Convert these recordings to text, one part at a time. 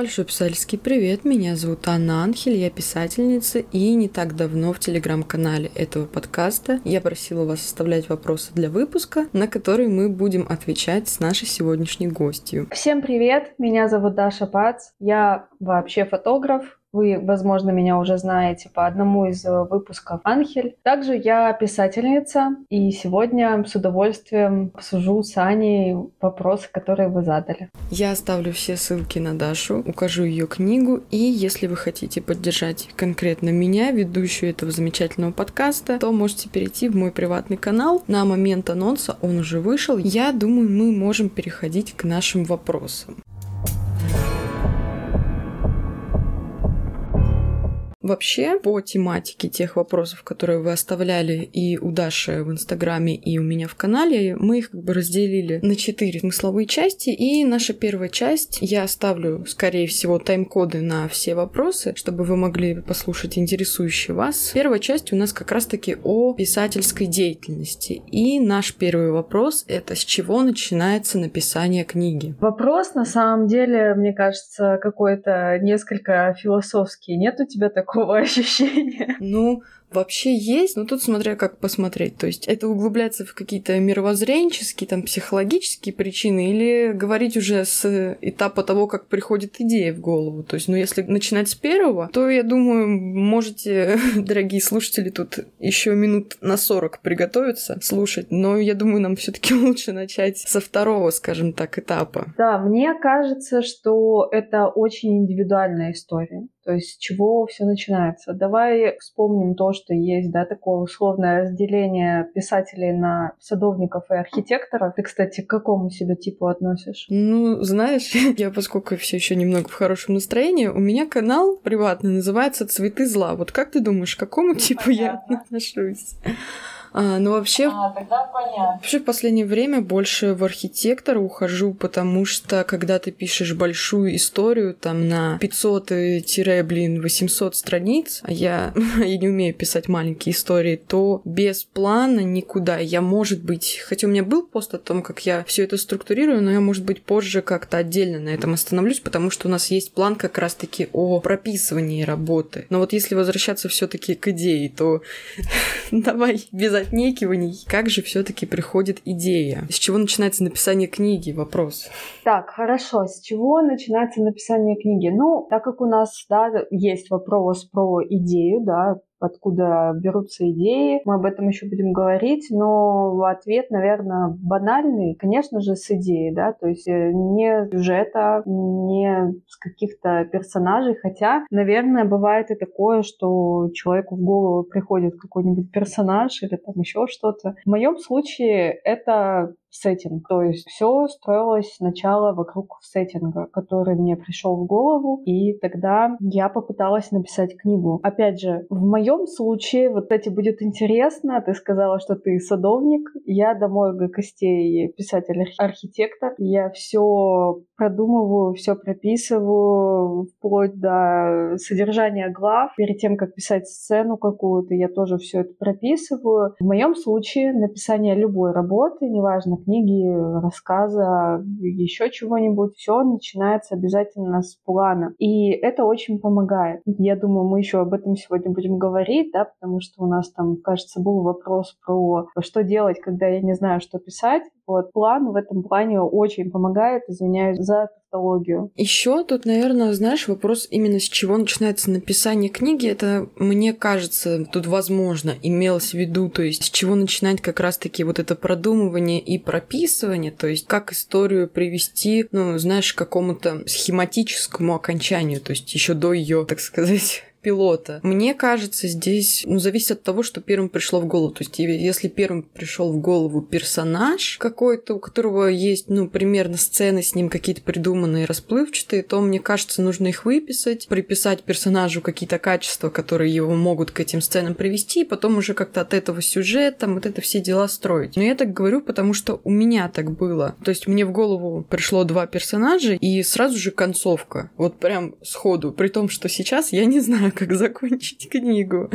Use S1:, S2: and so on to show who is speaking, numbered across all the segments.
S1: Большой писательский привет, меня зовут Анна Анхель, я писательница и не так давно в телеграм-канале этого подкаста я просила вас оставлять вопросы для выпуска, на которые мы будем отвечать с нашей сегодняшней гостью.
S2: Всем привет, меня зовут Даша Пац, я вообще фотограф, вы, возможно, меня уже знаете по одному из э, выпусков «Анхель». Также я писательница, и сегодня с удовольствием обсужу с Аней вопросы, которые вы задали.
S1: Я оставлю все ссылки на Дашу, укажу ее книгу, и если вы хотите поддержать конкретно меня, ведущую этого замечательного подкаста, то можете перейти в мой приватный канал. На момент анонса он уже вышел. Я думаю, мы можем переходить к нашим вопросам. Вообще, по тематике тех вопросов, которые вы оставляли и у Даши в Инстаграме, и у меня в канале, мы их как бы разделили на четыре смысловые части. И наша первая часть, я оставлю, скорее всего, тайм-коды на все вопросы, чтобы вы могли послушать интересующие вас. Первая часть у нас как раз-таки о писательской деятельности. И наш первый вопрос — это с чего начинается написание книги?
S2: Вопрос, на самом деле, мне кажется, какой-то несколько философский. Нет у тебя такого такого ощущения.
S1: Ну, вообще есть, но тут смотря как посмотреть. То есть это углубляться в какие-то мировоззренческие, там, психологические причины или говорить уже с этапа того, как приходит идея в голову. То есть, ну, если начинать с первого, то, я думаю, можете, дорогие слушатели, тут еще минут на 40 приготовиться слушать. Но я думаю, нам все таки лучше начать со второго, скажем так, этапа.
S2: Да, мне кажется, что это очень индивидуальная история. То есть с чего все начинается? Давай вспомним то, что есть, да, такое условное разделение писателей на садовников и архитекторов. Ты, кстати, к какому себе типу относишь?
S1: Ну, знаешь, я поскольку все еще немного в хорошем настроении, у меня канал приватный называется «Цветы зла». Вот как ты думаешь, к какому ну, типу понятно. я отношусь? А, ну вообще,
S2: а, тогда понятно.
S1: вообще в последнее время больше в архитектор ухожу, потому что когда ты пишешь большую историю там на 500-блин 800 страниц, а я, я не умею писать маленькие истории, то без плана никуда. Я, может быть, хотя у меня был пост о том, как я все это структурирую, но я, может быть, позже как-то отдельно на этом остановлюсь, потому что у нас есть план как раз-таки о прописывании работы. Но вот если возвращаться все-таки к идее, то давай без отнекиваний. Как же все-таки приходит идея? С чего начинается написание книги? Вопрос.
S2: Так, хорошо. С чего начинается написание книги? Ну, так как у нас, да, есть вопрос про идею, да, откуда берутся идеи. Мы об этом еще будем говорить, но ответ, наверное, банальный, конечно же, с идеи, да, то есть э, не сюжета, не с каких-то персонажей, хотя, наверное, бывает и такое, что человеку в голову приходит какой-нибудь персонаж или там еще что-то. В моем случае это сеттинг. То есть все строилось сначала вокруг сеттинга, который мне пришел в голову, и тогда я попыталась написать книгу. Опять же, в моем случае, вот эти будет интересно, ты сказала, что ты садовник, я до мозга костей писатель-архитектор, я все продумываю, все прописываю, вплоть до содержания глав. Перед тем, как писать сцену какую-то, я тоже все это прописываю. В моем случае написание любой работы, неважно, книги, рассказа, еще чего-нибудь, все начинается обязательно с плана. И это очень помогает. Я думаю, мы еще об этом сегодня будем говорить, да, потому что у нас там, кажется, был вопрос про что делать, когда я не знаю, что писать. Вот план в этом плане очень помогает, извиняюсь за тавтологию.
S1: Еще тут, наверное, знаешь, вопрос именно с чего начинается написание книги. Это, мне кажется, тут возможно имелось в виду, то есть с чего начинать как раз-таки вот это продумывание и прописывание, то есть как историю привести, ну, знаешь, к какому-то схематическому окончанию, то есть еще до ее, так сказать, пилота. Мне кажется, здесь ну, зависит от того, что первым пришло в голову. То есть, если первым пришел в голову персонаж какой-то, у которого есть, ну, примерно сцены с ним какие-то придуманные, расплывчатые, то, мне кажется, нужно их выписать, приписать персонажу какие-то качества, которые его могут к этим сценам привести, и потом уже как-то от этого сюжета, вот это все дела строить. Но я так говорю, потому что у меня так было. То есть, мне в голову пришло два персонажа, и сразу же концовка. Вот прям сходу. При том, что сейчас я не знаю, как закончить книгу.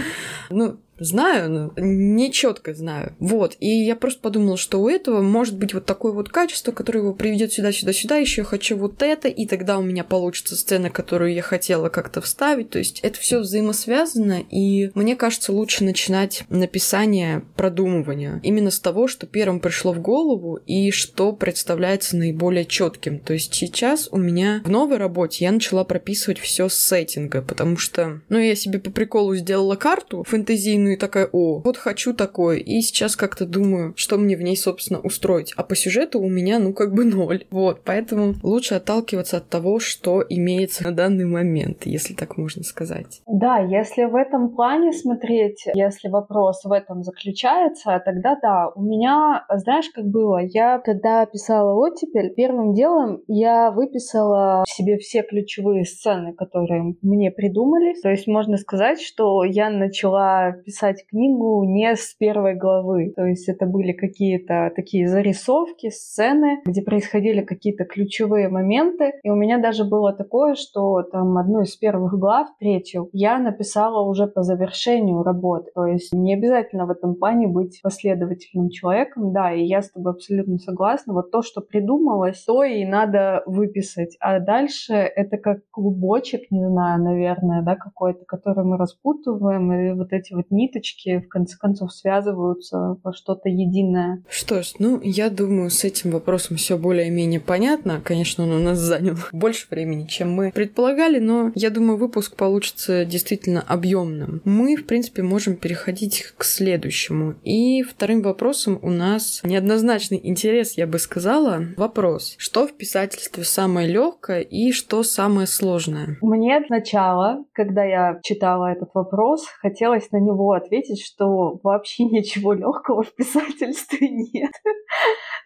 S1: Ну, знаю, но не четко знаю. Вот. И я просто подумала, что у этого может быть вот такое вот качество, которое его приведет сюда, сюда, сюда, еще я хочу вот это, и тогда у меня получится сцена, которую я хотела как-то вставить. То есть это все взаимосвязано, и мне кажется, лучше начинать написание продумывания именно с того, что первым пришло в голову и что представляется наиболее четким. То есть сейчас у меня в новой работе я начала прописывать все с сеттинга, потому что, ну, я себе по приколу сделала карту фэнтезийную и такая, о, вот хочу такое, и сейчас как-то думаю, что мне в ней, собственно, устроить. А по сюжету у меня, ну, как бы ноль. Вот, поэтому лучше отталкиваться от того, что имеется на данный момент, если так можно сказать.
S2: Да, если в этом плане смотреть, если вопрос в этом заключается, тогда да, у меня, знаешь, как было, я когда писала оттепель, первым делом я выписала себе все ключевые сцены, которые мне придумали. То есть можно сказать, что я начала писать книгу не с первой главы. То есть это были какие-то такие зарисовки, сцены, где происходили какие-то ключевые моменты. И у меня даже было такое, что там одну из первых глав, третью, я написала уже по завершению работы. То есть не обязательно в этом плане быть последовательным человеком, да, и я с тобой абсолютно согласна. Вот то, что придумалось, то и надо выписать. А дальше это как клубочек, не знаю, наверное, да, какой-то, который мы распутываем, и вот эти вот ниточки в конце концов связываются во что-то единое.
S1: Что ж, ну, я думаю, с этим вопросом все более-менее понятно. Конечно, он у нас занял больше времени, чем мы предполагали, но я думаю, выпуск получится действительно объемным. Мы, в принципе, можем переходить к следующему. И вторым вопросом у нас неоднозначный интерес, я бы сказала. Вопрос. Что в писательстве самое легкое и что самое сложное?
S2: Мне сначала, когда я читала этот вопрос, хотелось на него ответить, что вообще ничего легкого в писательстве нет.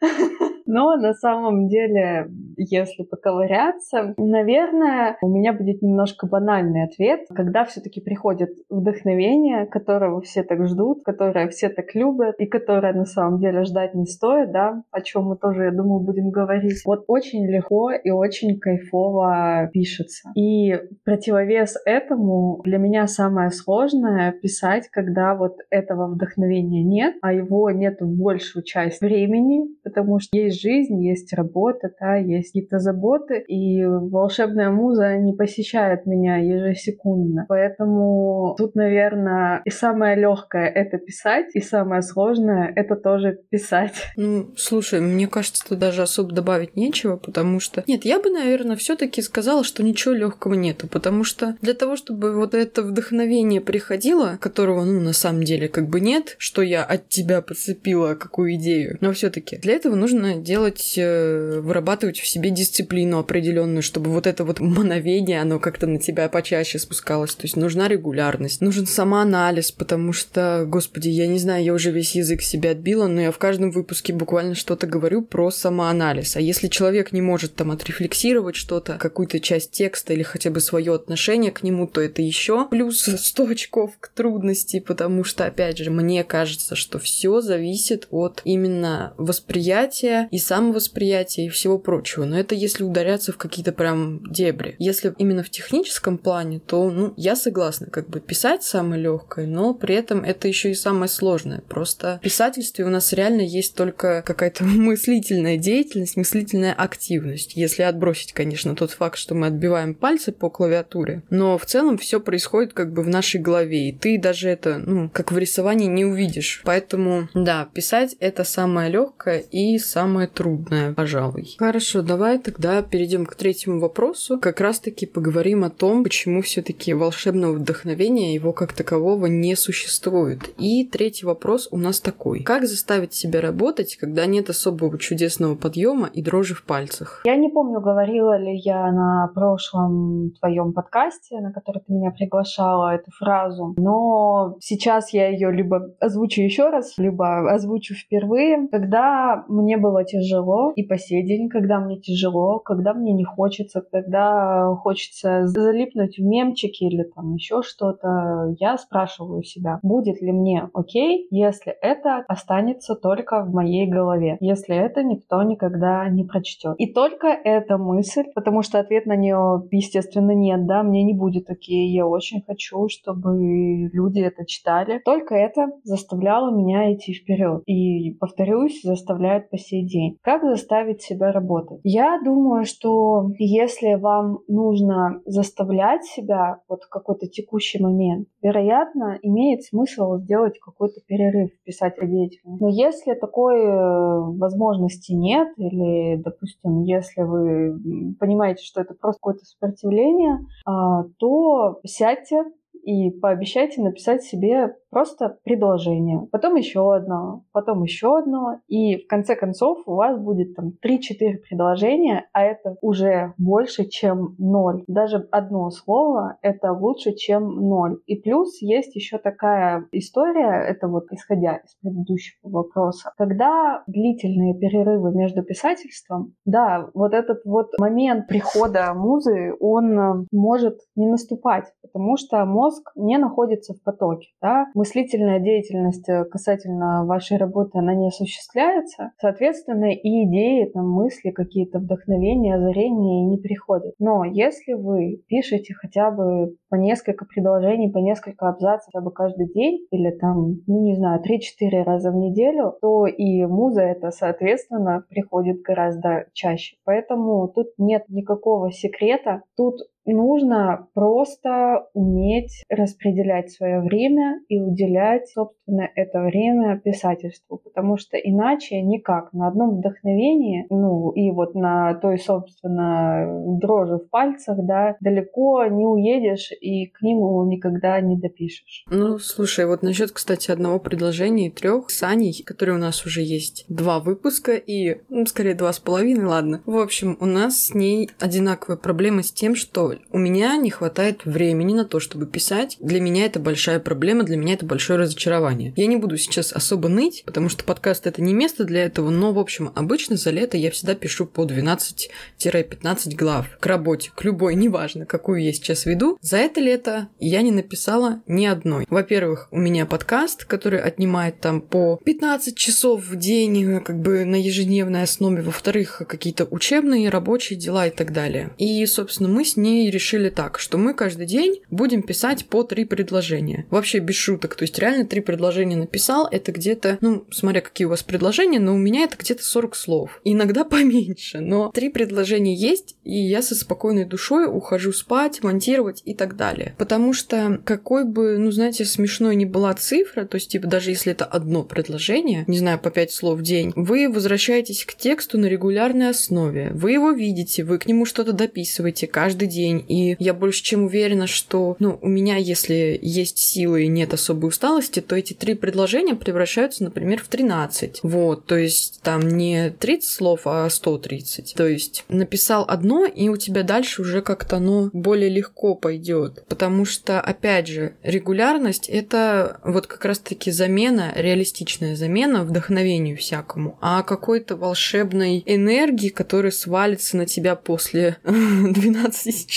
S2: Но на самом деле, если поковыряться, наверное, у меня будет немножко банальный ответ. Когда все-таки приходит вдохновение, которого все так ждут, которое все так любят, и которое на самом деле ждать не стоит, да, о чем мы тоже, я думаю, будем говорить. Вот очень легко и очень кайфово пишется. И противовес этому для меня самое сложное писать, когда вот этого вдохновения нет, а его нету большую часть времени, потому что есть жизнь, есть работа, да, есть какие-то заботы, и волшебная муза не посещает меня ежесекундно. Поэтому тут, наверное, и самое легкое это писать, и самое сложное это тоже писать.
S1: Ну, слушай, мне кажется, тут даже особо добавить нечего, потому что... Нет, я бы, наверное, все таки сказала, что ничего легкого нету, потому что для того, чтобы вот это вдохновение приходило, которого, ну, на самом деле, как бы нет, что я от тебя подцепила какую идею, но все таки для этого нужно делать, э, вырабатывать в себе дисциплину определенную, чтобы вот это вот мановение, оно как-то на тебя почаще спускалось. То есть нужна регулярность, нужен самоанализ, потому что, господи, я не знаю, я уже весь язык себе отбила, но я в каждом выпуске буквально что-то говорю про самоанализ. А если человек не может там отрефлексировать что-то, какую-то часть текста или хотя бы свое отношение к нему, то это еще плюс 100 очков к трудности, потому что, опять же, мне кажется, что все зависит от именно восприятия и самовосприятия и всего прочего. Но это если ударяться в какие-то прям дебри. Если именно в техническом плане, то, ну, я согласна, как бы писать самое легкое, но при этом это еще и самое сложное. Просто в писательстве у нас реально есть только какая-то мыслительная деятельность, мыслительная активность. Если отбросить, конечно, тот факт, что мы отбиваем пальцы по клавиатуре, но в целом все происходит как бы в нашей голове, и ты даже это, ну, как в рисовании не увидишь. Поэтому, да, писать это самое легкое и самое трудное, пожалуй. Хорошо, давай тогда перейдем к третьему вопросу. Как раз-таки поговорим о том, почему все-таки волшебного вдохновения его как такового не существует. И третий вопрос у нас такой. Как заставить себя работать, когда нет особого чудесного подъема и дрожи в пальцах?
S2: Я не помню, говорила ли я на прошлом твоем подкасте, на который ты меня приглашала, эту фразу, но сейчас я ее либо озвучу еще раз, либо озвучу впервые. Когда мне было тяжело, и по сей день, когда мне тяжело, когда мне не хочется, когда хочется залипнуть в мемчики или там еще что-то, я спрашиваю себя, будет ли мне окей, если это останется только в моей голове, если это никто никогда не прочтет. И только эта мысль, потому что ответ на нее, естественно, нет, да, мне не будет окей, я очень хочу, чтобы люди это читали. Только это заставляло меня идти вперед. И, повторюсь, заставляет по сей день. Как заставить себя работать? Я думаю, что если вам нужно заставлять себя вот в какой-то текущий момент, вероятно, имеет смысл сделать какой-то перерыв в деятельности. Но если такой э, возможности нет, или, допустим, если вы понимаете, что это просто какое-то сопротивление, а, то сядьте, и пообещайте написать себе просто предложение, потом еще одно, потом еще одно, и в конце концов у вас будет там 3-4 предложения, а это уже больше, чем ноль. Даже одно слово — это лучше, чем ноль. И плюс есть еще такая история, это вот исходя из предыдущего вопроса, когда длительные перерывы между писательством, да, вот этот вот момент прихода музы, он может не наступать, потому что мозг не находится в потоке, да, мыслительная деятельность э, касательно вашей работы, она не осуществляется, соответственно, и идеи, там, мысли, какие-то вдохновения, озарения не приходят. Но если вы пишете хотя бы по несколько предложений, по несколько абзацев хотя бы каждый день, или там, ну не знаю, 3-4 раза в неделю, то и муза это, соответственно, приходит гораздо чаще. Поэтому тут нет никакого секрета. Тут нужно просто уметь распределять свое время и уделять, собственно, это время писательству, потому что иначе никак. На одном вдохновении, ну и вот на той, собственно, дрожи в пальцах, да, далеко не уедешь и книгу никогда не допишешь.
S1: Ну, слушай, вот насчет, кстати, одного предложения и трех с Аней, которые у нас уже есть два выпуска и, ну, скорее, два с половиной, ладно. В общем, у нас с ней одинаковая проблема с тем, что у меня не хватает времени на то, чтобы писать. Для меня это большая проблема, для меня это большое разочарование. Я не буду сейчас особо ныть, потому что подкаст это не место для этого, но, в общем, обычно за лето я всегда пишу по 12-15 глав к работе, к любой, неважно, какую я сейчас веду. За это лето я не написала ни одной. Во-первых, у меня подкаст, который отнимает там по 15 часов в день, как бы на ежедневной основе. Во-вторых, какие-то учебные, рабочие дела и так далее. И, собственно, мы с ней решили так, что мы каждый день будем писать по три предложения. Вообще без шуток. То есть реально три предложения написал, это где-то, ну, смотря какие у вас предложения, но у меня это где-то 40 слов. Иногда поменьше, но три предложения есть, и я со спокойной душой ухожу спать, монтировать и так далее. Потому что какой бы, ну, знаете, смешной не была цифра, то есть, типа, даже если это одно предложение, не знаю, по пять слов в день, вы возвращаетесь к тексту на регулярной основе. Вы его видите, вы к нему что-то дописываете каждый день. И я больше чем уверена, что, ну, у меня, если есть силы и нет особой усталости, то эти три предложения превращаются, например, в 13. Вот, то есть там не 30 слов, а 130. То есть написал одно, и у тебя дальше уже как-то оно более легко пойдет. Потому что, опять же, регулярность — это вот как раз-таки замена, реалистичная замена вдохновению всякому, а какой-то волшебной энергии, которая свалится на тебя после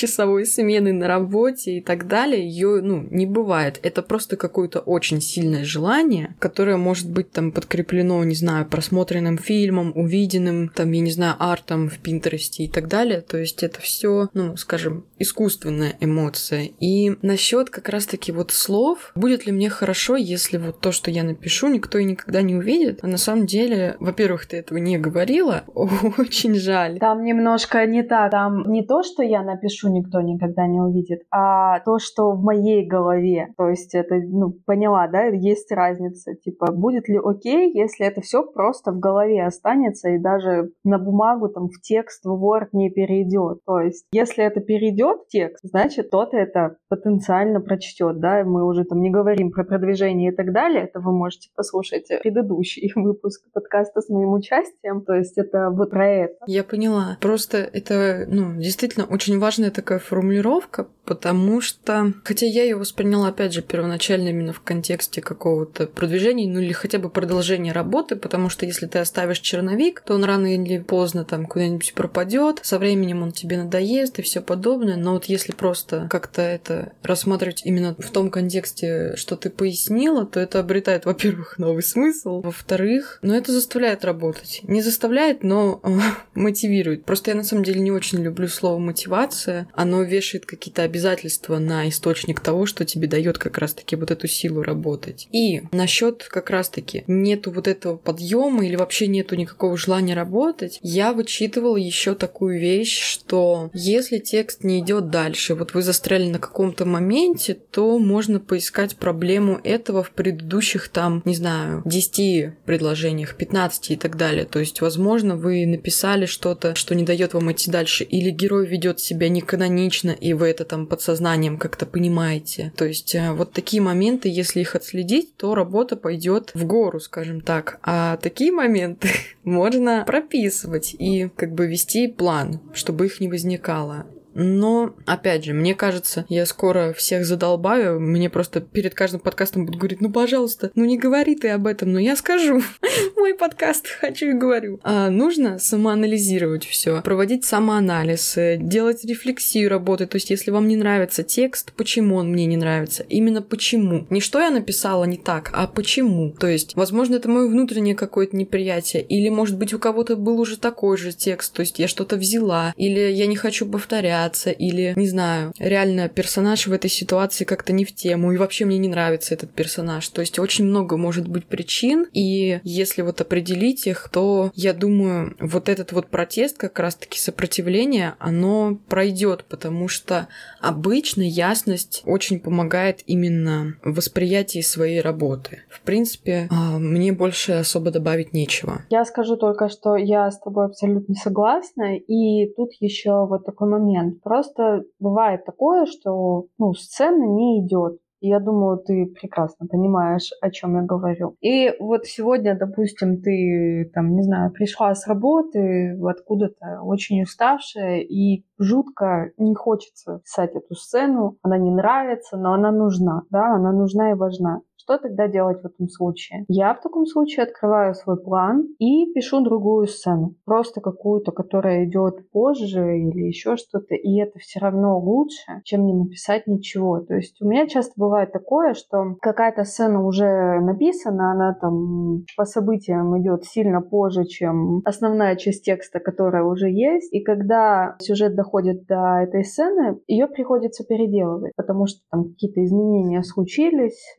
S1: 12-часовой смены на работе и так далее, ее, ну, не бывает. Это просто какое-то очень сильное желание, которое может быть там подкреплено, не знаю, просмотренным фильмом, увиденным, там, я не знаю, артом в Пинтересте и так далее. То есть это все, ну, скажем, искусственная эмоция. И насчет как раз-таки вот слов, будет ли мне хорошо, если вот то, что я напишу, никто и никогда не увидит. А на самом деле, во-первых, ты этого не говорила, очень жаль.
S2: Там немножко не так. Там не то, что я напишу, никто никогда не увидит, а то, что в моей голове. То есть это, ну, поняла, да, есть разница. Типа, будет ли окей, если это все просто в голове останется и даже на бумагу, там, в текст, в Word не перейдет. То есть, если это перейдет в текст, значит, тот это потенциально прочтет, да, мы уже там не говорим про продвижение и так далее, это вы можете послушать предыдущий выпуск подкаста с моим участием, то есть это вот про это.
S1: Я поняла. Просто это, ну, действительно очень важно это такая формулировка, потому что, хотя я ее восприняла, опять же, первоначально именно в контексте какого-то продвижения, ну или хотя бы продолжения работы, потому что если ты оставишь черновик, то он рано или поздно там куда-нибудь пропадет, со временем он тебе надоест и все подобное, но вот если просто как-то это рассматривать именно в том контексте, что ты пояснила, то это обретает, во-первых, новый смысл, во-вторых, ну это заставляет работать. Не заставляет, но э, мотивирует. Просто я на самом деле не очень люблю слово мотивация, оно вешает какие-то обязательства на источник того, что тебе дает как раз-таки вот эту силу работать. И насчет как раз-таки нету вот этого подъема или вообще нету никакого желания работать, я вычитывала еще такую вещь, что если текст не идет дальше, вот вы застряли на каком-то моменте, то можно поискать проблему этого в предыдущих там, не знаю, 10 предложениях, 15 и так далее. То есть, возможно, вы написали что-то, что не дает вам идти дальше, или герой ведет себя неканонично, и вы это там там подсознанием как-то понимаете. То есть э, вот такие моменты, если их отследить, то работа пойдет в гору, скажем так. А такие моменты можно прописывать и как бы вести план, чтобы их не возникало. Но, опять же, мне кажется, я скоро всех задолбаю. Мне просто перед каждым подкастом будут говорить, ну, пожалуйста, ну не говори ты об этом, но я скажу. Мой подкаст, хочу и говорю. А нужно самоанализировать все, проводить самоанализ, делать рефлексию работы. То есть, если вам не нравится текст, почему он мне не нравится? Именно почему? Не что я написала не так, а почему? То есть, возможно, это мое внутреннее какое-то неприятие. Или, может быть, у кого-то был уже такой же текст. То есть, я что-то взяла. Или я не хочу повторять бояться, или, не знаю, реально персонаж в этой ситуации как-то не в тему, и вообще мне не нравится этот персонаж. То есть очень много может быть причин, и если вот определить их, то я думаю, вот этот вот протест, как раз-таки сопротивление, оно пройдет, потому что обычно ясность очень помогает именно в восприятии своей работы. В принципе, а, мне больше особо добавить нечего.
S2: Я скажу только, что я с тобой абсолютно согласна, и тут еще вот такой момент. Просто бывает такое, что ну, сцена не идет. Я думаю, ты прекрасно понимаешь, о чем я говорю. И вот сегодня, допустим, ты, там, не знаю, пришла с работы откуда-то очень уставшая и жутко не хочется писать эту сцену. Она не нравится, но она нужна, да, она нужна и важна. Что тогда делать в этом случае? Я в таком случае открываю свой план и пишу другую сцену. Просто какую-то, которая идет позже или еще что-то. И это все равно лучше, чем не написать ничего. То есть у меня часто бывает такое, что какая-то сцена уже написана, она там по событиям идет сильно позже, чем основная часть текста, которая уже есть. И когда сюжет доходит до этой сцены, ее приходится переделывать, потому что там какие-то изменения случились,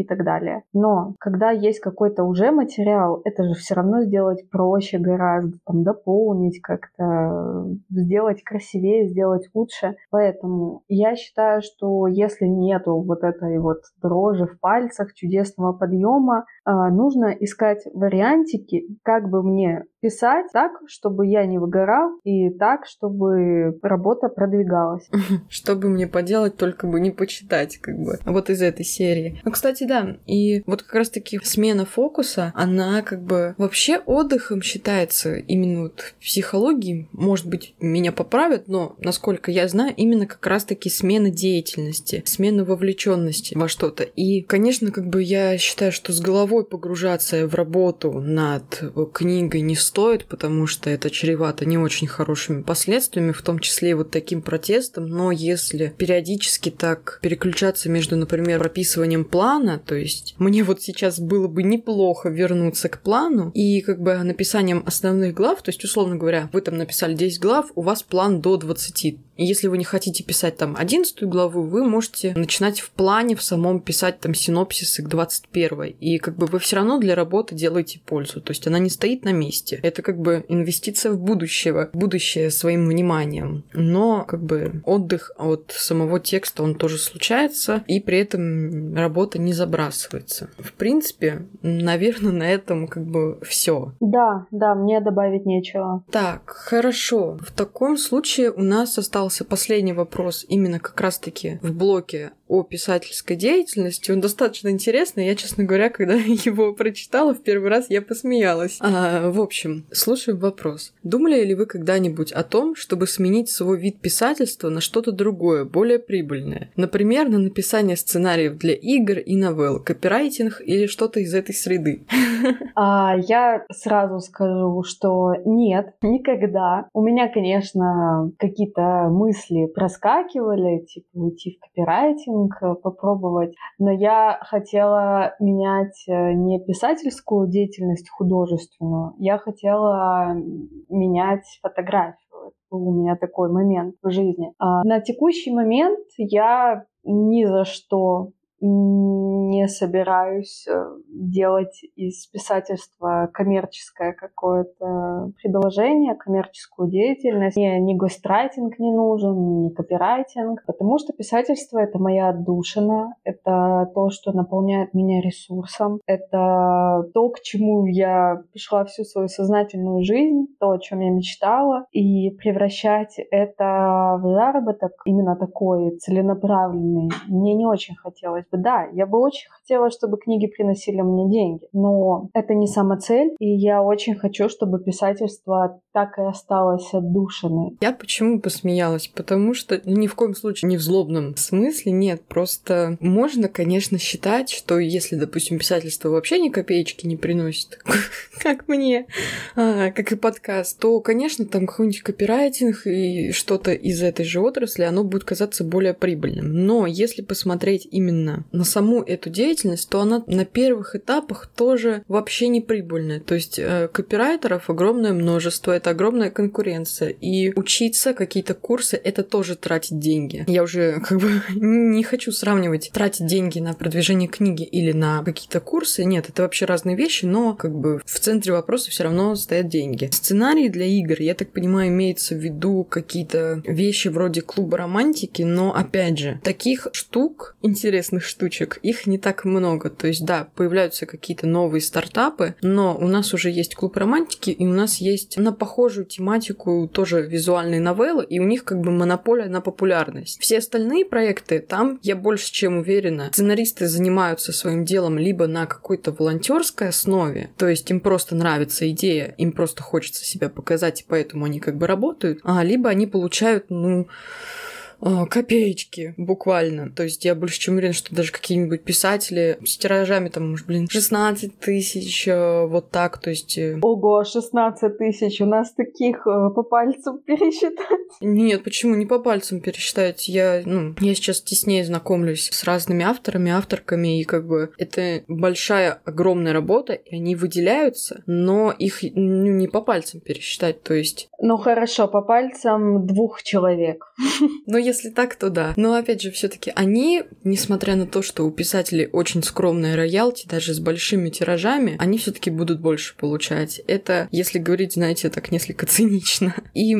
S2: и так далее. Но когда есть какой-то уже материал, это же все равно сделать проще гораздо, там дополнить как-то, сделать красивее, сделать лучше. Поэтому я считаю, что если нету вот этой вот дрожи в пальцах, чудесного подъема, а, нужно искать вариантики, как бы мне писать так, чтобы я не выгорал, и так, чтобы работа продвигалась.
S1: Чтобы мне поделать, только бы не почитать, как бы. Вот из этой серии. Ну, кстати, да, и вот как раз-таки смена фокуса, она как бы вообще отдыхом считается именно вот в психологии, может быть, меня поправят, но, насколько я знаю, именно как раз-таки смена деятельности, смена вовлеченности во что-то. И, конечно, как бы я считаю, что с головой погружаться в работу над книгой не стоит, потому что это чревато не очень хорошими последствиями, в том числе и вот таким протестом. Но если периодически так переключаться между, например, прописыванием плана, то есть мне вот сейчас было бы неплохо вернуться к плану и как бы написанием основных глав, то есть, условно говоря, вы там написали 10 глав, у вас план до 20 и если вы не хотите писать там 11 главу, вы можете начинать в плане в самом писать там синопсисы к 21. И как бы вы все равно для работы делаете пользу. То есть она не стоит на месте. Это как бы инвестиция в будущего, будущее своим вниманием. Но как бы отдых от самого текста, он тоже случается, и при этом работа не забрасывается. В принципе, наверное, на этом как бы все.
S2: Да, да, мне добавить нечего.
S1: Так, хорошо. В таком случае у нас осталось остался последний вопрос именно как раз-таки в блоке о писательской деятельности. Он достаточно интересный. Я, честно говоря, когда его прочитала в первый раз, я посмеялась. А, в общем, слушаем вопрос. Думали ли вы когда-нибудь о том, чтобы сменить свой вид писательства на что-то другое, более прибыльное? Например, на написание сценариев для игр и новелл, копирайтинг или что-то из этой среды?
S2: А, я сразу скажу, что нет, никогда. У меня, конечно, какие-то мысли проскакивали, типа уйти в копирайтинг, э, попробовать, но я хотела менять э, не писательскую деятельность художественную, я хотела менять фотографию был у меня такой момент в жизни. А на текущий момент я ни за что не собираюсь э, делать из писательства коммерческое какое-то предложение, коммерческую деятельность. Мне ни гострайтинг не нужен, ни копирайтинг, потому что писательство — это моя отдушина, это то, что наполняет меня ресурсом, это то, к чему я пришла всю свою сознательную жизнь, то, о чем я мечтала, и превращать это в заработок именно такой целенаправленный мне не очень хотелось бы. Да, я бы очень хотела, чтобы книги приносили мне деньги, но это не сама цель, и я очень хочу, чтобы писательство так и осталось отдушиной.
S1: Я почему посмеялась? Потому что ни в коем случае не в злобном смысле, нет, просто можно, конечно, считать, что если, допустим, писательство вообще ни копеечки не приносит, как мне, а, как и подкаст, то, конечно, там какой-нибудь копирайтинг и что-то из этой же отрасли, оно будет казаться более прибыльным. Но если посмотреть именно на саму эту деятельность, то она на первых этапах тоже вообще не прибыльная. То есть э, копирайтеров огромное множество, это огромная конкуренция. И учиться какие-то курсы это тоже тратить деньги. Я уже как бы не хочу сравнивать тратить деньги на продвижение книги или на какие-то курсы. Нет, это вообще разные вещи, но как бы в центре вопроса все равно стоят деньги. Сценарий для игр, я так понимаю, имеется в виду какие-то вещи вроде клуба романтики, но опять же, таких штук, интересных штучек, их не так много. То есть, да, появляются какие-то новые стартапы, но у нас уже есть клуб романтики, и у нас есть на похожую тематику тоже визуальные новеллы, и у них как бы монополия на популярность. Все остальные проекты, там я больше чем уверена, сценаристы занимаются своим делом либо на какой-то волонтерской основе, то есть им просто нравится идея, им просто хочется себя показать, и поэтому они как бы работают, а либо они получают, ну, копеечки буквально. То есть я больше чем уверена, что даже какие-нибудь писатели с тиражами там, может, блин, 16 тысяч, э, вот так, то есть... Э,
S2: Ого, 16 тысяч, у нас таких э, по пальцам пересчитать.
S1: Нет, почему не по пальцам пересчитать? Я, ну, я сейчас теснее знакомлюсь с разными авторами, авторками, и как бы это большая, огромная работа, и они выделяются, но их ну, не по пальцам пересчитать, то есть...
S2: Ну хорошо, по пальцам двух человек.
S1: Но если если так, то да. Но опять же, все-таки они, несмотря на то, что у писателей очень скромная роялти, даже с большими тиражами, они все-таки будут больше получать. Это, если говорить, знаете, так несколько цинично. И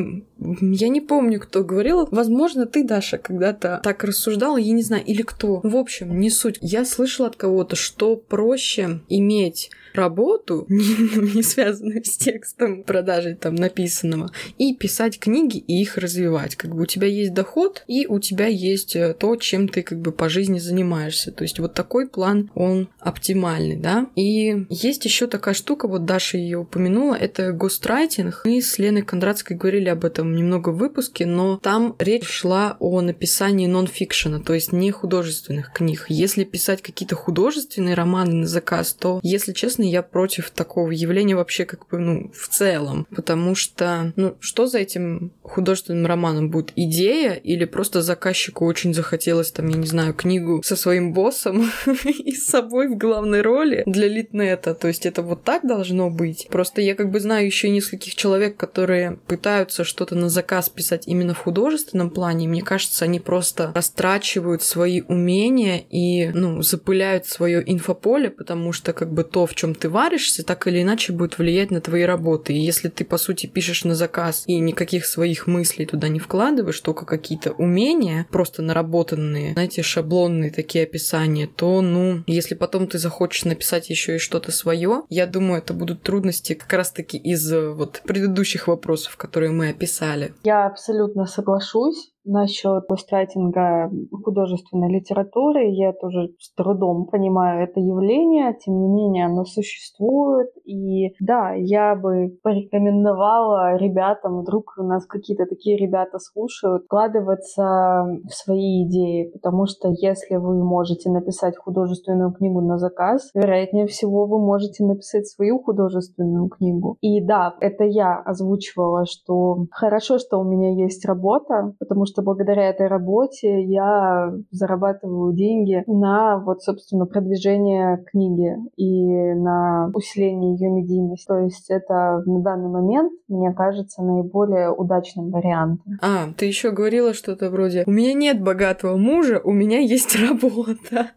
S1: я не помню, кто говорил. Возможно, ты, Даша, когда-то так рассуждала, я не знаю, или кто. В общем, не суть. Я слышала от кого-то, что проще иметь работу, не, связанную с текстом продажи там написанного, и писать книги и их развивать. Как бы у тебя есть доход, и у тебя есть э, то, чем ты как бы по жизни занимаешься. То есть вот такой план, он оптимальный, да. И есть еще такая штука, вот Даша ее упомянула, это гострайтинг. Мы с Леной Кондратской говорили об этом немного в выпуске, но там речь шла о написании нон-фикшена, то есть не художественных книг. Если писать какие-то художественные романы на заказ, то, если честно, я против такого явления вообще как бы, ну, в целом. Потому что, ну, что за этим художественным романом будет? Идея или просто заказчику очень захотелось, там, я не знаю, книгу со своим боссом и с собой в главной роли для Литнета? То есть это вот так должно быть? Просто я как бы знаю еще нескольких человек, которые пытаются что-то на заказ писать именно в художественном плане. Мне кажется, они просто растрачивают свои умения и, ну, запыляют свое инфополе, потому что как бы то, в чем ты варишься, так или иначе будет влиять на твои работы. И если ты, по сути, пишешь на заказ и никаких своих мыслей туда не вкладываешь, только какие-то умения, просто наработанные, знаете, шаблонные такие описания, то, ну, если потом ты захочешь написать еще и что-то свое, я думаю, это будут трудности как раз-таки из вот предыдущих вопросов, которые мы описали.
S2: Я абсолютно соглашусь. Насчет пострайтинга художественной литературы. Я тоже с трудом понимаю это явление, тем не менее оно существует. И да, я бы порекомендовала ребятам, вдруг у нас какие-то такие ребята слушают, вкладываться в свои идеи, потому что если вы можете написать художественную книгу на заказ, вероятнее всего вы можете написать свою художественную книгу. И да, это я озвучивала, что хорошо, что у меня есть работа, потому что благодаря этой работе я зарабатываю деньги на вот, собственно, продвижение книги и на усиление ее медийности. То есть это на данный момент, мне кажется, наиболее удачным вариантом.
S1: А, ты еще говорила что-то вроде «У меня нет богатого мужа, у меня есть работа».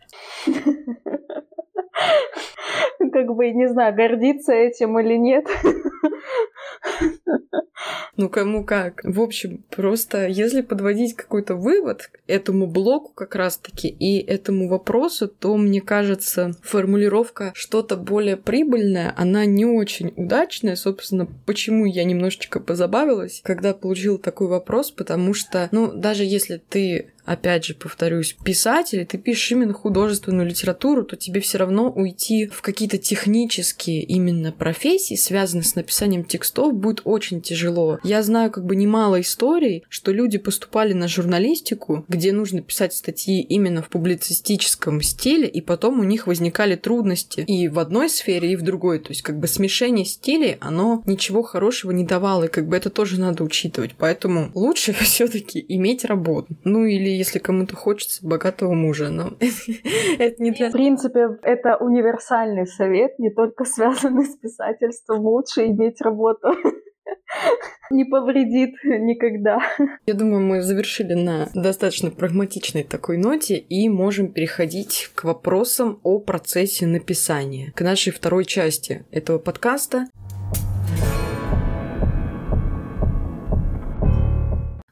S2: Как бы, не знаю, гордиться этим или нет.
S1: Ну, кому как. В общем, просто если подводить какой-то вывод этому блоку как раз-таки и этому вопросу, то, мне кажется, формулировка что-то более прибыльное, она не очень удачная. Собственно, почему я немножечко позабавилась, когда получила такой вопрос, потому что, ну, даже если ты опять же, повторюсь, писатель, ты пишешь именно художественную литературу, то тебе все равно уйти в какие-то технические именно профессии, связанные с написанием текстов, будет очень тяжело. Я знаю как бы немало историй, что люди поступали на журналистику, где нужно писать статьи именно в публицистическом стиле, и потом у них возникали трудности и в одной сфере, и в другой. То есть как бы смешение стилей, оно ничего хорошего не давало, и как бы это тоже надо учитывать. Поэтому лучше все-таки иметь работу. Ну или если кому-то хочется богатого мужа, но это не для...
S2: В принципе, это универсальный совет, не только связанный с писательством. Лучше иметь работу. Не повредит никогда.
S1: Я думаю, мы завершили на достаточно прагматичной такой ноте и можем переходить к вопросам о процессе написания, к нашей второй части этого подкаста.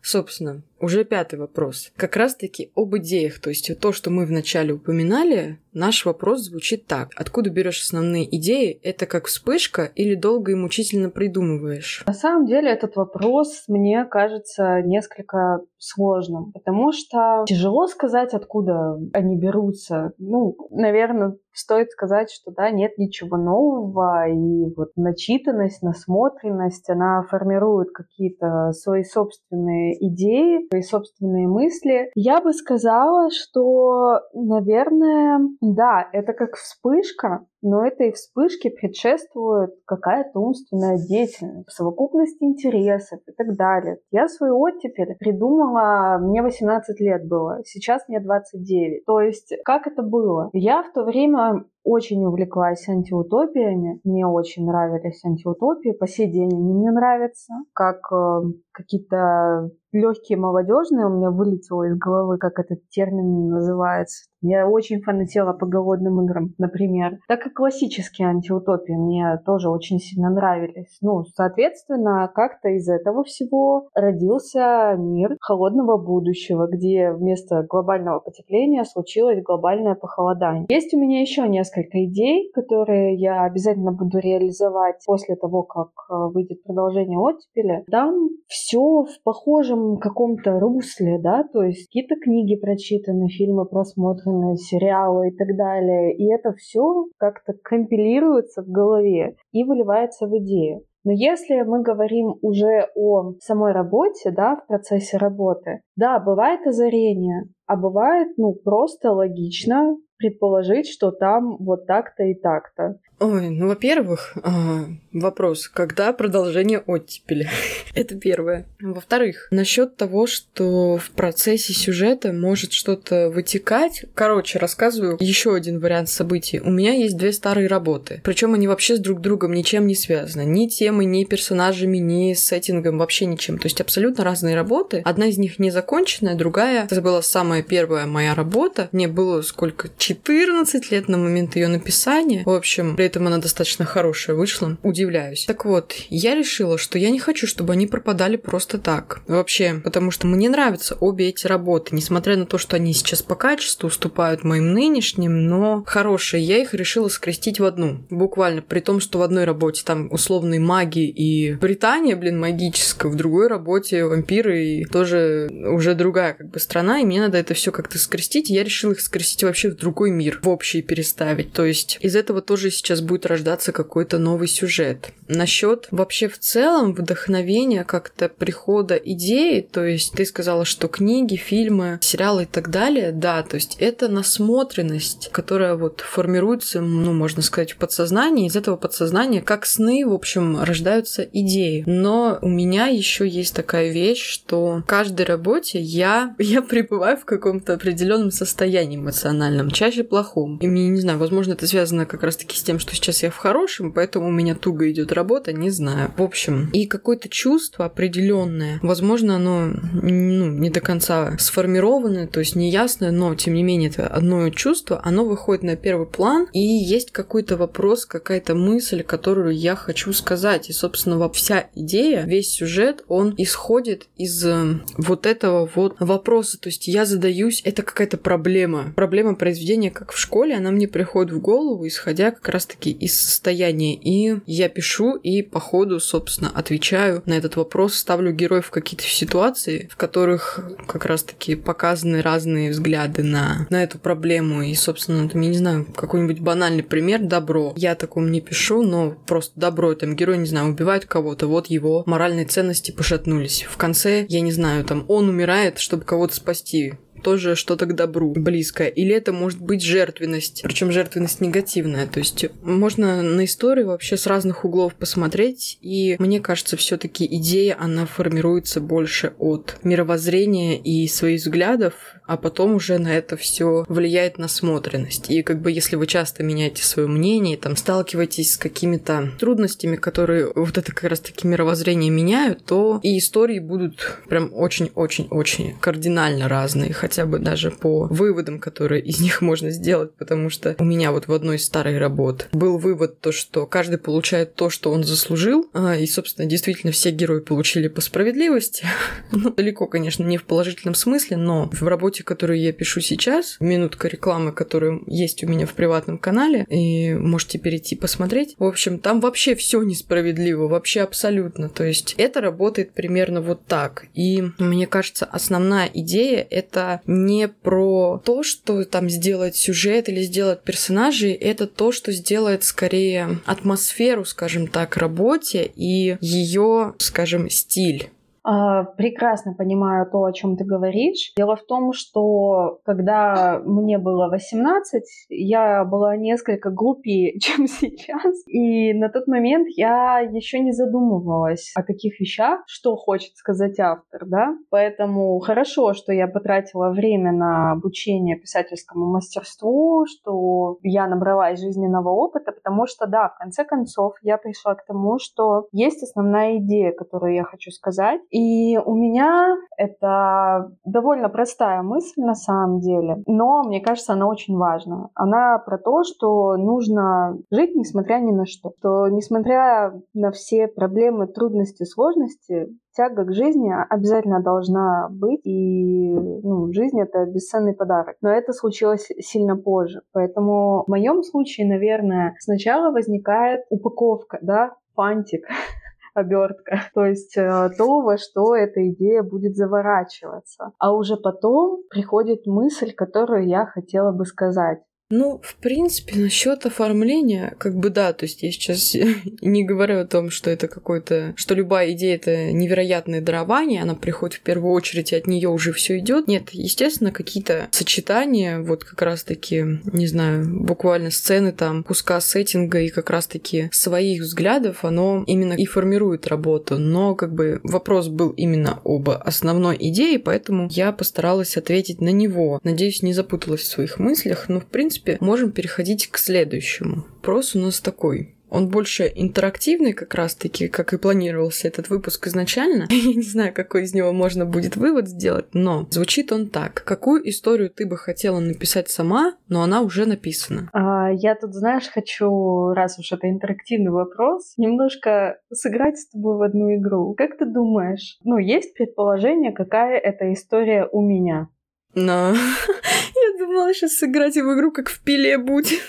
S1: Собственно, уже пятый вопрос. Как раз-таки об идеях. То есть то, что мы вначале упоминали, наш вопрос звучит так. Откуда берешь основные идеи? Это как вспышка или долго и мучительно придумываешь?
S2: На самом деле этот вопрос мне кажется несколько сложным, потому что тяжело сказать, откуда они берутся. Ну, наверное, стоит сказать, что да, нет ничего нового, и вот начитанность, насмотренность, она формирует какие-то свои собственные идеи, свои собственные мысли. Я бы сказала, что, наверное, да, это как вспышка, но этой вспышке предшествует какая-то умственная деятельность, совокупность интересов и так далее. Я свою оттепель придумала, мне 18 лет было, сейчас мне 29. То есть, как это было? Я в то время очень увлеклась антиутопиями. Мне очень нравились антиутопии. По сей день они мне нравятся. Как э, какие-то легкие молодежные, у меня вылетело из головы, как этот термин называется. Я очень фанатела по голодным играм, например. Так и классические антиутопии мне тоже очень сильно нравились. Ну, соответственно, как-то из этого всего родился мир холодного будущего, где вместо глобального потепления случилось глобальное похолодание. Есть у меня еще несколько идей, которые я обязательно буду реализовать после того, как э, выйдет продолжение оттепели. Там все в похожем каком-то русле, да, то есть какие-то книги прочитаны, фильмы просмотрены, сериалы и так далее. И это все как-то компилируется в голове и выливается в идею. Но если мы говорим уже о самой работе, да, в процессе работы, да, бывает озарение, а бывает, ну, просто логично предположить, что там вот так-то и так-то.
S1: Ой, ну, во-первых, э, вопрос, когда продолжение оттепели? Это первое. Во-вторых, насчет того, что в процессе сюжета может что-то вытекать. Короче, рассказываю еще один вариант событий. У меня есть две старые работы. Причем они вообще с друг другом ничем не связаны. Ни темой, ни персонажами, ни сеттингом, вообще ничем. То есть абсолютно разные работы. Одна из них не законченная, другая... Это была самая первая моя работа. Мне было сколько? 14 лет на момент ее написания. В общем, при этом она достаточно хорошая вышла. Удивляюсь. Так вот, я решила, что я не хочу, чтобы они пропадали просто так. Вообще, потому что мне нравятся обе эти работы, несмотря на то, что они сейчас по качеству уступают моим нынешним, но хорошие. Я их решила скрестить в одну. Буквально. При том, что в одной работе там условные маги и Британия, блин, магическая, в другой работе вампиры и тоже уже другая как бы страна, и мне надо это все как-то скрестить. Я решила их скрестить вообще в другой мир, в общий переставить. То есть из этого тоже сейчас будет рождаться какой-то новый сюжет. Насчет вообще в целом вдохновения как-то прихода идеи, то есть ты сказала, что книги, фильмы, сериалы и так далее, да, то есть это насмотренность, которая вот формируется, ну, можно сказать, в подсознании, из этого подсознания, как сны, в общем, рождаются идеи. Но у меня еще есть такая вещь, что в каждой работе я, я пребываю в каком-то определенном состоянии эмоциональном, чаще плохом. И мне, не знаю, возможно, это связано как раз-таки с тем, что сейчас я в хорошем, поэтому у меня туго идет работа, не знаю. В общем, и какое-то чувство определенное, возможно, оно ну, не до конца сформированное, то есть неясное, но тем не менее это одно чувство, оно выходит на первый план, и есть какой-то вопрос, какая-то мысль, которую я хочу сказать. И, собственно, вся идея, весь сюжет, он исходит из э, вот этого вот вопроса. То есть я задаюсь, это какая-то проблема. Проблема произведения, как в школе, она мне приходит в голову, исходя как раз-таки из состояния. И я пишу, и по ходу, собственно, отвечаю на этот вопрос, ставлю героев в какие-то ситуации, в которых как раз-таки показаны разные взгляды на, на эту проблему. И, собственно, там, я не знаю, какой-нибудь банальный пример — добро. Я такому не пишу, но просто добро. Там герой, не знаю, убивает кого-то, вот его моральные ценности пошатнулись. В конце, я не знаю, там он умирает, чтобы кого-то спасти тоже что-то к добру близкое. Или это может быть жертвенность, причем жертвенность негативная. То есть можно на историю вообще с разных углов посмотреть, и мне кажется, все-таки идея, она формируется больше от мировоззрения и своих взглядов, а потом уже на это все влияет насмотренность. И как бы если вы часто меняете свое мнение, там сталкиваетесь с какими-то трудностями, которые вот это как раз-таки мировоззрение меняют, то и истории будут прям очень-очень-очень кардинально разные, хотя бы даже по выводам, которые из них можно сделать, потому что у меня вот в одной из старой работ был вывод то, что каждый получает то, что он заслужил, а, и, собственно, действительно все герои получили по справедливости. ну, далеко, конечно, не в положительном смысле, но в работе работе, которую я пишу сейчас, минутка рекламы, которая есть у меня в приватном канале, и можете перейти посмотреть. В общем, там вообще все несправедливо, вообще абсолютно. То есть это работает примерно вот так. И мне кажется, основная идея это не про то, что там сделать сюжет или сделать персонажей, это то, что сделает скорее атмосферу, скажем так, работе и ее, скажем, стиль.
S2: А, прекрасно понимаю то, о чем ты говоришь. Дело в том, что когда мне было 18, я была несколько глупее, чем сейчас. И на тот момент я еще не задумывалась о таких вещах, что хочет сказать автор, да. Поэтому хорошо, что я потратила время на обучение писательскому мастерству, что я набралась жизненного опыта, потому что, да, в конце концов, я пришла к тому, что есть основная идея, которую я хочу сказать. И у меня это довольно простая мысль на самом деле, но мне кажется, она очень важна. Она про то, что нужно жить несмотря ни на что. Что несмотря на все проблемы, трудности, сложности, тяга к жизни обязательно должна быть, и ну, жизнь — это бесценный подарок. Но это случилось сильно позже. Поэтому в моем случае, наверное, сначала возникает упаковка, да, фантик, обертка. То есть э, то, во что эта идея будет заворачиваться. А уже потом приходит мысль, которую я хотела бы сказать.
S1: Ну, в принципе, насчет оформления, как бы да, то есть я сейчас не говорю о том, что это какой-то, что любая идея это невероятное дарование, она приходит в первую очередь, и от нее уже все идет. Нет, естественно, какие-то сочетания, вот как раз-таки, не знаю, буквально сцены там, куска сеттинга и как раз-таки своих взглядов, оно именно и формирует работу. Но как бы вопрос был именно об основной идее, поэтому я постаралась ответить на него. Надеюсь, не запуталась в своих мыслях, но в принципе принципе, можем переходить к следующему. Вопрос у нас такой. он больше интерактивный как раз-таки, как и планировался этот выпуск изначально. Я не знаю, какой из него можно будет вывод сделать, но звучит он так. Какую историю ты бы хотела написать сама, но она уже написана?
S2: А, я тут, знаешь, хочу, раз уж это интерактивный вопрос, немножко сыграть с тобой в одну игру. Как ты думаешь, ну, есть предположение, какая это история у меня?
S1: Но я думала сейчас сыграть в игру, как в пиле будет.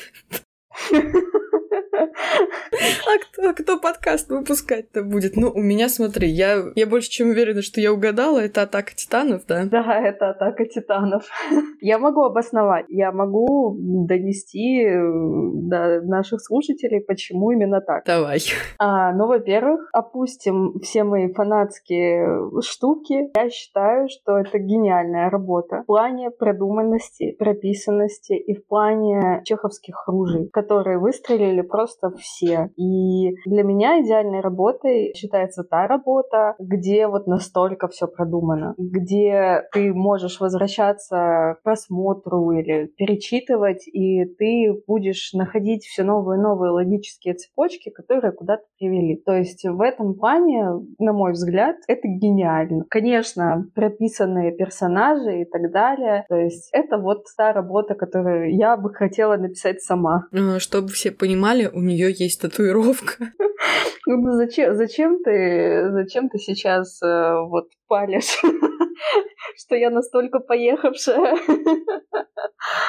S1: А кто, кто подкаст выпускать-то будет? Ну, у меня, смотри, я, я больше чем уверена, что я угадала. Это «Атака титанов», да?
S2: Да, это «Атака титанов». Я могу обосновать, я могу донести э, до наших слушателей, почему именно так.
S1: Давай.
S2: А, ну, во-первых, опустим все мои фанатские штуки. Я считаю, что это гениальная работа в плане продуманности, прописанности и в плане чеховских ружей, которые выстрелили просто все. И для меня идеальной работой считается та работа, где вот настолько все продумано, где ты можешь возвращаться к просмотру или перечитывать, и ты будешь находить все новые и новые логические цепочки, которые куда-то привели. То есть в этом плане, на мой взгляд, это гениально. Конечно, прописанные персонажи и так далее. То есть это вот та работа, которую я бы хотела написать сама.
S1: А, чтобы все понимали, у нее есть татуировка.
S2: Ну зачем, зачем ты, зачем ты сейчас э, вот палишь, что я настолько поехавшая?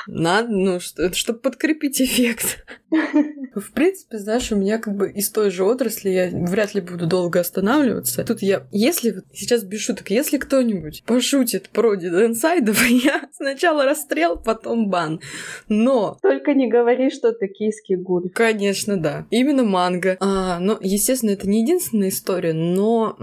S1: Надо, ну, что, чтобы подкрепить эффект. В принципе, знаешь, у меня как бы из той же отрасли я вряд ли буду долго останавливаться. Тут я, если, сейчас без шуток, если кто-нибудь пошутит про дединсайдов, я сначала расстрел, потом бан. Но...
S2: Только не говори, что токийский гуль.
S1: Конечно, да. Именно манга. А, но, естественно, это не единственная история, но,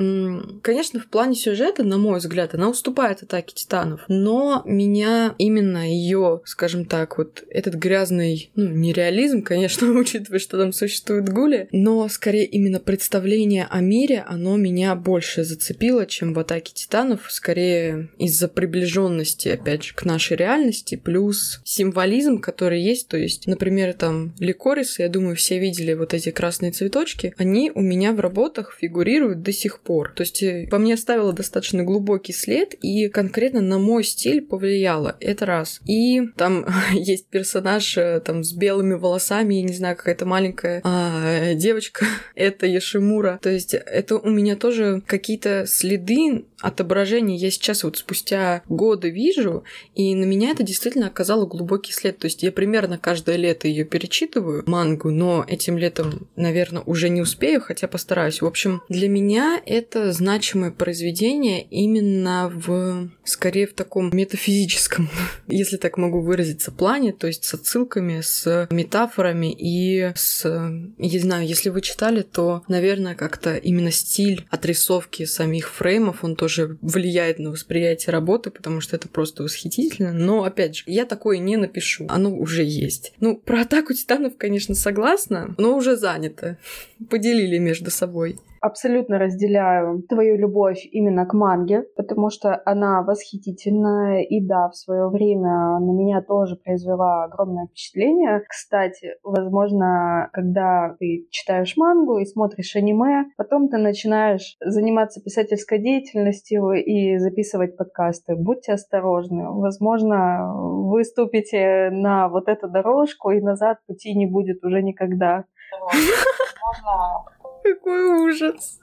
S1: конечно, в плане сюжета, на мой взгляд, она уступает атаке титанов. Но меня именно ее, скажем так, вот этот грязный, ну, нереализм, конечно, учитывая, что там существует гули, но скорее именно представление о мире, оно меня больше зацепило, чем в атаке титанов, скорее из-за приближенности, опять же, к нашей реальности, плюс символизм, который есть, то есть, например, там ликорисы, я думаю, все видели вот эти красные цветочки, они у меня в работах фигурируют до сих пор. То есть, э, по мне оставило достаточно глубокий след и конкретно на мой стиль повлияло. Это раз. И там есть персонаж э, там с белыми волосами, я не знаю, какая-то маленькая а, девочка, это Яшимура. То есть это у меня тоже какие-то следы отображения я сейчас вот спустя годы вижу, и на меня это действительно оказало глубокий след. То есть я примерно каждое лето ее перечитываю, мангу, но этим летом, наверное, уже не успею, хотя постараюсь. В общем, для меня это значимое произведение именно в, скорее, в таком метафизическом, если так могу выразиться, плане, то есть с отсылками, с метафорами и с... Я не знаю, если вы читали, то, наверное, как-то именно стиль отрисовки самих фреймов, он тоже влияет на восприятие работы, потому что это просто восхитительно. Но, опять же, я такое не напишу. Оно уже есть. Ну, про атаку титанов, конечно, согласна, но уже занято. Поделили между собой
S2: абсолютно разделяю твою любовь именно к манге, потому что она восхитительная, и да, в свое время на меня тоже произвела огромное впечатление. Кстати, возможно, когда ты читаешь мангу и смотришь аниме, потом ты начинаешь заниматься писательской деятельностью и записывать подкасты. Будьте осторожны. Возможно, вы ступите на вот эту дорожку, и назад пути не будет уже никогда.
S1: Возможно, какой ужас.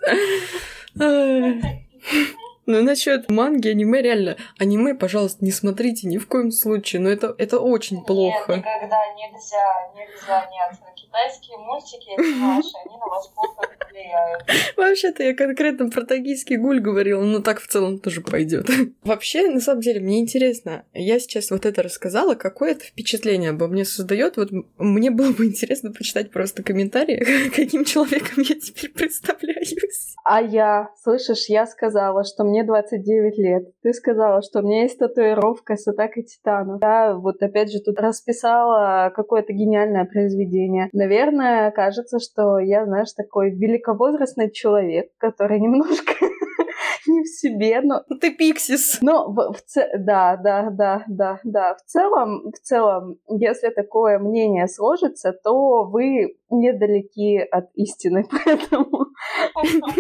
S1: Ну, насчет манги, аниме, реально, аниме, пожалуйста, не смотрите ни в коем случае, но это, это очень Нет, плохо.
S3: никогда нельзя, нельзя, нет. Китайские мультики, наши, они на вас плохо влияют.
S1: Вообще-то я конкретно про токийский гуль говорила, но так в целом тоже пойдет. Вообще, на самом деле, мне интересно, я сейчас вот это рассказала, какое это впечатление обо мне создает. Вот мне было бы интересно почитать просто комментарии, каким человеком я теперь представляюсь.
S2: А я, слышишь, я сказала, что мне 29 лет. Ты сказала, что у меня есть татуировка с атакой титанов. Я вот опять же тут расписала какое-то гениальное произведение. Наверное, кажется, что я, знаешь, такой великовозрастный человек, который немножко не в себе, но...
S1: Ты пиксис.
S2: Но в, в ц... да, да, да, да, да. В целом, в целом, если такое мнение сложится, то вы недалеки от истины, поэтому...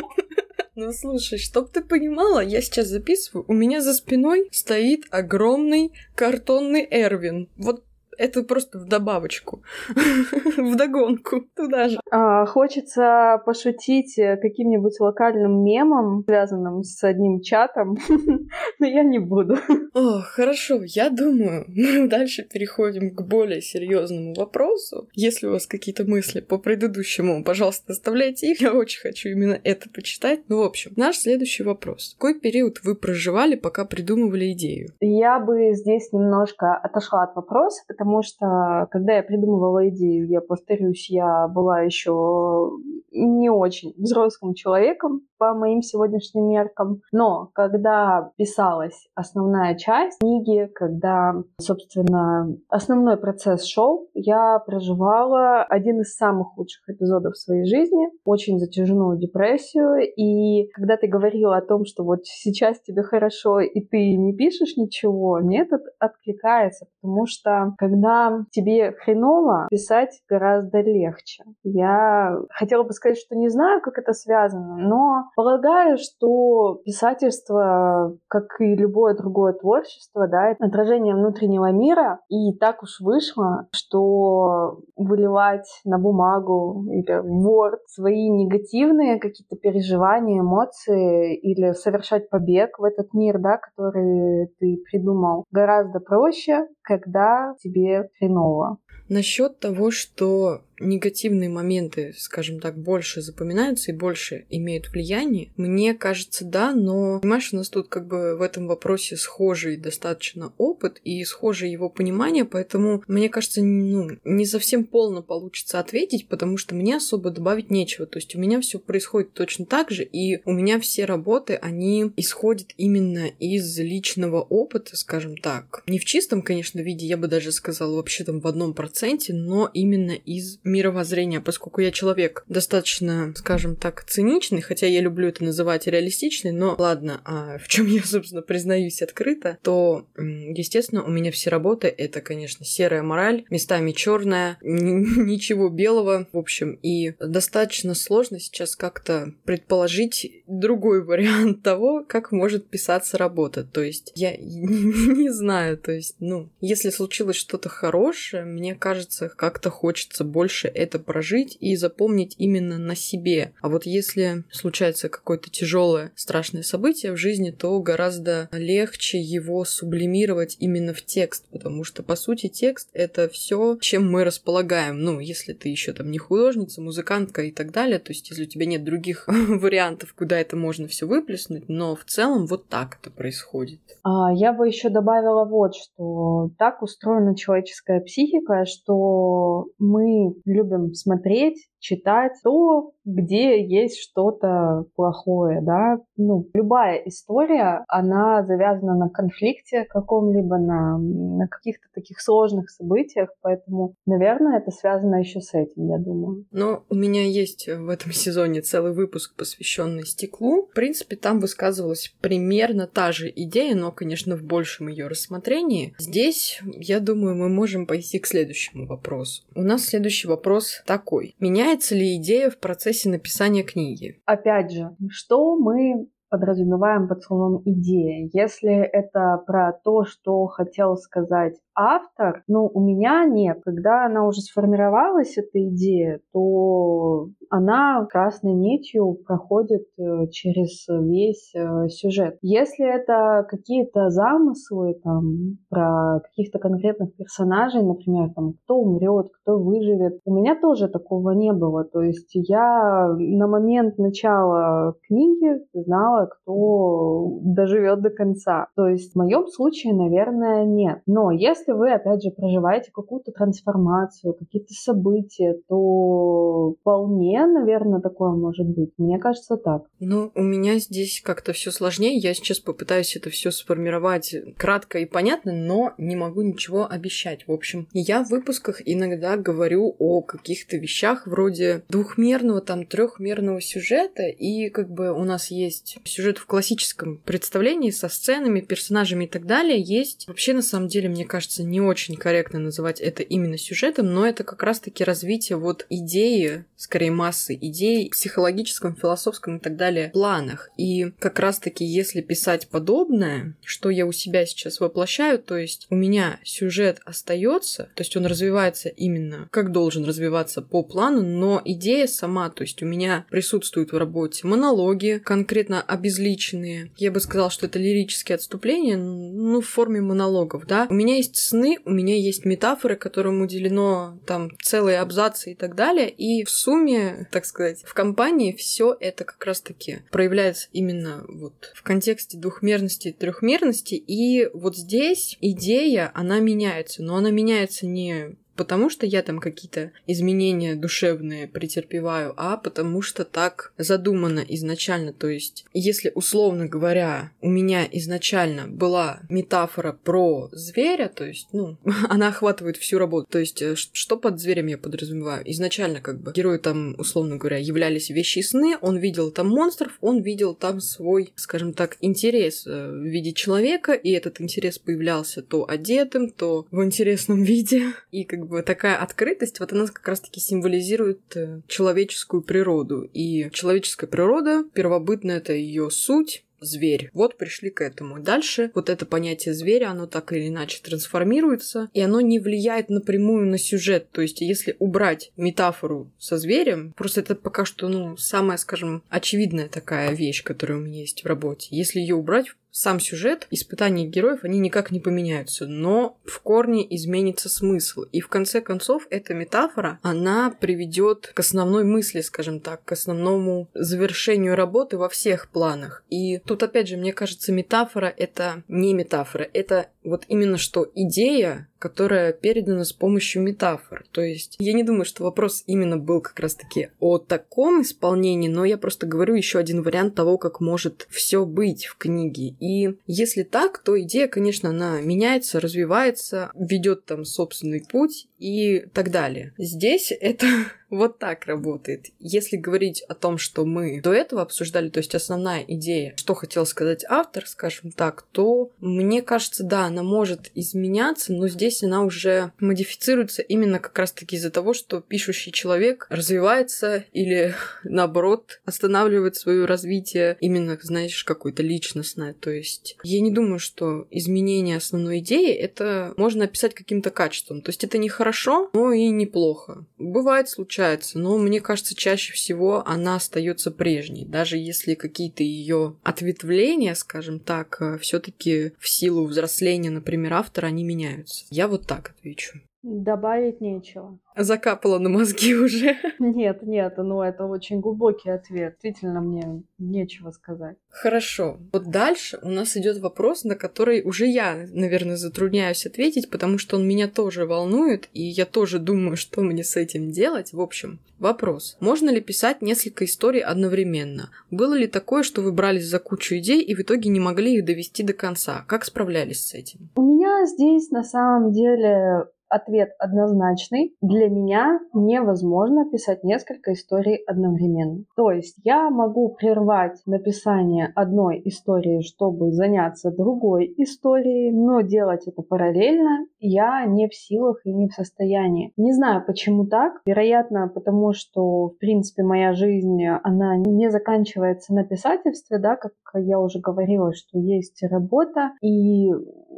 S1: Ну слушай, чтоб ты понимала, я сейчас записываю, у меня за спиной стоит огромный картонный Эрвин. Вот это просто в добавочку, в догонку туда же.
S2: А, хочется пошутить э, каким-нибудь локальным мемом, связанным с одним чатом, но я не буду.
S1: О, хорошо, я думаю, мы дальше переходим к более серьезному вопросу. Если у вас какие-то мысли по предыдущему, пожалуйста, оставляйте их. Я очень хочу именно это почитать. Ну, в общем, наш следующий вопрос. Какой период вы проживали, пока придумывали идею?
S2: Я бы здесь немножко отошла от вопроса, потому что когда я придумывала идею, я повторюсь, я была еще не очень взрослым человеком по моим сегодняшним меркам. Но когда писалась основная часть книги, когда, собственно, основной процесс шел, я проживала один из самых лучших эпизодов своей жизни, очень затяжную депрессию. И когда ты говорила о том, что вот сейчас тебе хорошо, и ты не пишешь ничего, мне это откликается, потому что когда тебе хреново, писать гораздо легче. Я хотела бы сказать, что не знаю, как это связано, но полагаю, что писательство, как и любое другое творчество, да, это отражение внутреннего мира, и так уж вышло, что выливать на бумагу или в Word свои негативные какие-то переживания, эмоции или совершать побег в этот мир, да, который ты придумал, гораздо проще, когда тебе хреново.
S1: Насчет того, что негативные моменты, скажем так, больше запоминаются и больше имеют влияние, мне кажется, да, но, понимаешь, у нас тут как бы в этом вопросе схожий достаточно опыт и схожее его понимание, поэтому, мне кажется, ну, не совсем полно получится ответить, потому что мне особо добавить нечего. То есть у меня все происходит точно так же, и у меня все работы, они исходят именно из личного опыта, скажем так. Не в чистом, конечно, виде, я бы даже сказала, вообще там в одном проценте, но именно из мировоззрения, поскольку я человек достаточно, скажем так, циничный, хотя я люблю это называть реалистичный, но ладно, а в чем я, собственно, признаюсь открыто, то, естественно, у меня все работы это, конечно, серая мораль, местами черная, ничего белого, в общем, и достаточно сложно сейчас как-то предположить другой вариант того, как может писаться работа. То есть я не знаю, то есть, ну, если случилось что-то хорошее, мне кажется, как-то хочется больше это прожить и запомнить именно на себе. А вот если случается какое-то тяжелое, страшное событие в жизни, то гораздо легче его сублимировать именно в текст, потому что, по сути, текст — это все, чем мы располагаем. Ну, если ты еще там не художница, музыкантка и так далее, то есть если у тебя нет других вариантов, куда это можно все выплеснуть, но в целом вот так это происходит.
S2: А, я бы еще добавила вот, что так устроена человеческая психика, что мы любим смотреть читать то, где есть что-то плохое, да. Ну, любая история, она завязана на конфликте каком-либо, на, на каких-то таких сложных событиях, поэтому, наверное, это связано еще с этим, я думаю.
S1: Но у меня есть в этом сезоне целый выпуск, посвященный стеклу. В принципе, там высказывалась примерно та же идея, но, конечно, в большем ее рассмотрении. Здесь, я думаю, мы можем пойти к следующему вопросу. У нас следующий вопрос такой. Меня Меняется ли идея в процессе написания книги?
S2: Опять же, что мы подразумеваем под словом идея. Если это про то, что хотел сказать автор, ну, у меня нет. Когда она уже сформировалась, эта идея, то она красной нитью проходит э, через весь э, сюжет. Если это какие-то замыслы там про каких-то конкретных персонажей, например, там кто умрет, кто выживет, у меня тоже такого не было. То есть я на момент начала книги знала, кто доживет до конца. То есть в моем случае, наверное, нет. Но если вы, опять же, проживаете какую-то трансформацию, какие-то события, то вполне, наверное, такое может быть. Мне кажется, так.
S1: Ну, у меня здесь как-то все сложнее. Я сейчас попытаюсь это все сформировать кратко и понятно, но не могу ничего обещать. В общем, я в выпусках иногда говорю о каких-то вещах вроде двухмерного, там, трехмерного сюжета, и как бы у нас есть сюжет в классическом представлении со сценами, персонажами и так далее. Есть вообще, на самом деле, мне кажется, не очень корректно называть это именно сюжетом, но это как раз-таки развитие вот идеи, скорее массы идей, психологическом, философском и так далее планах. И как раз-таки, если писать подобное, что я у себя сейчас воплощаю, то есть у меня сюжет остается, то есть он развивается именно как должен развиваться по плану, но идея сама, то есть у меня присутствует в работе монологи, конкретно обезличенные. Я бы сказала, что это лирические отступления, ну, в форме монологов, да. У меня есть сны, у меня есть метафоры, которым уделено там целые абзацы и так далее, и в сумме, так сказать, в компании все это как раз-таки проявляется именно вот в контексте двухмерности и трехмерности, и вот здесь идея, она меняется, но она меняется не потому что я там какие-то изменения душевные претерпеваю, а потому что так задумано изначально. То есть, если, условно говоря, у меня изначально была метафора про зверя, то есть, ну, она охватывает всю работу. То есть, э, что под зверем я подразумеваю? Изначально, как бы, герои там, условно говоря, являлись вещи и сны, он видел там монстров, он видел там свой, скажем так, интерес э, в виде человека, и этот интерес появлялся то одетым, то в интересном виде, и как как бы такая открытость, вот она как раз-таки символизирует э, человеческую природу. И человеческая природа, первобытная это ее суть, зверь. Вот пришли к этому. Дальше вот это понятие зверя, оно так или иначе трансформируется, и оно не влияет напрямую на сюжет. То есть, если убрать метафору со зверем, просто это пока что, ну, самая, скажем, очевидная такая вещь, которая у меня есть в работе. Если ее убрать, сам сюжет, испытания героев, они никак не поменяются, но в корне изменится смысл. И в конце концов, эта метафора, она приведет к основной мысли, скажем так, к основному завершению работы во всех планах. И тут, опять же, мне кажется, метафора — это не метафора, это вот именно что идея, которая передана с помощью метафор. То есть я не думаю, что вопрос именно был как раз-таки о таком исполнении, но я просто говорю еще один вариант того, как может все быть в книге. И если так, то идея, конечно, она меняется, развивается, ведет там собственный путь и так далее. Здесь это вот так работает. Если говорить о том, что мы до этого обсуждали, то есть основная идея, что хотел сказать автор, скажем так, то мне кажется, да, она может изменяться, но здесь она уже модифицируется именно как раз-таки из-за того, что пишущий человек развивается или наоборот останавливает свое развитие именно, знаешь, какое-то личностное. То есть я не думаю, что изменение основной идеи это можно описать каким-то качеством. То есть это не хорошо, но и неплохо. Бывает случайно улучшается, но мне кажется, чаще всего она остается прежней, даже если какие-то ее ответвления, скажем так, э, все-таки в силу взросления, например, автора, они меняются. Я вот так отвечу.
S2: Добавить нечего.
S1: Закапала на мозги уже.
S2: Нет, нет, ну это очень глубокий ответ. Действительно, мне нечего сказать.
S1: Хорошо. Вот дальше у нас идет вопрос, на который уже я, наверное, затрудняюсь ответить, потому что он меня тоже волнует, и я тоже думаю, что мне с этим делать. В общем, вопрос. Можно ли писать несколько историй одновременно? Было ли такое, что вы брались за кучу идей и в итоге не могли их довести до конца? Как справлялись с этим?
S2: У меня здесь на самом деле ответ однозначный. Для меня невозможно писать несколько историй одновременно. То есть я могу прервать написание одной истории, чтобы заняться другой историей, но делать это параллельно я не в силах и не в состоянии. Не знаю, почему так. Вероятно, потому что, в принципе, моя жизнь, она не заканчивается на писательстве, да, как я уже говорила, что есть работа, и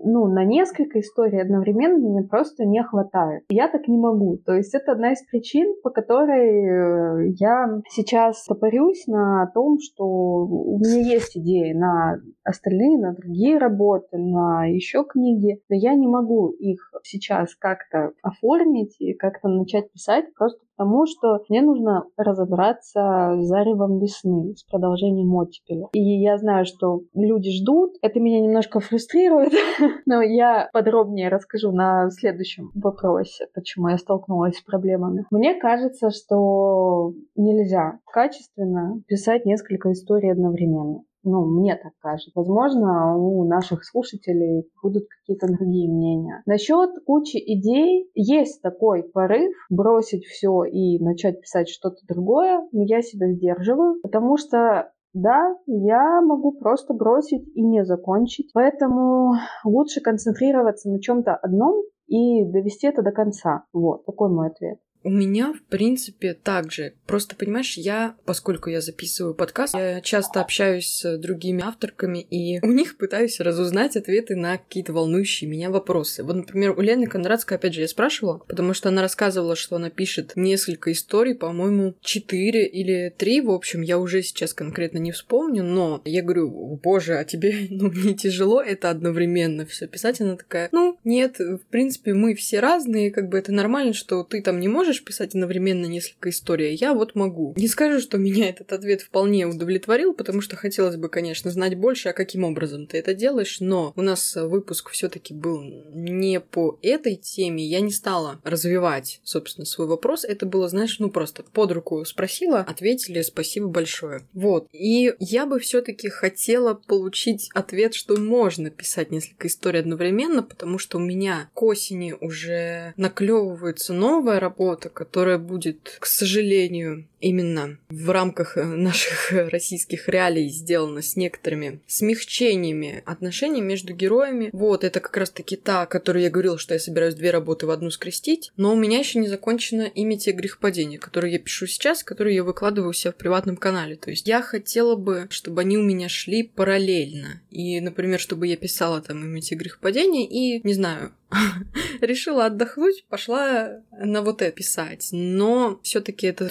S2: ну, на несколько историй одновременно мне просто не хватает. Я так не могу. То есть это одна из причин, по которой э, я сейчас топорюсь на том, что у меня есть идеи на остальные, на другие работы, на еще книги, но я не могу их сейчас как-то оформить и как-то начать писать, просто Потому что мне нужно разобраться с заревом весны, с продолжением оттепели. И я знаю, что люди ждут. Это меня немножко фрустрирует, но я подробнее расскажу на следующем вопросе, почему я столкнулась с проблемами. Мне кажется, что нельзя качественно писать несколько историй одновременно. Ну, мне так кажется. Возможно, у наших слушателей будут какие-то другие мнения. Насчет кучи идей есть такой порыв бросить все и начать писать что-то другое, но я себя сдерживаю, потому что да, я могу просто бросить и не закончить. Поэтому лучше концентрироваться на чем-то одном и довести это до конца. Вот, такой мой ответ.
S1: У меня, в принципе, так же. Просто, понимаешь, я, поскольку я записываю подкаст, я часто общаюсь с другими авторками, и у них пытаюсь разузнать ответы на какие-то волнующие меня вопросы. Вот, например, у Лены Кондратской, опять же, я спрашивала, потому что она рассказывала, что она пишет несколько историй, по-моему, четыре или три, в общем, я уже сейчас конкретно не вспомню, но я говорю, боже, а тебе, ну, не тяжело это одновременно все писать? Она такая, ну, нет, в принципе, мы все разные, как бы это нормально, что ты там не можешь можешь писать одновременно несколько историй, я вот могу. Не скажу, что меня этот ответ вполне удовлетворил, потому что хотелось бы, конечно, знать больше, а каким образом ты это делаешь, но у нас выпуск все таки был не по этой теме, я не стала развивать, собственно, свой вопрос. Это было, знаешь, ну просто под руку спросила, ответили, спасибо большое. Вот. И я бы все таки хотела получить ответ, что можно писать несколько историй одновременно, потому что у меня к осени уже наклевывается новая работа, работа, которая будет, к сожалению, именно в рамках э, наших российских реалий сделана с некоторыми смягчениями отношений между героями. Вот, это как раз-таки та, о которой я говорила, что я собираюсь две работы в одну скрестить, но у меня еще не закончено имя те грехопадения, которые я пишу сейчас, которые я выкладываю у себя в приватном канале. То есть я хотела бы, чтобы они у меня шли параллельно. И, например, чтобы я писала там имя те грехопадения и, не знаю, решила отдохнуть, пошла на вот это писать. Но все-таки это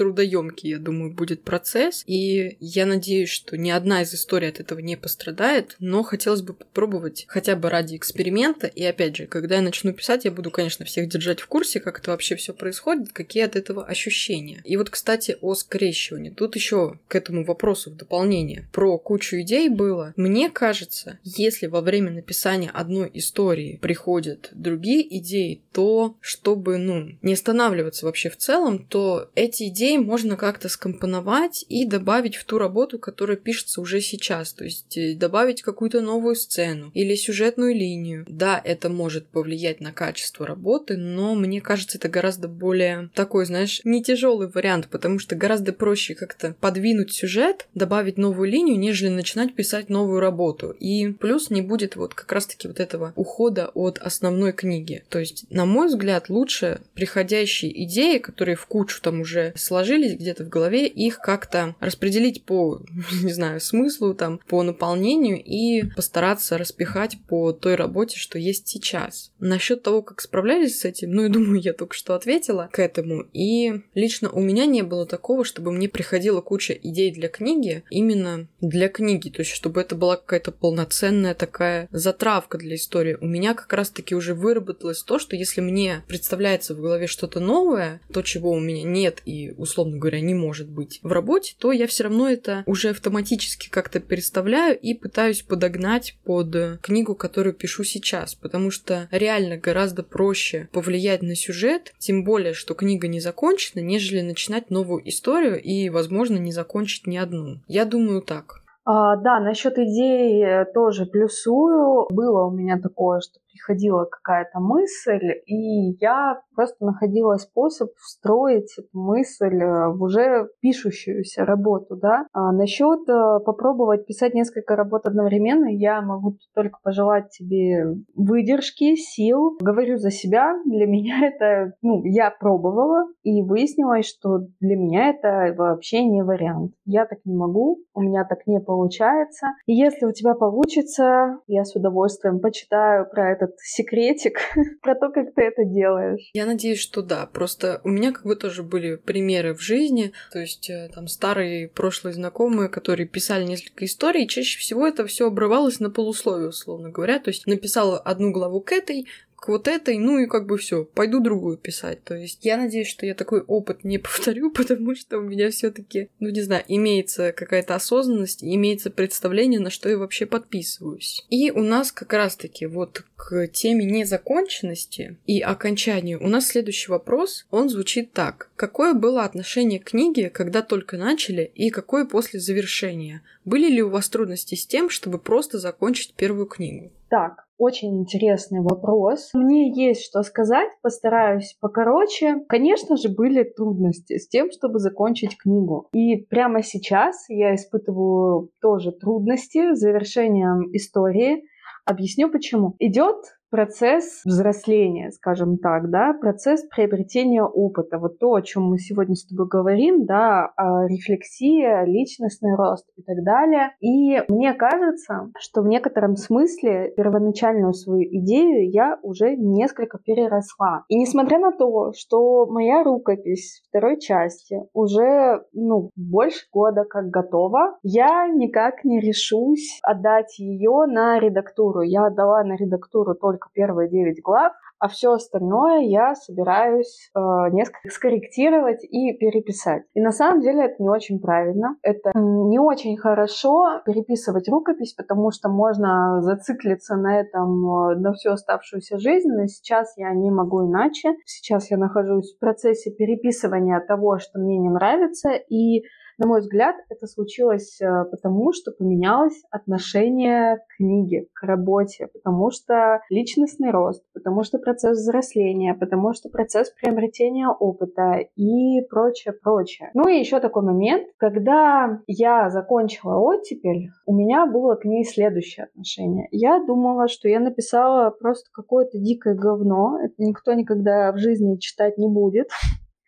S1: трудоемкий, я думаю, будет процесс. И я надеюсь, что ни одна из историй от этого не пострадает. Но хотелось бы попробовать хотя бы ради эксперимента. И опять же, когда я начну писать, я буду, конечно, всех держать в курсе, как это вообще все происходит, какие от этого ощущения. И вот, кстати, о скрещивании. Тут еще к этому вопросу в дополнение. Про кучу идей было. Мне кажется, если во время написания одной истории приходят другие идеи, то чтобы, ну, не останавливаться вообще в целом, то эти идеи можно как-то скомпоновать и добавить в ту работу, которая пишется уже сейчас. То есть э, добавить какую-то новую сцену или сюжетную линию. Да, это может повлиять на качество работы, но мне кажется, это гораздо более такой, знаешь, не тяжелый вариант, потому что гораздо проще как-то подвинуть сюжет, добавить новую линию, нежели начинать писать новую работу. И плюс не будет вот как раз-таки вот этого ухода от основной книги. То есть, на мой взгляд, лучше приходящие идеи, которые в кучу там уже сложились где-то в голове, их как-то распределить по, не знаю, смыслу, там, по наполнению и постараться распихать по той работе, что есть сейчас. Насчет того, как справлялись с этим, ну, я думаю, я только что ответила к этому. И лично у меня не было такого, чтобы мне приходила куча идей для книги именно для книги, то есть чтобы это была какая-то полноценная такая затравка для истории. У меня как раз-таки уже выработалось то, что если мне представляется в голове что-то новое, то, чего у меня нет и, условно говоря, не может быть в работе, то я все равно это уже автоматически как-то переставляю и пытаюсь подогнать под книгу, которую пишу сейчас, потому что реально гораздо проще повлиять на сюжет, тем более, что книга не закончена, нежели начинать новую историю и, возможно, не закончить ни одну. Я думаю так.
S2: А, да, насчет идей э, тоже плюсую. Было у меня такое, что приходила какая-то мысль, и я просто находила способ встроить эту мысль э, в уже пишущуюся работу, да. А насчет э, попробовать писать несколько работ одновременно, я могу только пожелать тебе выдержки, сил. Говорю за себя, для меня это, ну, я пробовала, и выяснилось, что для меня это вообще не вариант. Я так не могу, у меня так не получается. И если у тебя получится, я с удовольствием почитаю про этот секретик, про то, как ты это делаешь.
S1: Я надеюсь, что да. Просто у меня как бы тоже были примеры в жизни, то есть э, там старые прошлые знакомые, которые писали несколько историй, чаще всего это все обрывалось на полусловие, условно говоря. То есть написала одну главу к этой, к вот этой, ну и как бы все, пойду другую писать. То есть я надеюсь, что я такой опыт не повторю, потому что у меня все-таки, ну не знаю, имеется какая-то осознанность, имеется представление, на что я вообще подписываюсь. И у нас как раз-таки вот к теме незаконченности и окончанию у нас следующий вопрос, он звучит так. Какое было отношение к книге, когда только начали, и какое после завершения? Были ли у вас трудности с тем, чтобы просто закончить первую книгу?
S2: Так, очень интересный вопрос. Мне есть что сказать, постараюсь покороче. Конечно же, были трудности с тем, чтобы закончить книгу. И прямо сейчас я испытываю тоже трудности с завершением истории. Объясню почему. Идет процесс взросления, скажем так, да, процесс приобретения опыта. Вот то, о чем мы сегодня с тобой говорим, да, рефлексия, личностный рост и так далее. И мне кажется, что в некотором смысле первоначальную свою идею я уже несколько переросла. И несмотря на то, что моя рукопись второй части уже, ну, больше года как готова, я никак не решусь отдать ее на редактуру. Я отдала на редактуру только только первые 9 глав, а все остальное я собираюсь э, несколько скорректировать и переписать. И на самом деле это не очень правильно. Это не очень хорошо переписывать рукопись, потому что можно зациклиться на этом э, на всю оставшуюся жизнь, но сейчас я не могу иначе. Сейчас я нахожусь в процессе переписывания того, что мне не нравится, и на мой взгляд, это случилось э, потому, что поменялось отношение к книге, к работе, потому что личностный рост, потому что процесс взросления, потому что процесс приобретения опыта и прочее, прочее. Ну и еще такой момент, когда я закончила оттепель, у меня было к ней следующее отношение. Я думала, что я написала просто какое-то дикое говно, это никто никогда в жизни читать не будет.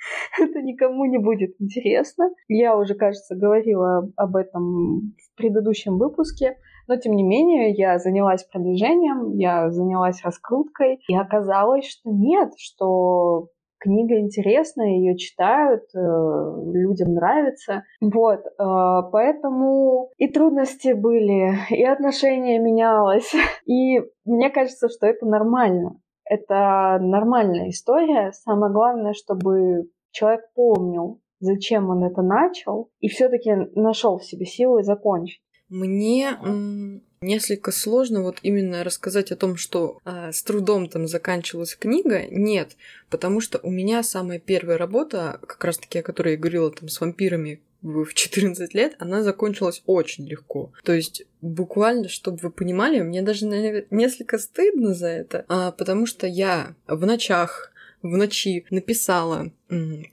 S2: это никому не будет интересно. Я уже, кажется, говорила об этом в предыдущем выпуске. Но, тем не менее, я занялась продвижением, я занялась раскруткой, и оказалось, что нет, что книга интересная, ее читают, э, людям нравится. Вот, э, поэтому и трудности были, и отношение менялось. И мне кажется, что это нормально. Это нормальная история. Самое главное, чтобы человек помнил, зачем он это начал, и все-таки нашел в себе силы закончить.
S1: Мне несколько сложно вот именно рассказать о том, что э, с трудом там заканчивалась книга. Нет, потому что у меня самая первая работа, как раз таки, о которой я говорила там с вампирами в 14 лет, она закончилась очень легко. То есть буквально, чтобы вы понимали, мне даже наверное, несколько стыдно за это, а, потому что я в ночах в ночи написала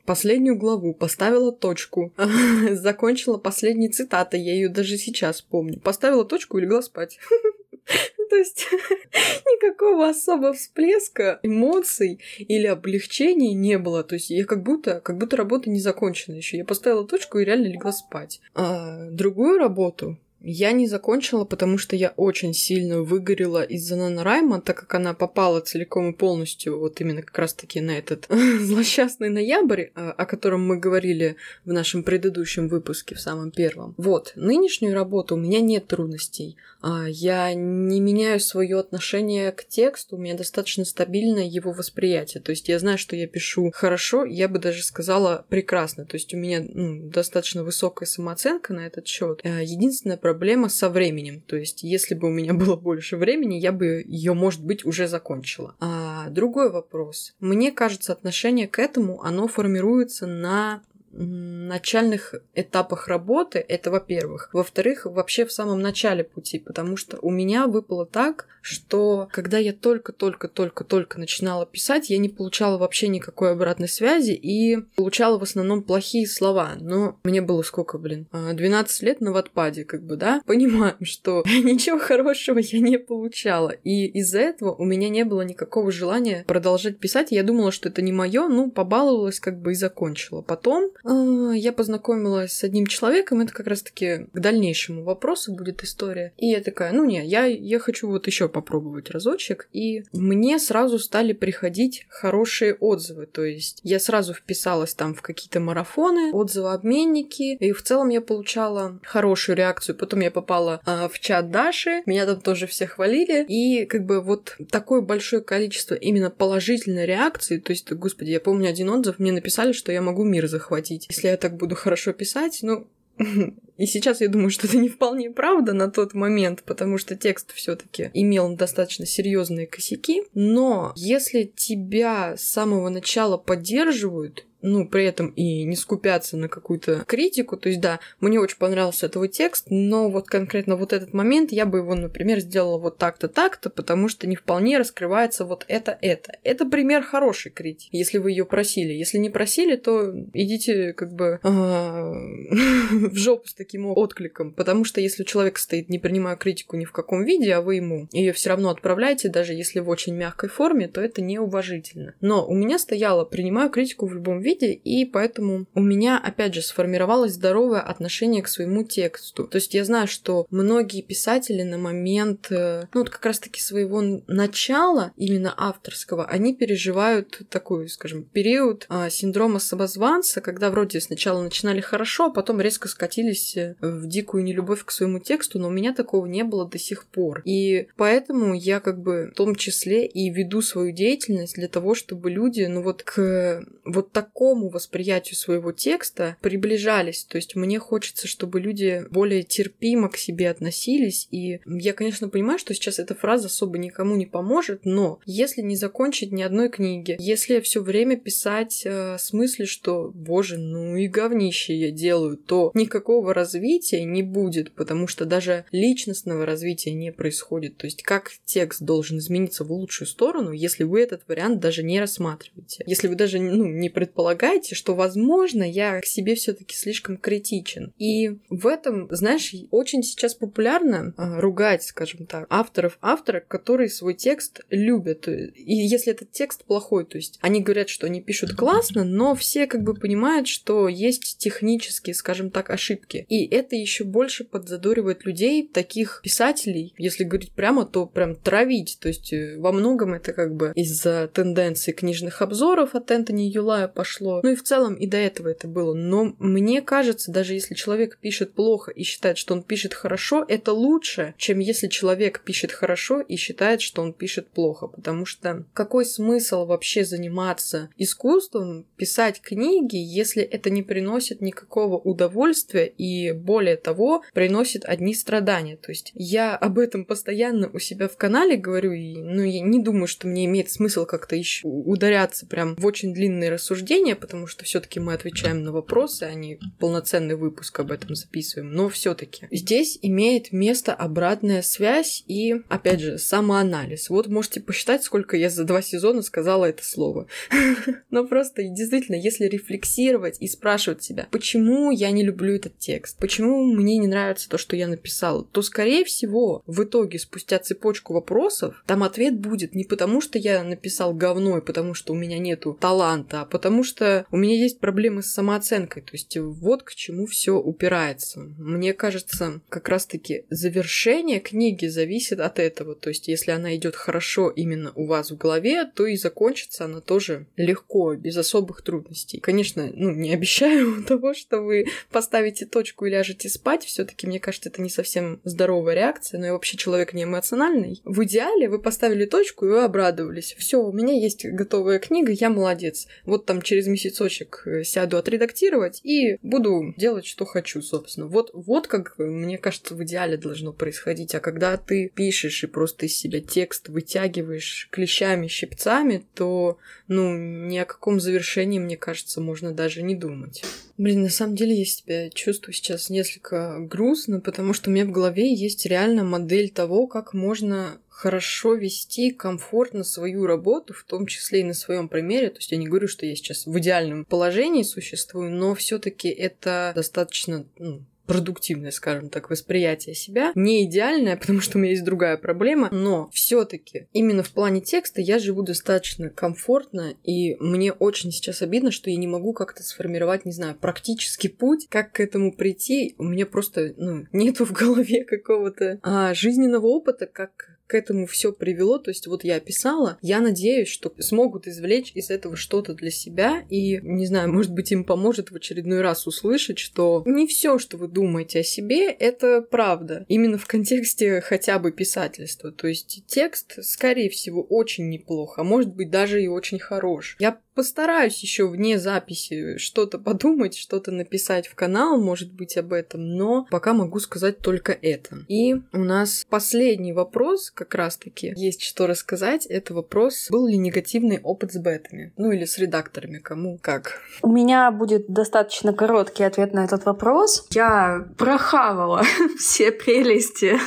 S1: последнюю главу, поставила точку, закончила последней цитатой, я ее даже сейчас помню. Поставила точку и легла спать. То есть никакого особого всплеска эмоций или облегчений не было. То есть я как будто, как будто работа не закончена еще. Я поставила точку и реально легла спать. А другую работу я не закончила, потому что я очень сильно выгорела из-за Нанорайма, так как она попала целиком и полностью вот именно как раз-таки на этот злосчастный ноябрь, а, о котором мы говорили в нашем предыдущем выпуске, в самом первом. Вот, нынешнюю работу у меня нет трудностей. А, я не меняю свое отношение к тексту, у меня достаточно стабильное его восприятие. То есть я знаю, что я пишу хорошо, я бы даже сказала прекрасно. То есть у меня ну, достаточно высокая самооценка на этот счет. А, единственное проблема со временем. То есть, если бы у меня было больше времени, я бы ее, может быть, уже закончила. А другой вопрос. Мне кажется, отношение к этому, оно формируется на начальных этапах работы, это во-первых. Во-вторых, вообще в самом начале пути, потому что у меня выпало так, что когда я только-только-только-только начинала писать, я не получала вообще никакой обратной связи и получала в основном плохие слова. Но мне было сколько, блин, 12 а, лет на ватпаде, как бы, да? Понимаем, что ничего хорошего я не получала. И из-за этого у меня не было никакого желания продолжать писать. Я думала, что это не мое, ну, побаловалась как бы и закончила. Потом я познакомилась с одним человеком, это как раз-таки к дальнейшему вопросу будет история. И я такая, ну не, я, я хочу вот еще попробовать разочек. И мне сразу стали приходить хорошие отзывы. То есть я сразу вписалась там в какие-то марафоны, отзывы-обменники, и в целом я получала хорошую реакцию. Потом я попала а, в чат Даши, меня там тоже все хвалили. И как бы вот такое большое количество именно положительной реакции, то есть, господи, я помню один отзыв, мне написали, что я могу мир захватить. Если я так буду хорошо писать, ну, и сейчас я думаю, что это не вполне правда на тот момент, потому что текст все-таки имел достаточно серьезные косяки. Но если тебя с самого начала поддерживают, ну, при этом и не скупятся на какую-то критику. То есть, да, мне очень понравился этот текст, но вот конкретно вот этот момент я бы его, например, сделала вот так-то, так-то, потому что не вполне раскрывается вот это, это. Это пример хорошей критики, если вы ее просили. Если не просили, то идите как бы а, в жопу с таким откликом, потому что если человек стоит, не принимая критику ни в каком виде, а вы ему ее все равно отправляете, даже если в очень мягкой форме, то это неуважительно. Но у меня стояло, принимаю критику в любом виде, виде, и поэтому у меня, опять же, сформировалось здоровое отношение к своему тексту. То есть я знаю, что многие писатели на момент, э, ну вот как раз-таки своего начала, именно авторского, они переживают такой, скажем, период а, синдрома самозванца, когда вроде сначала начинали хорошо, а потом резко скатились э, в дикую нелюбовь к своему тексту, но у меня такого не было до сих пор. И поэтому я как бы в том числе и веду свою деятельность для того, чтобы люди, ну вот к вот такому такому восприятию своего текста приближались. То есть мне хочется, чтобы люди более терпимо к себе относились. И я, конечно, понимаю, что сейчас эта фраза особо никому не поможет, но если не закончить ни одной книги, если все время писать э, с мыслью, что, боже, ну и говнище я делаю, то никакого развития не будет, потому что даже личностного развития не происходит. То есть как текст должен измениться в лучшую сторону, если вы этот вариант даже не рассматриваете. Если вы даже ну, не предполагаете, предполагаете, что, возможно, я к себе все-таки слишком критичен. И в этом, знаешь, очень сейчас популярно а, ругать, скажем так, авторов автора, которые свой текст любят. И если этот текст плохой, то есть они говорят, что они пишут классно, но все как бы понимают, что есть технические, скажем так, ошибки. И это еще больше подзадоривает людей, таких писателей, если говорить прямо, то прям травить. То есть э, во многом это как бы из-за тенденции книжных обзоров от Энтони Юлая пошло прошло. Ну и в целом и до этого это было. Но мне кажется, даже если человек пишет плохо и считает, что он пишет хорошо, это лучше, чем если человек пишет хорошо и считает, что он пишет плохо. Потому что какой смысл вообще заниматься искусством, писать книги, если это не приносит никакого удовольствия и, более того, приносит одни страдания. То есть я об этом постоянно у себя в канале говорю, и ну, я не думаю, что мне имеет смысл как-то еще ударяться прям в очень длинные рассуждения, мнение, потому что все-таки мы отвечаем на вопросы, а не полноценный выпуск об этом записываим. Но все-таки здесь имеет место обратная связь и, опять же, самоанализ. Вот можете посчитать, сколько я за два сезона сказала это слово. Но просто действительно, если рефлексировать и спрашивать себя, почему я не люблю этот текст, почему мне не нравится то, что я написала, то, скорее всего, в итоге, спустя цепочку вопросов, там ответ будет не потому, что я написал говно и потому, что у меня нету таланта, а потому что что у меня есть проблемы с самооценкой. То есть вот к чему все упирается. Мне кажется, как раз-таки завершение книги зависит от этого. То есть если она идет хорошо именно у вас в голове, то и закончится она тоже легко, без особых трудностей. Конечно, ну, не обещаю того, что вы поставите точку и ляжете спать. Все-таки, мне кажется, это не совсем здоровая реакция, но я вообще человек не эмоциональный. В идеале вы поставили точку и вы обрадовались. Все, у меня есть готовая книга, я молодец. Вот там через месяцочек э, сяду отредактировать и буду делать, что хочу, собственно. Вот, вот как, мне кажется, в идеале должно происходить. А когда ты пишешь и просто из себя текст вытягиваешь клещами, щипцами, то, ну, ни о каком завершении, мне кажется, можно даже не думать. Блин, на самом деле я себя чувствую сейчас несколько грустно, потому что у меня в голове есть реально модель того, как можно хорошо вести комфортно свою работу, в том числе и на своем примере. То есть я не говорю, что я сейчас в идеальном положении существую, но все-таки это достаточно ну, продуктивное, скажем так, восприятие себя. Не идеальное, потому что у меня есть другая проблема, но все таки именно в плане текста я живу достаточно комфортно, и мне очень сейчас обидно, что я не могу как-то сформировать, не знаю, практический путь, как к этому прийти. У меня просто, ну, нету в голове какого-то а, жизненного опыта, как к этому все привело. То есть вот я описала, я надеюсь, что смогут извлечь из этого что-то для себя и, не знаю, может быть, им поможет в очередной раз услышать, что не все, что вы думаете о себе, это правда. Именно в контексте хотя бы писательства. То есть текст, скорее всего, очень неплохо, а может быть даже и очень хорош. Я постараюсь еще вне записи что-то подумать, что-то написать в канал, может быть, об этом, но пока могу сказать только это. И у нас последний вопрос, как раз-таки, есть что рассказать. Это вопрос, был ли негативный опыт с бетами? Ну или с редакторами, кому как.
S2: У меня будет достаточно короткий ответ на этот вопрос. Я прохавала все прелести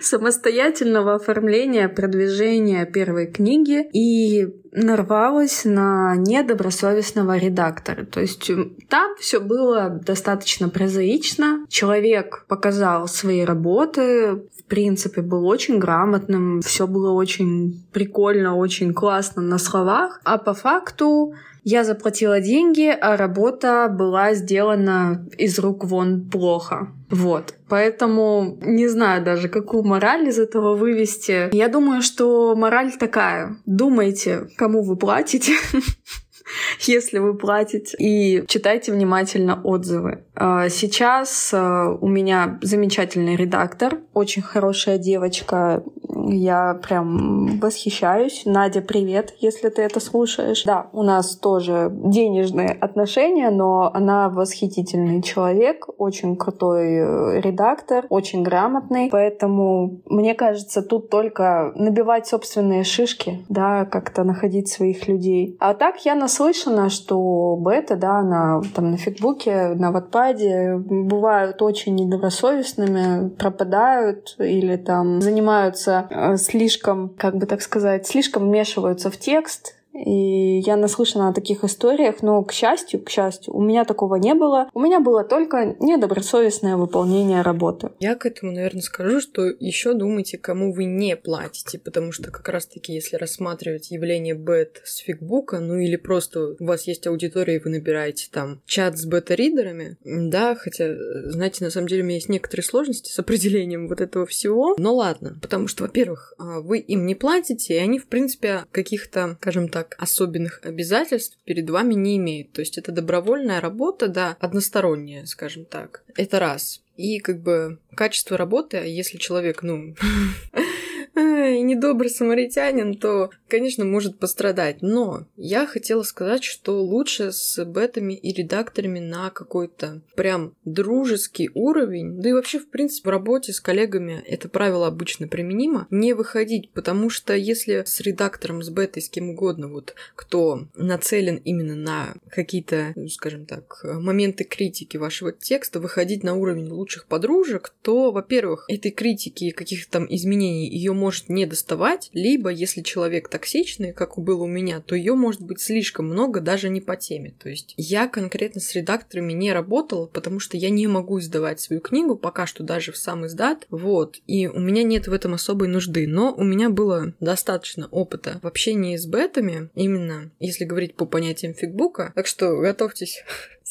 S2: самостоятельного оформления, продвижения первой книги и нарвалась на недобросовестного редактора. То есть там все было достаточно прозаично. Человек показал свои работы, в принципе, был очень грамотным, все было очень прикольно, очень классно на словах, а по факту я заплатила деньги, а работа была сделана из рук вон плохо. Вот. Поэтому не знаю даже, какую мораль из этого вывести. Я думаю, что мораль такая. Думайте, кому вы платите. если вы платите, и читайте внимательно отзывы. А, сейчас а, у меня замечательный редактор, очень хорошая девочка, я прям восхищаюсь. Надя, привет, если ты это слушаешь. Да, у нас тоже денежные отношения, но она восхитительный человек, очень крутой э, редактор, очень грамотный. Поэтому, мне кажется, тут только набивать собственные шишки, да, как-то находить своих людей. А так я наслышана, что бета, да, на, там, на фигбуке, на ватпаде бывают очень недобросовестными, пропадают или там занимаются Э, слишком, как бы так сказать, слишком вмешиваются в текст, и я наслышана о таких историях, но, к счастью, к счастью, у меня такого не было. У меня было только недобросовестное выполнение работы.
S1: Я к этому, наверное, скажу, что еще думайте, кому вы не платите, потому что как раз-таки, если рассматривать явление бет с фигбука, ну или просто у вас есть аудитория, и вы набираете там чат с бета-ридерами, да, хотя, знаете, на самом деле у меня есть некоторые сложности с определением вот этого всего, но ладно, потому что, во-первых, а, вы им не платите, и они, в принципе, каких-то, скажем так, так особенных обязательств перед вами не имеют. То есть это добровольная работа, да, односторонняя, скажем так. Это раз. И как бы качество работы, если человек, ну, и недобрый самаритянин, то, конечно, может пострадать. Но я хотела сказать, что лучше с бетами и редакторами на какой-то прям дружеский уровень, да и вообще, в принципе, в работе с коллегами это правило обычно применимо, не выходить, потому что если с редактором, с бетой, с кем угодно, вот кто нацелен именно на какие-то, ну, скажем так, моменты критики вашего текста, выходить на уровень лучших подружек, то, во-первых, этой критики и каких-то там изменений ее может не доставать, либо если человек токсичный, как было у меня, то ее может быть слишком много даже не по теме. То есть я конкретно с редакторами не работала, потому что я не могу издавать свою книгу пока что даже в сам издат, вот, и у меня нет в этом особой нужды, но у меня было достаточно опыта в общении с бетами, именно если говорить по понятиям фигбука, так что готовьтесь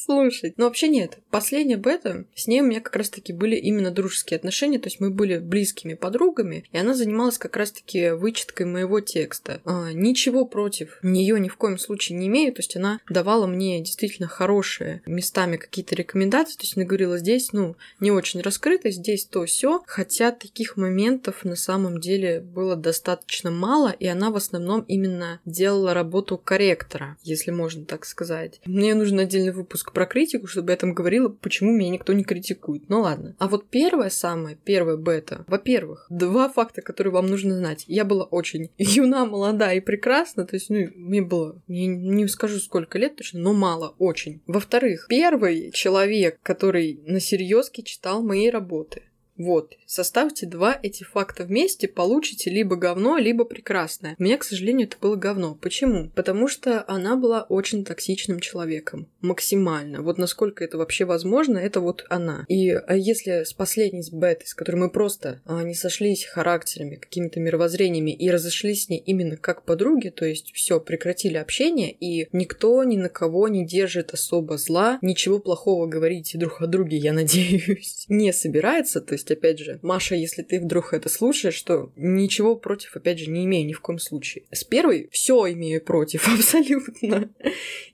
S1: слушать. Но вообще нет. Последняя бета, с ней у меня как раз-таки были именно дружеские отношения, то есть мы были близкими подругами, и она занималась как раз-таки вычеткой моего текста. А, ничего против нее ни в коем случае не имею, то есть она давала мне действительно хорошие местами какие-то рекомендации, то есть она говорила, здесь, ну, не очень раскрыто, здесь то все, хотя таких моментов на самом деле было достаточно мало, и она в основном именно делала работу корректора, если можно так сказать. Мне нужен отдельный выпуск про критику, чтобы я там говорила, почему меня никто не критикует. Ну ладно. А вот первое самое, первое бета. Во-первых, два факта, которые вам нужно знать. Я была очень юна, молода и прекрасна, то есть, ну, мне было, не, не скажу сколько лет точно, но мало, очень. Во-вторых, первый человек, который на серьезке читал мои работы, Вот, составьте два эти факта вместе, получите либо говно, либо прекрасное. У меня, к сожалению, это было говно. Почему? Потому что она была очень токсичным человеком. Максимально. Вот насколько это вообще возможно, это вот она. И а если с последней, с Бетой, с которой мы просто а, не сошлись характерами, какими-то мировоззрениями и разошлись с ней именно как подруги, то есть все, прекратили общение, и никто ни на кого не держит особо зла, ничего плохого говорить друг о друге, я надеюсь, не собирается, то есть есть, опять же, Маша, если ты вдруг это слушаешь, то ничего против, опять же, не имею ни в коем случае. С первой все имею против, абсолютно.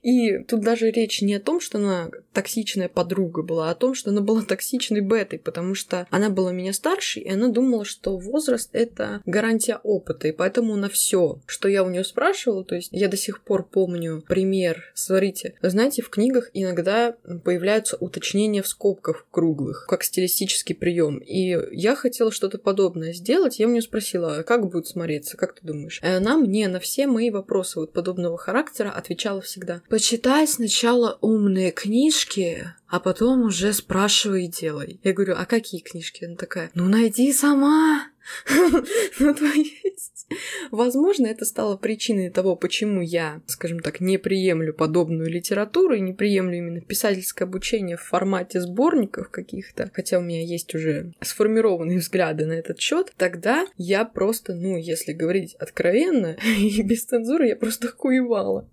S1: И тут даже речь не о том, что она токсичная подруга была, а о том, что она была токсичной бетой, потому что она была меня старше, и она думала, что возраст — это гарантия опыта, и поэтому на все, что я у нее спрашивала, то есть я до сих пор помню пример, смотрите, знаете, в книгах иногда появляются уточнения в скобках круглых, как стилистический прием. И я хотела что-то подобное сделать. Я у нее спросила, а как будет смотреться, как ты думаешь? И она мне на все мои вопросы вот подобного характера отвечала всегда. Почитай сначала умные книжки, а потом уже спрашивай и делай. Я говорю, а какие книжки? Она такая, ну найди сама. Ну, то есть, возможно, это стало причиной того, почему я, скажем так, не приемлю подобную литературу и не приемлю именно писательское обучение в формате сборников каких-то, хотя у меня есть уже сформированные взгляды на этот счет, тогда я просто, ну, если говорить откровенно и без цензуры, я просто хуевала.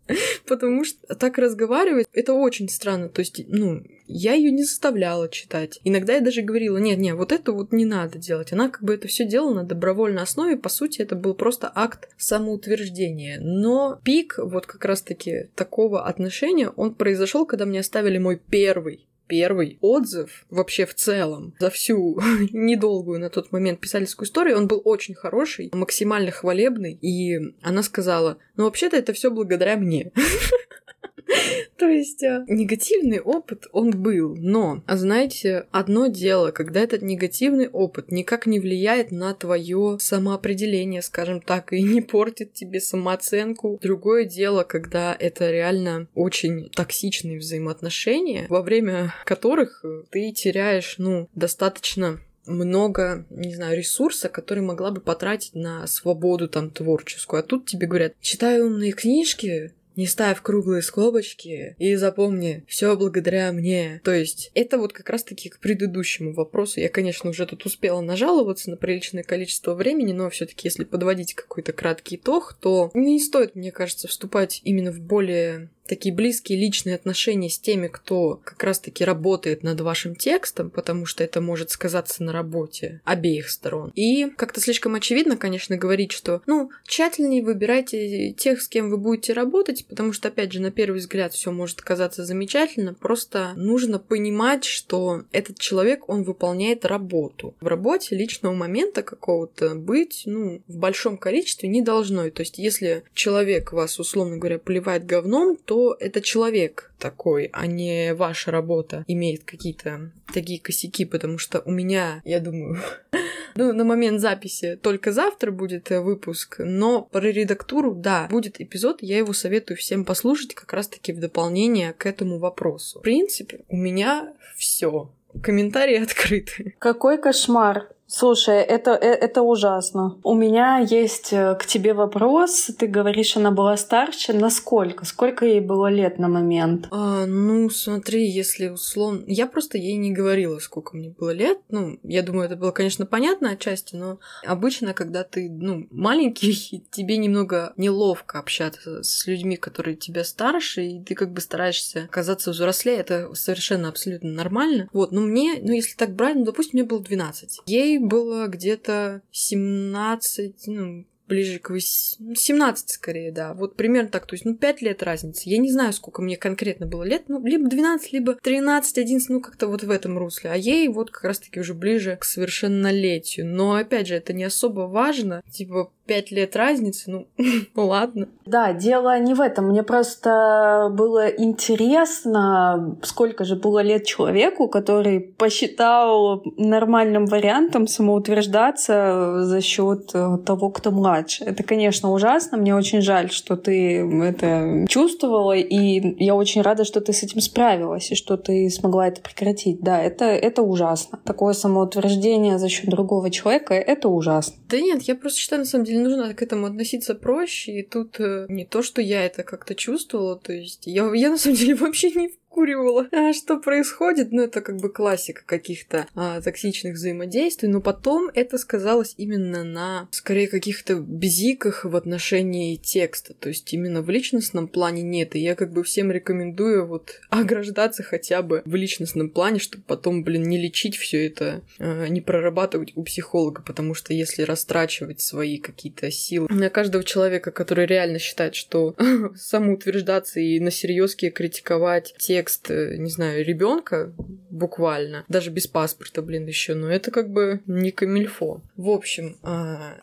S1: Потому что так разговаривать, это очень странно. То есть, ну, я ее не заставляла читать. Иногда я даже говорила, нет, нет, вот это вот не надо делать. Она как бы это все делала на добровольной основе. По сути, это был просто акт самоутверждения. Но пик вот как раз-таки такого отношения, он произошел, когда мне оставили мой первый первый отзыв вообще в целом за всю недолгую на тот момент писательскую историю, он был очень хороший, максимально хвалебный, и она сказала, ну вообще-то это все благодаря мне. То есть а, негативный опыт, он был, но, а знаете, одно дело, когда этот негативный опыт никак не влияет на твое самоопределение, скажем так, и не портит тебе самооценку. Другое дело, когда это реально очень токсичные взаимоотношения, во время которых ты теряешь, ну, достаточно много, не знаю, ресурса, который могла бы потратить на свободу там творческую. А тут тебе говорят, читай умные книжки, не ставь круглые скобочки и запомни, все благодаря мне. То есть это вот как раз-таки к предыдущему вопросу. Я, конечно, уже тут успела нажаловаться на приличное количество времени, но все-таки, если подводить какой-то краткий итог, то не стоит, мне кажется, вступать именно в более такие близкие личные отношения с теми, кто как раз-таки работает над вашим текстом, потому что это может сказаться на работе обеих сторон. И как-то слишком очевидно, конечно, говорить, что, ну, тщательнее выбирайте тех, с кем вы будете работать, потому что, опять же, на первый взгляд все может казаться замечательно, просто нужно понимать, что этот человек, он выполняет работу. В работе личного момента какого-то быть, ну, в большом количестве не должно. То есть, если человек вас, условно говоря, поливает говном, то что это человек такой, а не ваша работа имеет какие-то такие косяки, потому что у меня, я думаю, ну, на момент записи только завтра будет э, выпуск, но про редактуру, да, будет эпизод, я его советую всем послушать как раз-таки в дополнение к этому вопросу. В принципе, у меня все. Комментарии открыты.
S2: Какой кошмар. Слушай, это, э, это ужасно. У меня есть э, к тебе вопрос. Ты говоришь, она была старше. Насколько? Сколько ей было лет на момент?
S1: А, ну, смотри, если условно... Я просто ей не говорила, сколько мне было лет. Ну, я думаю, это было, конечно, понятно отчасти, но обычно, когда ты, ну, маленький, тебе немного неловко общаться с людьми, которые тебя старше, и ты как бы стараешься казаться взрослее. Это совершенно абсолютно нормально. Вот, но мне, ну, если так брать, ну, допустим, мне было 12. Ей было где-то 17, ну, ближе к 17 ну, скорее, да. Вот примерно так, то есть, ну, 5 лет разницы. Я не знаю, сколько мне конкретно было лет, ну, либо 12, либо 13, 11, ну, как-то вот в этом русле. А ей вот как раз-таки уже ближе к совершеннолетию. Но, опять же, это не особо важно. Типа, пять лет разницы, ну, ладно.
S2: Да, дело не в этом. Мне просто было интересно, сколько же было лет человеку, который посчитал нормальным вариантом самоутверждаться за счет э, того, кто младше. Это, конечно, ужасно. Мне очень жаль, что ты это чувствовала, и я очень рада, что ты с этим справилась, и что ты смогла это прекратить. Да, это, это ужасно. Такое самоутверждение за счет другого человека — это ужасно.
S1: Да нет, я просто считаю, на самом деле, нужно к этому относиться проще, и тут э, не то, что я это как-то чувствовала, то есть я, я на самом деле вообще не в накуривала. А что происходит? Ну, это как бы классика каких-то а, токсичных взаимодействий, но потом это сказалось именно на, скорее, каких-то бзиках в отношении текста, то есть именно в личностном плане нет, и я как бы всем рекомендую вот ограждаться хотя бы в личностном плане, чтобы потом, блин, не лечить все это, а, не прорабатывать у психолога, потому что если растрачивать свои какие-то силы на каждого человека, который реально считает, что самоутверждаться и на серьезке критиковать текст текст, э, не знаю, ребенка буквально, даже без паспорта, блин, еще, но это как бы не камильфо. В общем, э,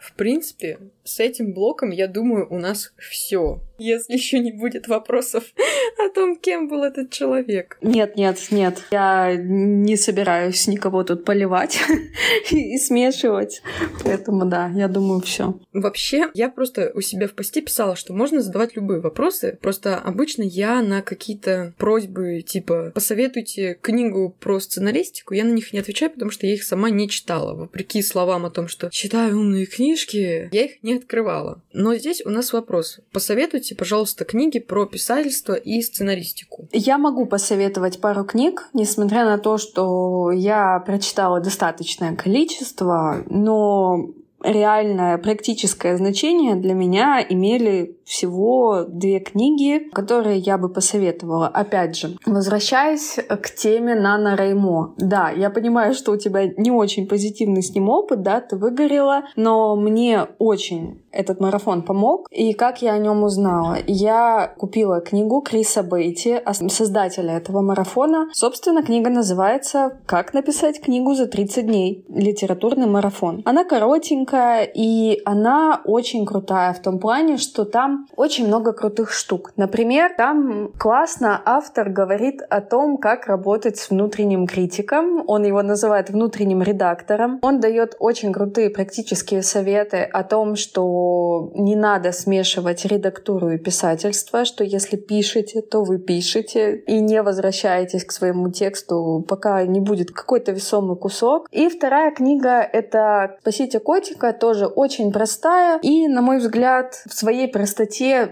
S1: в принципе, с этим блоком, я думаю, у нас все если еще не будет вопросов о том, кем был этот человек.
S2: Нет, нет, нет. Я не собираюсь никого тут поливать и смешивать. Поэтому да, я думаю, все.
S1: Вообще, я просто у себя в посте писала, что можно задавать любые вопросы. Просто обычно я на какие-то просьбы типа посоветуйте книгу про сценаристику, я на них не отвечаю, потому что я их сама не читала. Вопреки словам о том, что читаю умные книжки, я их не открывала. Но здесь у нас вопрос. Посоветуйте пожалуйста, книги про писательство и сценаристику.
S2: Я могу посоветовать пару книг, несмотря на то, что я прочитала достаточное количество, но реальное практическое значение для меня имели всего две книги, которые я бы посоветовала. Опять же, возвращаясь к теме Нана Реймо. Да, я понимаю, что у тебя не очень позитивный с ним опыт, да, ты выгорела, но мне очень этот марафон помог. И как я о нем узнала? Я купила книгу Криса Бейти, создателя этого марафона. Собственно, книга называется «Как написать книгу за 30 дней. Литературный марафон». Она коротенькая, и она очень крутая в том плане, что там очень много крутых штук. Например, там классно автор говорит о том, как работать с внутренним критиком. Он его называет внутренним редактором. Он дает очень крутые практические советы о том, что не надо смешивать редактуру и писательство, что если пишете, то вы пишете и не возвращаетесь к своему тексту, пока не будет какой-то весомый кусок. И вторая книга — это «Спасите котика», тоже очень простая и, на мой взгляд, в своей простоте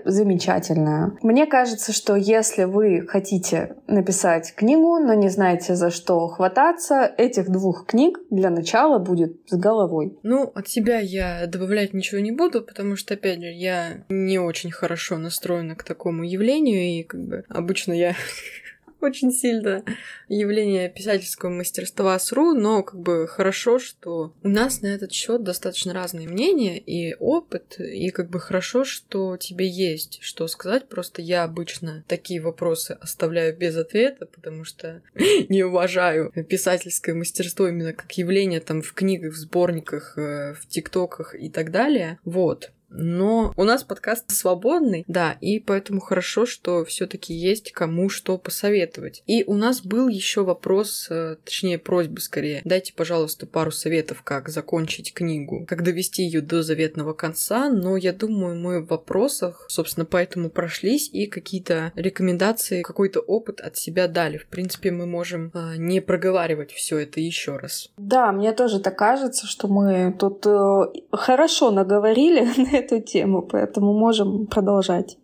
S2: замечательная. Мне кажется, что если вы хотите написать книгу, но не знаете, за что хвататься, этих двух книг для начала будет с головой.
S1: Ну, от себя я добавлять ничего не буду, потому что, опять же, я не очень хорошо настроена к такому явлению, и как бы обычно я очень сильно явление писательского мастерства СРУ, но как бы хорошо, что у нас на этот счет достаточно разные мнения и опыт, и как бы хорошо, что тебе есть что сказать. Просто я обычно такие вопросы оставляю без ответа, потому что не уважаю писательское мастерство именно как явление там в книгах, в сборниках, э, в тиктоках и так далее. Вот. Но у нас подкаст свободный, да, и поэтому хорошо, что все-таки есть кому что посоветовать. И у нас был еще вопрос, э, точнее просьба скорее. Дайте, пожалуйста, пару советов, как закончить книгу, как довести ее до заветного конца. Но я думаю, мы в вопросах, собственно, поэтому прошлись и какие-то рекомендации, какой-то опыт от себя дали. В принципе, мы можем э, не проговаривать все это еще раз.
S2: Да, мне тоже так кажется, что мы тут э, хорошо наговорили на эту тему, поэтому можем продолжать.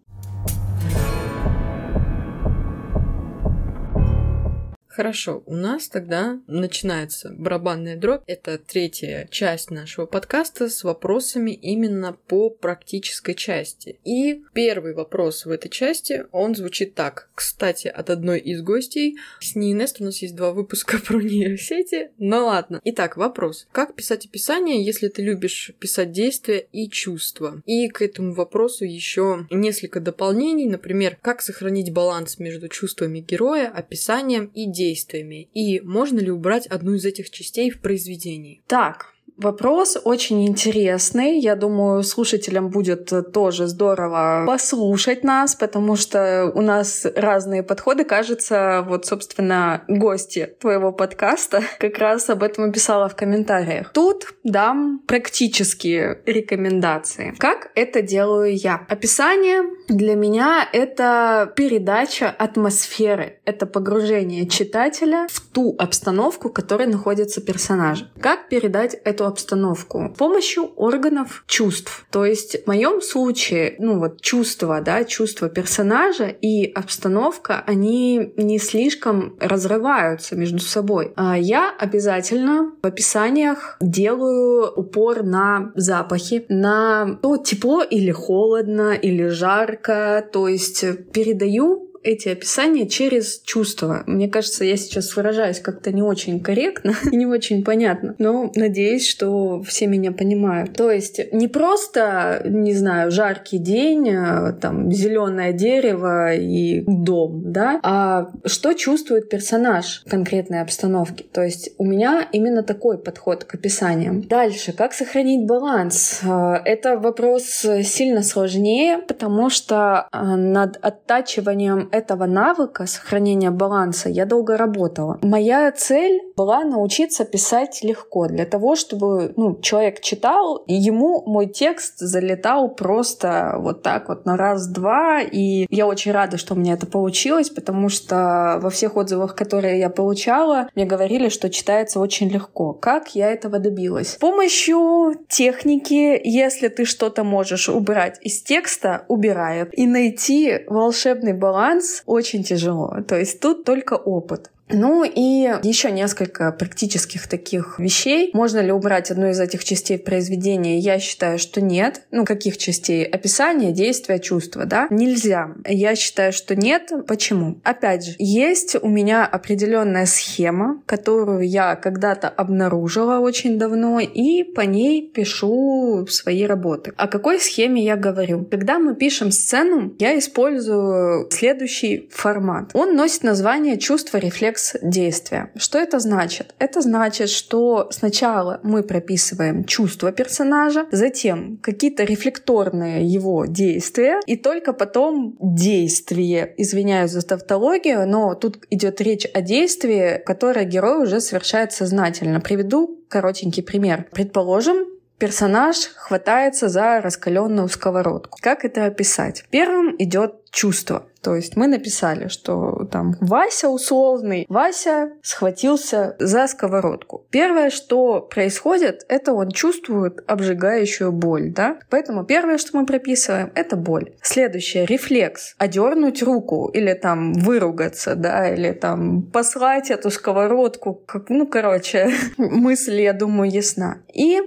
S1: Хорошо, у нас тогда начинается барабанная дробь. Это третья часть нашего подкаста с вопросами именно по практической части. И первый вопрос в этой части, он звучит так. Кстати, от одной из гостей. С ней Нест у нас есть два выпуска про нейросети. Ну ладно. Итак, вопрос. Как писать описание, если ты любишь писать действия и чувства? И к этому вопросу еще несколько дополнений. Например, как сохранить баланс между чувствами героя, описанием и действием действиями? И можно ли убрать одну из этих частей в произведении?
S2: Так, Вопрос очень интересный. Я думаю, слушателям будет тоже здорово послушать нас, потому что у нас разные подходы. Кажется, вот, собственно, гости твоего подкаста как раз об этом и писала в комментариях. Тут дам практические рекомендации. Как это делаю я? Описание для меня — это передача атмосферы, это погружение читателя в ту обстановку, в которой находится персонаж. Как передать эту обстановку? С помощью органов чувств. То есть в моем случае, ну вот чувства, да, чувства персонажа и обстановка, они не слишком разрываются между собой. А я обязательно в описаниях делаю упор на запахи, на то, тепло или холодно, или жарко, то есть передаю эти описания через чувства. Мне кажется, я сейчас выражаюсь как-то не очень корректно и не очень понятно, но надеюсь, что все меня понимают. То есть не просто, не знаю, жаркий день, а, там зеленое дерево и дом, да, а что чувствует персонаж в конкретной обстановке. То есть у меня именно такой подход к описаниям. Дальше, как сохранить баланс? А, это вопрос сильно сложнее, потому что а, над оттачиванием этого навыка сохранения баланса я долго работала. Моя цель была научиться писать легко, для того, чтобы ну, человек читал, и ему мой текст залетал просто вот так вот на раз-два. И я очень рада, что у меня это получилось, потому что во всех отзывах, которые я получала, мне говорили, что читается очень легко. Как я этого добилась? С помощью техники, если ты что-то можешь убрать из текста, убирает. И найти волшебный баланс очень тяжело. То есть тут только опыт. Ну и еще несколько практических таких вещей. Можно ли убрать одну из этих частей произведения? Я считаю, что нет. Ну, каких частей? Описание, действия, чувства, да? Нельзя. Я считаю, что нет. Почему? Опять же, есть у меня определенная схема, которую я когда-то обнаружила очень давно, и по ней пишу свои работы. О какой схеме я говорю? Когда мы пишем сцену, я использую следующий формат. Он носит название «Чувство, рефлекс, комплекс действия. Что это значит? Это значит, что сначала мы прописываем чувства персонажа, затем какие-то рефлекторные его действия, и только потом действие. Извиняюсь за тавтологию, но тут идет речь о действии, которое герой уже совершает сознательно. Приведу коротенький пример. Предположим, персонаж хватается за раскаленную сковородку. Как это описать? Первым идет чувство. То есть мы написали, что там Вася условный, Вася схватился за сковородку. Первое, что происходит, это он чувствует обжигающую боль, да? Поэтому первое, что мы прописываем, это боль. Следующее, рефлекс. Одернуть руку или там выругаться, да, или там послать эту сковородку. Как, ну, короче, мысль, я думаю, ясна. И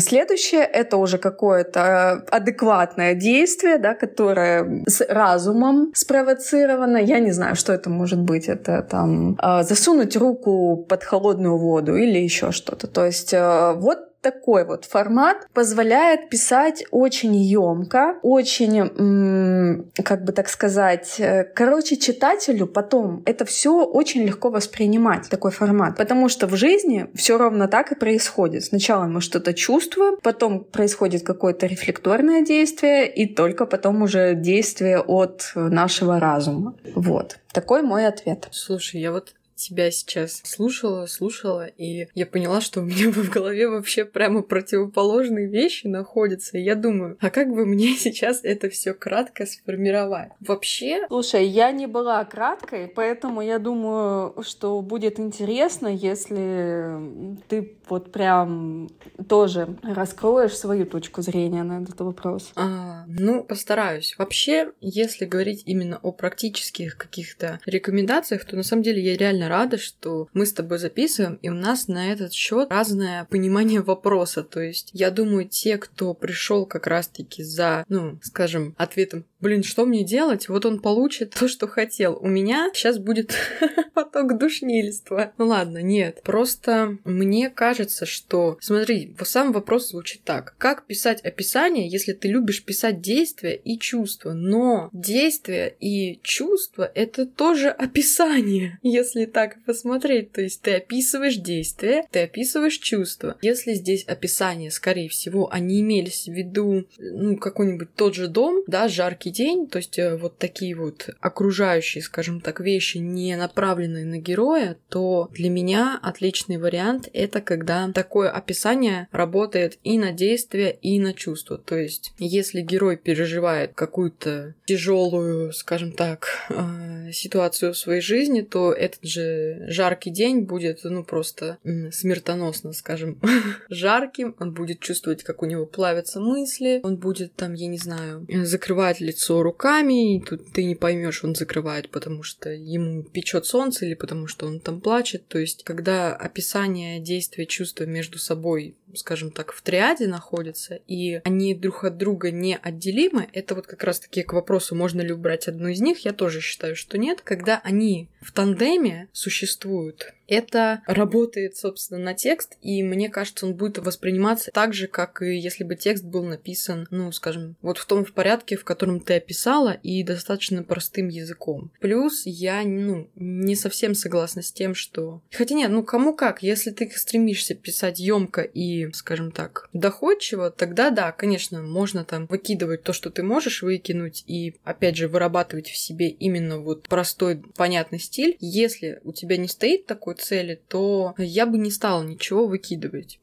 S2: Следующее — это уже какое-то адекватное действие, да, которое с разумом спровоцировано. Я не знаю, что это может быть. Это там а, засунуть руку под холодную воду или еще что-то. То есть а, вот такой вот формат позволяет писать очень емко, очень, как бы так сказать, э, короче, читателю потом это все очень легко воспринимать, такой формат. Потому что в жизни все ровно так и происходит. Сначала мы что-то чувствуем, потом происходит какое-то рефлекторное действие, и только потом уже действие от нашего разума. Вот. Такой мой ответ.
S1: Слушай, я вот тебя сейчас слушала, слушала, и я поняла, что у меня в голове вообще прямо противоположные вещи находятся. И я думаю, а как бы мне сейчас это все кратко сформировать? Вообще...
S2: Слушай, я не была краткой, поэтому я думаю, что будет интересно, если ты вот прям тоже раскроешь свою точку зрения на этот вопрос.
S1: А, ну, постараюсь. Вообще, если говорить именно о практических каких-то рекомендациях, то на самом деле я реально рада, что мы с тобой записываем, и у нас на этот счет разное понимание вопроса. То есть, я думаю, те, кто пришел как раз-таки за, ну, скажем, ответом блин, что мне делать? Вот он получит то, что хотел. У меня сейчас будет поток душнильства. Ну ладно, нет. Просто мне кажется, что... Смотри, сам вопрос звучит так. Как писать описание, если ты любишь писать действия и чувства? Но действия и чувства — это тоже описание, если так так посмотреть. То есть ты описываешь действие, ты описываешь чувства. Если здесь описание, скорее всего, они имелись в виду, ну, какой-нибудь тот же дом, да, жаркий день, то есть э, вот такие вот окружающие, скажем так, вещи, не направленные на героя, то для меня отличный вариант — это когда такое описание работает и на действие, и на чувство. То есть, если герой переживает какую-то тяжелую, скажем так, э, ситуацию в своей жизни, то этот же жаркий день будет, ну, просто смертоносно, скажем, жарким. Он будет чувствовать, как у него плавятся мысли, он будет там, я не знаю, закрывать лицо руками, и тут ты не поймешь, он закрывает, потому что ему печет солнце или потому что он там плачет. То есть, когда описание действия, чувства между собой скажем так, в триаде находятся, и они друг от друга не отделимы, это вот как раз-таки к вопросу, можно ли убрать одну из них, я тоже считаю, что нет. Когда они в тандеме существуют, это работает, собственно, на текст, и мне кажется, он будет восприниматься так же, как и если бы текст был написан, ну, скажем, вот в том порядке, в котором ты описала, и достаточно простым языком. Плюс я, ну, не совсем согласна с тем, что... Хотя нет, ну, кому как, если ты стремишься писать емко и, скажем так, доходчиво, тогда да, конечно, можно там выкидывать то, что ты можешь выкинуть, и, опять же, вырабатывать в себе именно вот простой, понятный стиль. Если у тебя не стоит такой цели, то я бы не стала ничего выкидывать.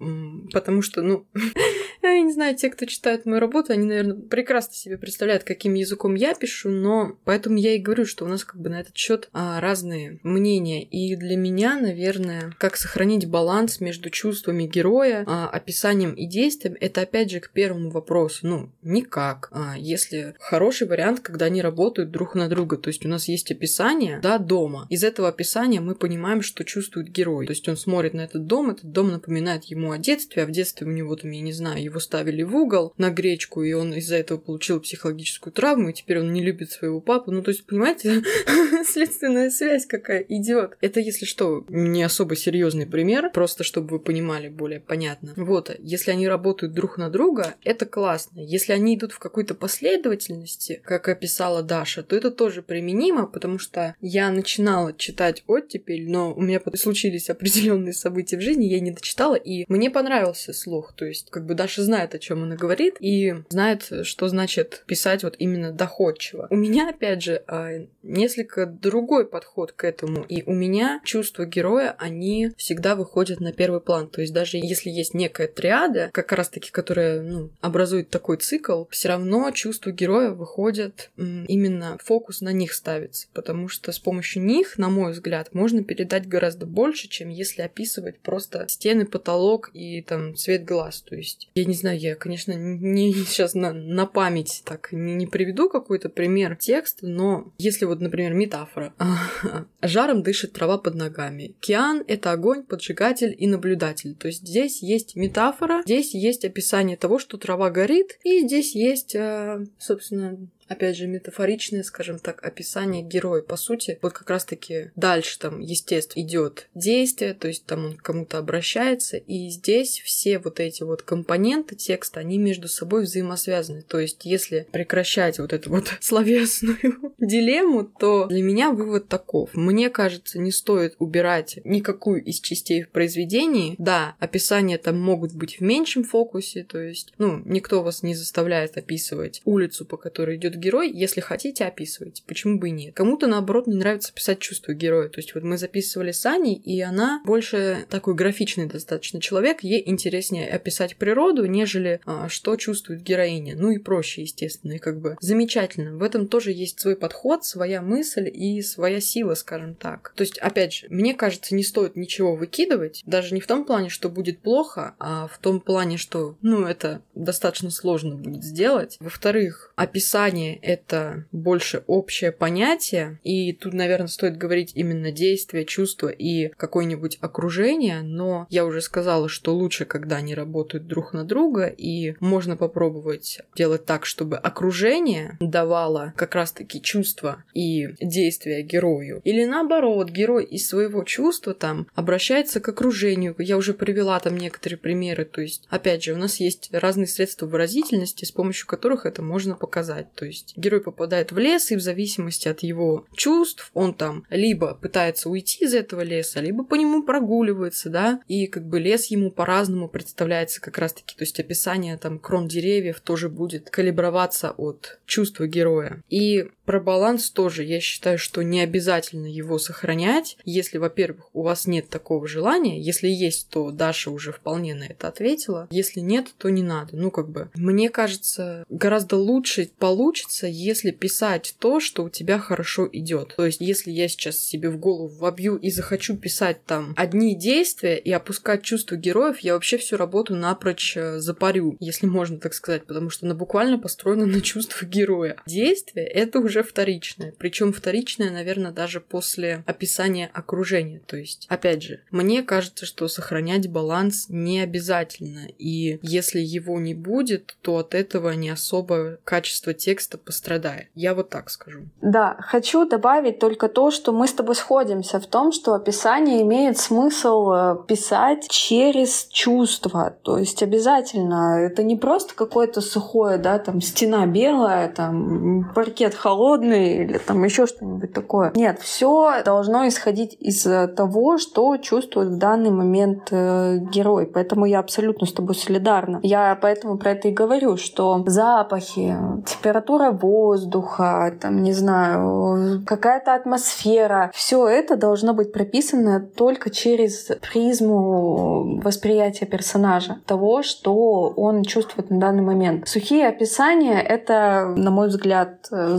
S1: Потому что, ну, я не знаю, те, кто читает мою работу, они, наверное, прекрасно себе представляют, каким языком я пишу, но поэтому я и говорю, что у нас как бы на этот счет а, разные мнения. И для меня, наверное, как сохранить баланс между чувствами героя, а, описанием и действием, это опять же к первому вопросу. Ну, никак. А, если хороший вариант, когда они работают друг на друга, то есть у нас есть описание, да, дома. Из этого описания мы понимаем, что чувствует герой. То есть он смотрит на этот дом, этот дом напоминает ему о детстве, а в детстве у него там, я не знаю, его ставили в угол на гречку, и он из-за этого получил психологическую травму, и теперь он не любит своего папу. Ну, то есть, понимаете, следственная связь какая идет. Это, если что, не особо серьезный пример, просто чтобы вы понимали более понятно. Вот, если они работают друг на друга, это классно. Если они идут в какой-то последовательности, как описала Даша, то это тоже применимо, потому что я начинала читать оттепель, но у меня случились определенные события в жизни, я не дочитала, и мне понравился слух. То есть, как бы Даша знает, о чем она говорит, и знает, что значит писать вот именно доходчиво. У меня, опять же, а, несколько другой подход к этому, и у меня чувства героя, они всегда выходят на первый план. То есть, даже если есть некая триада, как раз-таки, которая ну, образует такой цикл, все равно чувства героя выходят именно фокус на них ставится, потому что с помощью них, на мой взгляд, можно передать гораздо больше, чем если описывать просто стены, потолок и там цвет глаз. То есть, я не знаю, я, конечно, не сейчас на, на память так не, не приведу какой-то пример текста, но если вот, например, метафора. Жаром дышит трава под ногами. Киан — это огонь, поджигатель и наблюдатель. То есть здесь есть метафора, здесь есть описание того, что трава горит, и здесь есть, э, собственно, опять же, метафоричное, скажем так, описание героя. По сути, вот как раз-таки дальше там, естественно, идет действие, то есть там он к кому-то обращается, и здесь все вот эти вот компоненты текста, они между собой взаимосвязаны. То есть, если прекращать вот эту вот словесную дилемму, то для меня вывод таков. Мне кажется, не стоит убирать никакую из частей в произведении. Да, описания там могут быть в меньшем фокусе, то есть, ну, никто вас не заставляет описывать улицу, по которой идет герой, если хотите, описывайте. Почему бы и нет? Кому-то, наоборот, не нравится писать чувства героя. То есть вот мы записывали с Аней, и она больше такой графичный достаточно человек. Ей интереснее описать природу, нежели а, что чувствует героиня. Ну и проще, естественно. И как бы замечательно. В этом тоже есть свой подход, своя мысль и своя сила, скажем так. То есть, опять же, мне кажется, не стоит ничего выкидывать. Даже не в том плане, что будет плохо, а в том плане, что, ну, это достаточно сложно будет сделать. Во-вторых, описание Воспитание — это больше общее понятие, и тут, наверное, стоит говорить именно действие, чувство и какое-нибудь окружение, но я уже сказала, что лучше, когда они работают друг на друга, и можно попробовать делать так, чтобы окружение давало как раз-таки чувство и действия герою. Или наоборот, герой из своего чувства там обращается к окружению. Я уже привела там некоторые примеры, то есть, опять же, у нас есть разные средства выразительности, с помощью которых это можно показать. То есть есть герой попадает в лес, и в зависимости от его чувств он там либо пытается уйти из этого леса, либо по нему прогуливается, да, и как бы лес ему по-разному представляется как раз-таки, то есть описание там крон деревьев тоже будет калиброваться от чувства героя. И про баланс тоже я считаю, что не обязательно его сохранять, если, во-первых, у вас нет такого желания. Если есть, то Даша уже вполне на это ответила. Если нет, то не надо. Ну, как бы, мне кажется, гораздо лучше получится, если писать то, что у тебя хорошо идет. То есть, если я сейчас себе в голову вобью и захочу писать там одни действия и опускать чувства героев, я вообще всю работу напрочь э, запарю, если можно так сказать, потому что она буквально построена на чувствах героя. Действие — это уже уже вторичное. Причем вторичное, наверное, даже после описания окружения. То есть, опять же, мне кажется, что сохранять баланс не обязательно. И если его не будет, то от этого не особо качество текста пострадает. Я вот так скажу.
S2: Да, хочу добавить только то, что мы с тобой сходимся в том, что описание имеет смысл э, писать через чувства. То есть обязательно это не просто какое-то сухое, да, там стена белая, там паркет холодный, голодный или там еще что-нибудь такое. Нет, все должно исходить из э, того, что чувствует в данный момент э, герой. Поэтому я абсолютно с тобой солидарна. Я поэтому про это и говорю, что запахи, температура воздуха, там, не знаю, какая-то атмосфера, все это должно быть прописано только через призму восприятия персонажа, того, что он чувствует на данный момент. Сухие описания — это, на мой взгляд, э,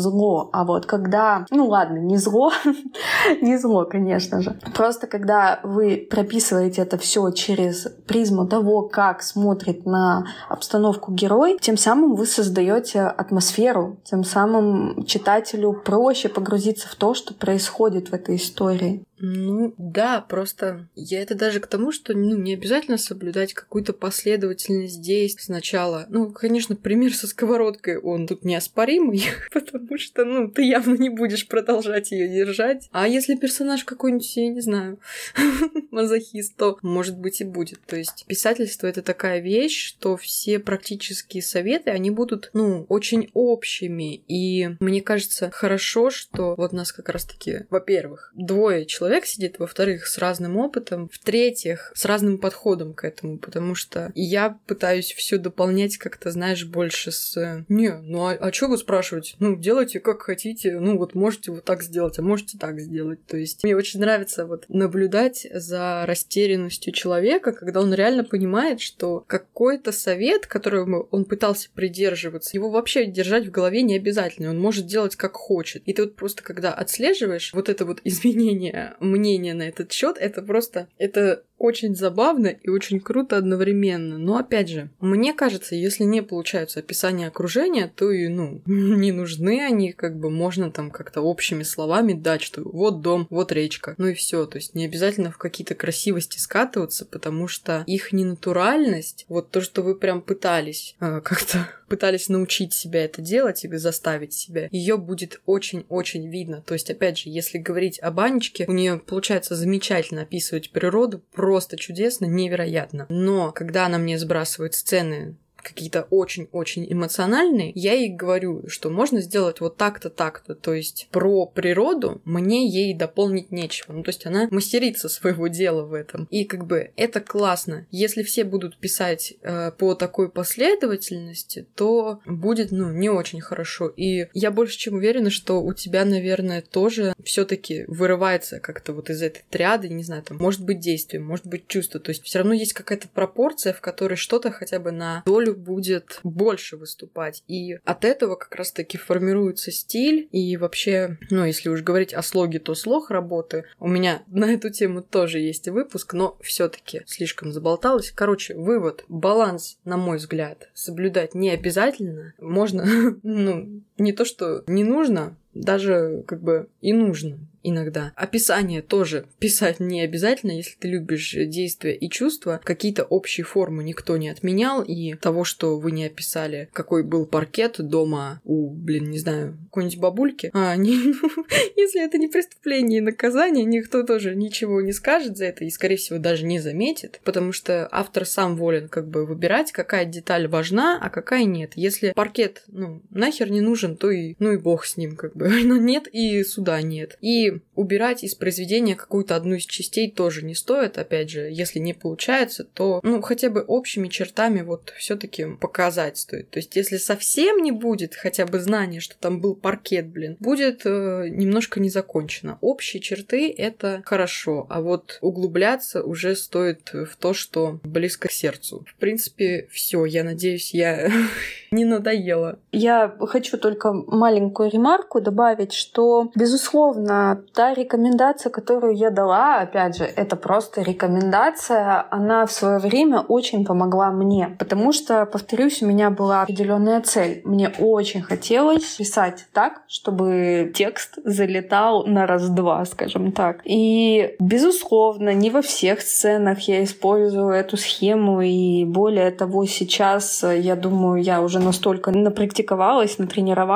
S2: а вот когда, ну ладно, не зло, не зло, конечно же. Просто когда вы прописываете это все через призму того, как смотрит на обстановку герой, тем самым вы создаете атмосферу, тем самым читателю проще погрузиться в то, что происходит в этой истории.
S1: Ну да, просто я это даже к тому, что ну, не обязательно соблюдать какую-то последовательность действий сначала. Ну, конечно, пример со сковородкой, он тут неоспоримый, потому что, ну, ты явно не будешь продолжать ее держать. А если персонаж какой-нибудь, я не знаю, мазохист, то, может быть, и будет. То есть писательство — это такая вещь, что все практические советы, они будут, ну, очень общими. И мне кажется, хорошо, что вот нас как раз-таки, во-первых, двое человек человек сидит, во-вторых, с разным опытом, в-третьих, с разным подходом к этому, потому что я пытаюсь все дополнять как-то, знаешь, больше с «Не, ну а, а что вы спрашиваете? Ну, делайте как хотите, ну вот можете вот так сделать, а можете так сделать». То есть мне очень нравится вот наблюдать за растерянностью человека, когда он реально понимает, что какой-то совет, которого он пытался придерживаться, его вообще держать в голове не обязательно, он может делать как хочет. И ты вот просто когда отслеживаешь вот это вот изменение мнение на этот счет. Это просто, это очень забавно и очень круто одновременно. Но опять же, мне кажется, если не получаются описания окружения, то и, ну, не нужны они, как бы можно там как-то общими словами дать, что вот дом, вот речка, ну и все. То есть не обязательно в какие-то красивости скатываться, потому что их ненатуральность, вот то, что вы прям пытались э, как-то пытались научить себя это делать или заставить себя, ее будет очень-очень видно. То есть, опять же, если говорить о банечке, у нее получается замечательно описывать природу, просто чудесно, невероятно. Но когда она мне сбрасывает сцены какие-то очень-очень эмоциональные, я ей говорю, что можно сделать вот так-то, так-то. То есть про природу мне ей дополнить нечего. Ну, то есть она мастерица своего дела в этом. И как бы это классно. Если все будут писать э, по такой последовательности, то будет, ну, не очень хорошо. И я больше чем уверена, что у тебя, наверное, тоже все таки вырывается как-то вот из этой триады, не знаю, там, может быть действие, может быть чувство. То есть все равно есть какая-то пропорция, в которой что-то хотя бы на долю будет больше выступать. И от этого как раз-таки формируется стиль. И вообще, ну, если уж говорить о слоге, то слог работы. У меня на эту тему тоже есть выпуск, но все таки слишком заболталась. Короче, вывод. Баланс, на мой взгляд, соблюдать не обязательно. Можно, ну, не то, что не нужно, даже как бы и нужно иногда. Описание тоже писать не обязательно, если ты любишь действия и чувства. Какие-то общие формы никто не отменял, и того, что вы не описали, какой был паркет дома у, блин, не знаю, какой-нибудь бабульки, а, не, если это не преступление и наказание, никто тоже ничего не скажет за это и, скорее всего, даже не заметит, потому что автор сам волен как бы выбирать, какая деталь важна, а какая нет. Если паркет, ну, нахер не нужен, то и, ну и бог с ним, как бы. Но нет и суда нет. И убирать из произведения какую-то одну из частей тоже не стоит, опять же, если не получается, то, ну, хотя бы общими чертами вот все таки показать стоит. То есть, если совсем не будет хотя бы знания, что там был паркет, блин, будет э, немножко не закончено. Общие черты — это хорошо, а вот углубляться уже стоит в то, что близко к сердцу. В принципе, все. Я надеюсь, я не надоела.
S2: Я хочу только маленькую ремарку добавить, что, безусловно, та рекомендация, которую я дала, опять же, это просто рекомендация, она в свое время очень помогла мне, потому что, повторюсь, у меня была определенная цель. Мне очень хотелось писать так, чтобы текст залетал на раз-два, скажем так. И, безусловно, не во всех сценах я использую эту схему, и более того, сейчас, я думаю, я уже настолько напрактиковалась, натренировалась,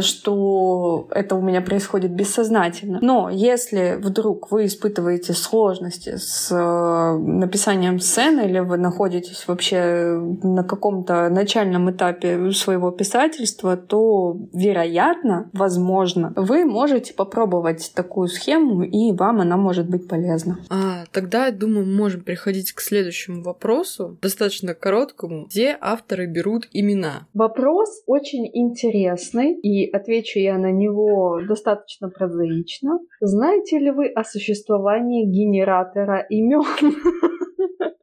S2: что это у меня происходит бессознательно. Но но если вдруг вы испытываете сложности с э, написанием сцены или вы находитесь вообще на каком-то начальном этапе своего писательства, то, вероятно, возможно, вы можете попробовать такую схему, и вам она может быть полезна.
S1: А, тогда, я думаю, мы можем переходить к следующему вопросу, достаточно короткому. Где авторы берут имена?
S2: Вопрос очень интересный, и отвечу я на него достаточно прозаично. Знаете ли вы о существовании генератора имен?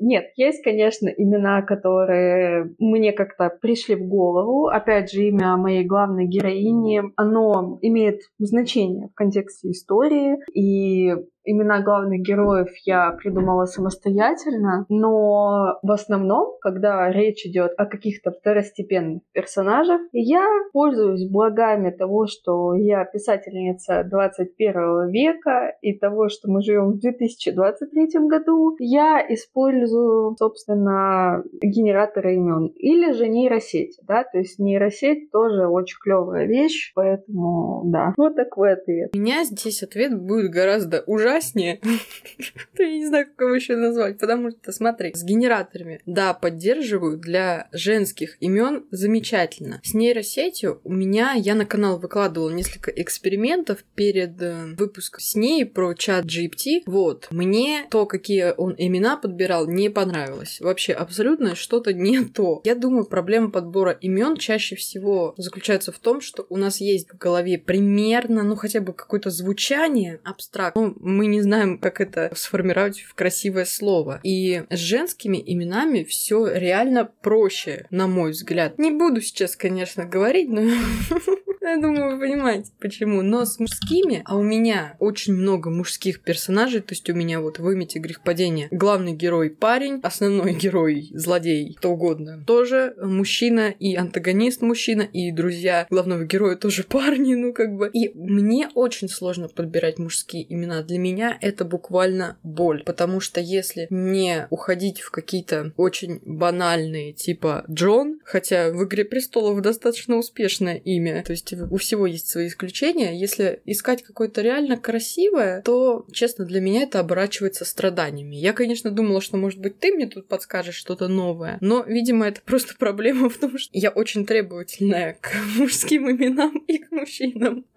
S2: Нет, есть, конечно, имена, которые мне как-то пришли в голову. Опять же, имя моей главной героини, оно имеет значение в контексте истории. И имена главных героев я придумала самостоятельно, но в основном, когда речь идет о каких-то второстепенных персонажах, я пользуюсь благами того, что я писательница 21 века и того, что мы живем в 2023 году. Я использую, собственно, генераторы имен или же нейросети, да, то есть нейросеть тоже очень клевая вещь, поэтому да, вот такой ответ.
S1: У меня здесь ответ будет гораздо ужаснее ужаснее. Я не знаю, как его еще назвать, потому что, смотри, с генераторами, да, поддерживаю для женских имен замечательно. С нейросетью у меня, я на канал выкладывала несколько экспериментов перед э, выпуском с ней про чат GPT. Вот, мне то, какие он имена подбирал, не понравилось. Вообще, абсолютно что-то не то. Я думаю, проблема подбора имен чаще всего заключается в том, что у нас есть в голове примерно, ну, хотя бы какое-то звучание абстракт. Ну, мы не знаем, как это сформировать в красивое слово. И с женскими именами все реально проще, на мой взгляд. Не буду сейчас, конечно, говорить, но Я думаю, вы понимаете, почему. Но с мужскими, а у меня очень много мужских персонажей, то есть у меня вот вымете грех падения. Главный герой парень, основной герой злодей, кто угодно. Тоже мужчина и антагонист мужчина, и друзья главного героя тоже парни, ну как бы. И мне очень сложно подбирать мужские имена. Для меня это буквально боль, потому что если не уходить в какие-то очень банальные, типа Джон, хотя в «Игре престолов» достаточно успешное имя, то есть у всего есть свои исключения. Если искать какое-то реально красивое, то, честно, для меня это оборачивается страданиями. Я, конечно, думала, что, может быть, ты мне тут подскажешь что-то новое, но, видимо, это просто проблема в том, что я очень требовательная к мужским именам и к мужчинам.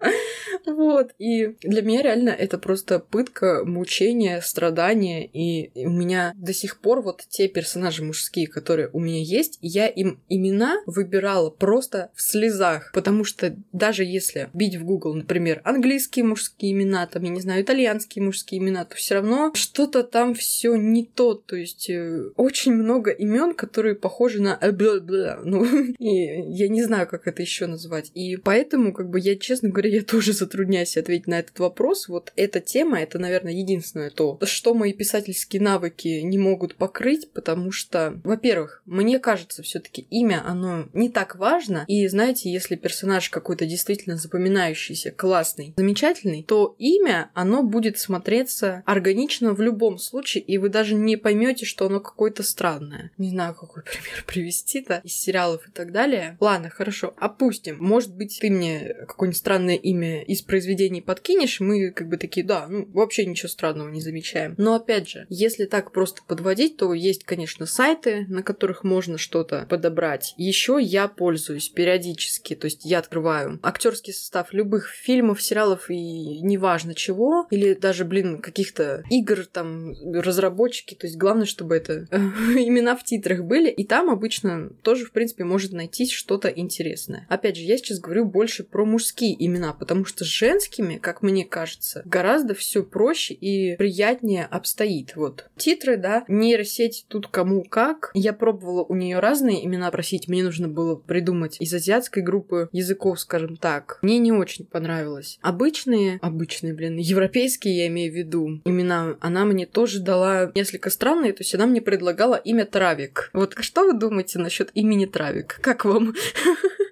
S1: Вот. И для меня реально это просто пытка, мучение, страдание. И у меня до сих пор вот те персонажи мужские, которые у меня есть, я им имена выбирала просто в слезах, потому что даже если бить в Google, например, английские мужские имена, там, я не знаю, итальянские мужские имена, то все равно что-то там все не то. То есть э, очень много имен, которые похожи на бла-бла. Ну, и я не знаю, как это еще назвать. И поэтому, как бы, я, честно говоря, я тоже затрудняюсь ответить на этот вопрос. Вот эта тема, это, наверное, единственное то, что мои писательские навыки не могут покрыть, потому что, во-первых, мне кажется, все-таки имя, оно не так важно. И знаете, если персонаж какой-то какой-то действительно запоминающийся, классный, замечательный, то имя, оно будет смотреться органично в любом случае, и вы даже не поймете, что оно какое-то странное. Не знаю, какой пример привести-то из сериалов и так далее. Ладно, хорошо, опустим. Может быть, ты мне какое-нибудь странное имя из произведений подкинешь, мы как бы такие, да, ну, вообще ничего странного не замечаем. Но опять же, если так просто подводить, то есть, конечно, сайты, на которых можно что-то подобрать. Еще я пользуюсь периодически, то есть я открываю актерский состав любых фильмов, сериалов и неважно чего, или даже, блин, каких-то игр, там, разработчики, то есть главное, чтобы это имена в титрах были, и там обычно тоже, в принципе, может найтись что-то интересное. Опять же, я сейчас говорю больше про мужские имена, потому что с женскими, как мне кажется, гораздо все проще и приятнее обстоит. Вот. Титры, да, нейросеть тут кому как. Я пробовала у нее разные имена просить, мне нужно было придумать из азиатской группы языков, скажем так. Мне не очень понравилось. Обычные, обычные, блин, европейские, я имею в виду, имена, она мне тоже дала несколько странные, то есть она мне предлагала имя Травик. Вот что вы думаете насчет имени Травик? Как вам?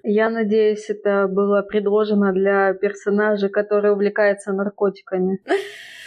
S2: Я надеюсь, это было предложено для персонажа, который увлекается наркотиками.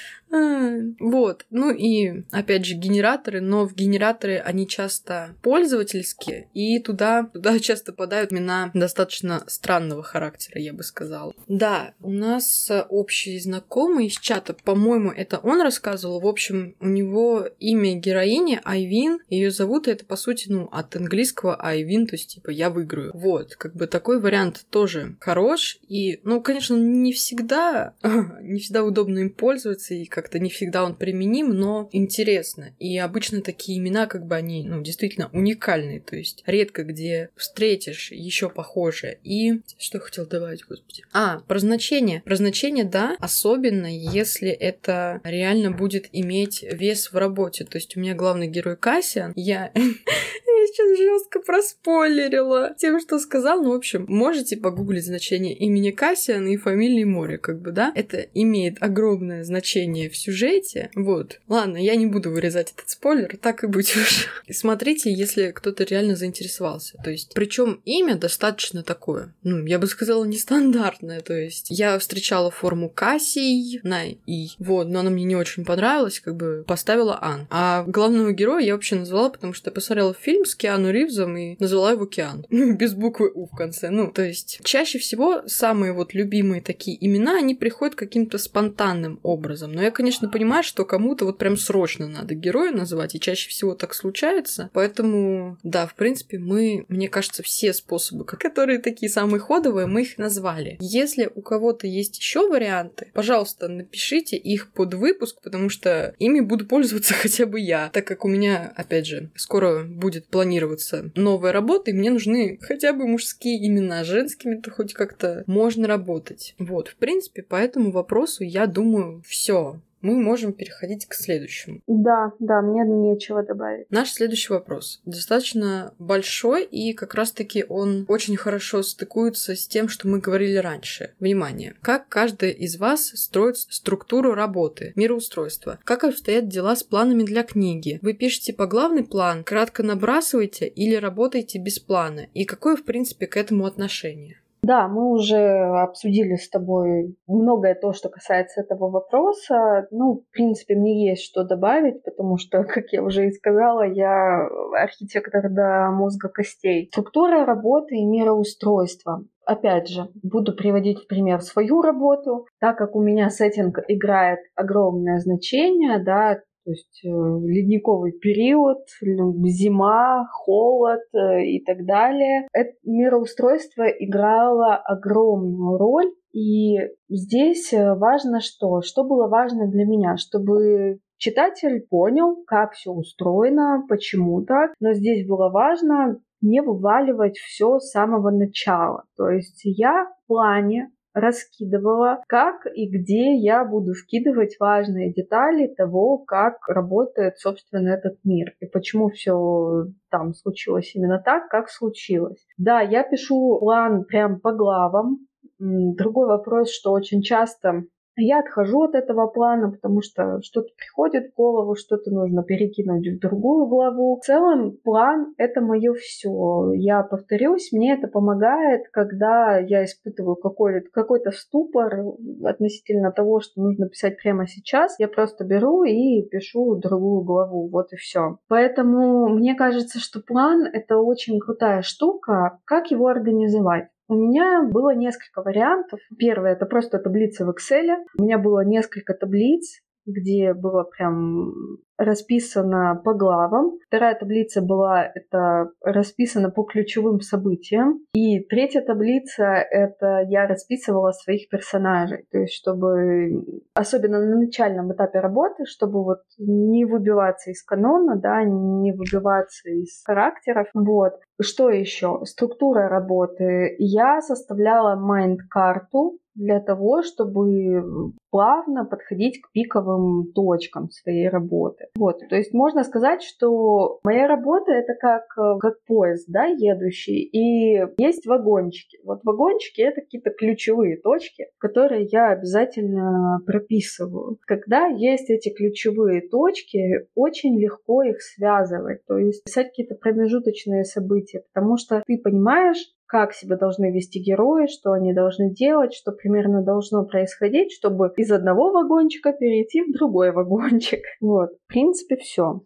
S1: Вот. Ну и, опять же, генераторы, но в генераторы они часто пользовательские, и туда, туда часто попадают имена достаточно странного характера, я бы сказала. Да, у нас общий знакомый из чата, по-моему, это он рассказывал. В общем, у него имя героини Айвин, ее зовут, и это, по сути, ну, от английского Айвин, то есть, типа, я выиграю. Вот, как бы такой вариант тоже хорош, и, ну, конечно, не всегда, не всегда удобно им пользоваться, и как как-то не всегда он применим, но интересно. И обычно такие имена, как бы они, ну, действительно уникальные, то есть редко где встретишь еще похожее. И что я хотел добавить, господи? А, про значение. Про значение, да, особенно если это реально будет иметь вес в работе. То есть у меня главный герой Кассиан, я я сейчас жестко проспойлерила тем, что сказал. Ну, в общем, можете погуглить значение имени Кассиан и фамилии Море, как бы, да? Это имеет огромное значение в сюжете. Вот. Ладно, я не буду вырезать этот спойлер, так и быть уж. смотрите, если кто-то реально заинтересовался. То есть, причем имя достаточно такое, ну, я бы сказала, нестандартное. То есть, я встречала форму Кассий на И. Вот, но она мне не очень понравилась, как бы поставила Ан. А главного героя я вообще назвала, потому что я посмотрела фильм с Киану Ривзом и назвала его Киан. Без буквы У в конце. Ну, то есть, чаще всего самые вот любимые такие имена, они приходят каким-то спонтанным образом. Но я, конечно, понимаю, что кому-то вот прям срочно надо героя называть, и чаще всего так случается. Поэтому, да, в принципе, мы, мне кажется, все способы, которые такие самые ходовые, мы их назвали. Если у кого-то есть еще варианты, пожалуйста, напишите их под выпуск, потому что ими буду пользоваться хотя бы я, так как у меня, опять же, скоро будет планироваться новая работа, и мне нужны хотя бы мужские имена, женскими-то хоть как-то можно работать. Вот, в принципе, по этому вопросу я думаю, все мы можем переходить к следующему.
S2: Да, да, мне нечего добавить.
S1: Наш следующий вопрос достаточно большой, и как раз-таки он очень хорошо стыкуется с тем, что мы говорили раньше. Внимание! Как каждый из вас строит структуру работы, мироустройства? Как обстоят дела с планами для книги? Вы пишете по главный план, кратко набрасываете или работаете без плана? И какое, в принципе, к этому отношение?
S2: Да, мы уже обсудили с тобой многое то, что касается этого вопроса. Ну, в принципе, мне есть что добавить, потому что, как я уже и сказала, я архитектор до мозга костей. Структура работы и мироустройство. Опять же, буду приводить в пример свою работу, так как у меня сеттинг играет огромное значение, да, то есть э, ледниковый период, зима, холод э, и так далее. Это мироустройство играло огромную роль. И здесь э, важно что? Что было важно для меня? Чтобы читатель понял, как все устроено, почему так. Но здесь было важно не вываливать все с самого начала. То есть я в плане раскидывала, как и где я буду вкидывать важные детали того, как работает, собственно, этот мир и почему все там случилось именно так, как случилось. Да, я пишу план прям по главам. Другой вопрос, что очень часто я отхожу от этого плана, потому что что-то приходит в голову, что-то нужно перекинуть в другую главу. В целом, план — это мое все. Я повторюсь, мне это помогает, когда я испытываю какой-то какой ступор относительно того, что нужно писать прямо сейчас. Я просто беру и пишу другую главу. Вот и все. Поэтому мне кажется, что план — это очень крутая штука. Как его организовать? У меня было несколько вариантов. Первое это просто таблица в Excel. У меня было несколько таблиц, где было прям расписано по главам. Вторая таблица была это расписано по ключевым событиям. И третья таблица это я расписывала своих персонажей. То есть, чтобы особенно на начальном этапе работы, чтобы вот не выбиваться из канона, да, не выбиваться из характеров. Вот. Что еще? Структура работы. Я составляла майнд-карту для того, чтобы плавно подходить к пиковым точкам своей работы. Вот, то есть можно сказать, что моя работа это как, э, как поезд, да, едущий, и есть вагончики. Вот вагончики это какие-то ключевые точки, которые я обязательно прописываю. Когда есть эти ключевые точки, очень легко их связывать, то есть писать какие-то промежуточные события, потому что ты понимаешь, как себя должны вести герои, что они должны делать, что примерно должно происходить, чтобы из одного вагончика перейти в другой вагончик. Вот, в принципе, все.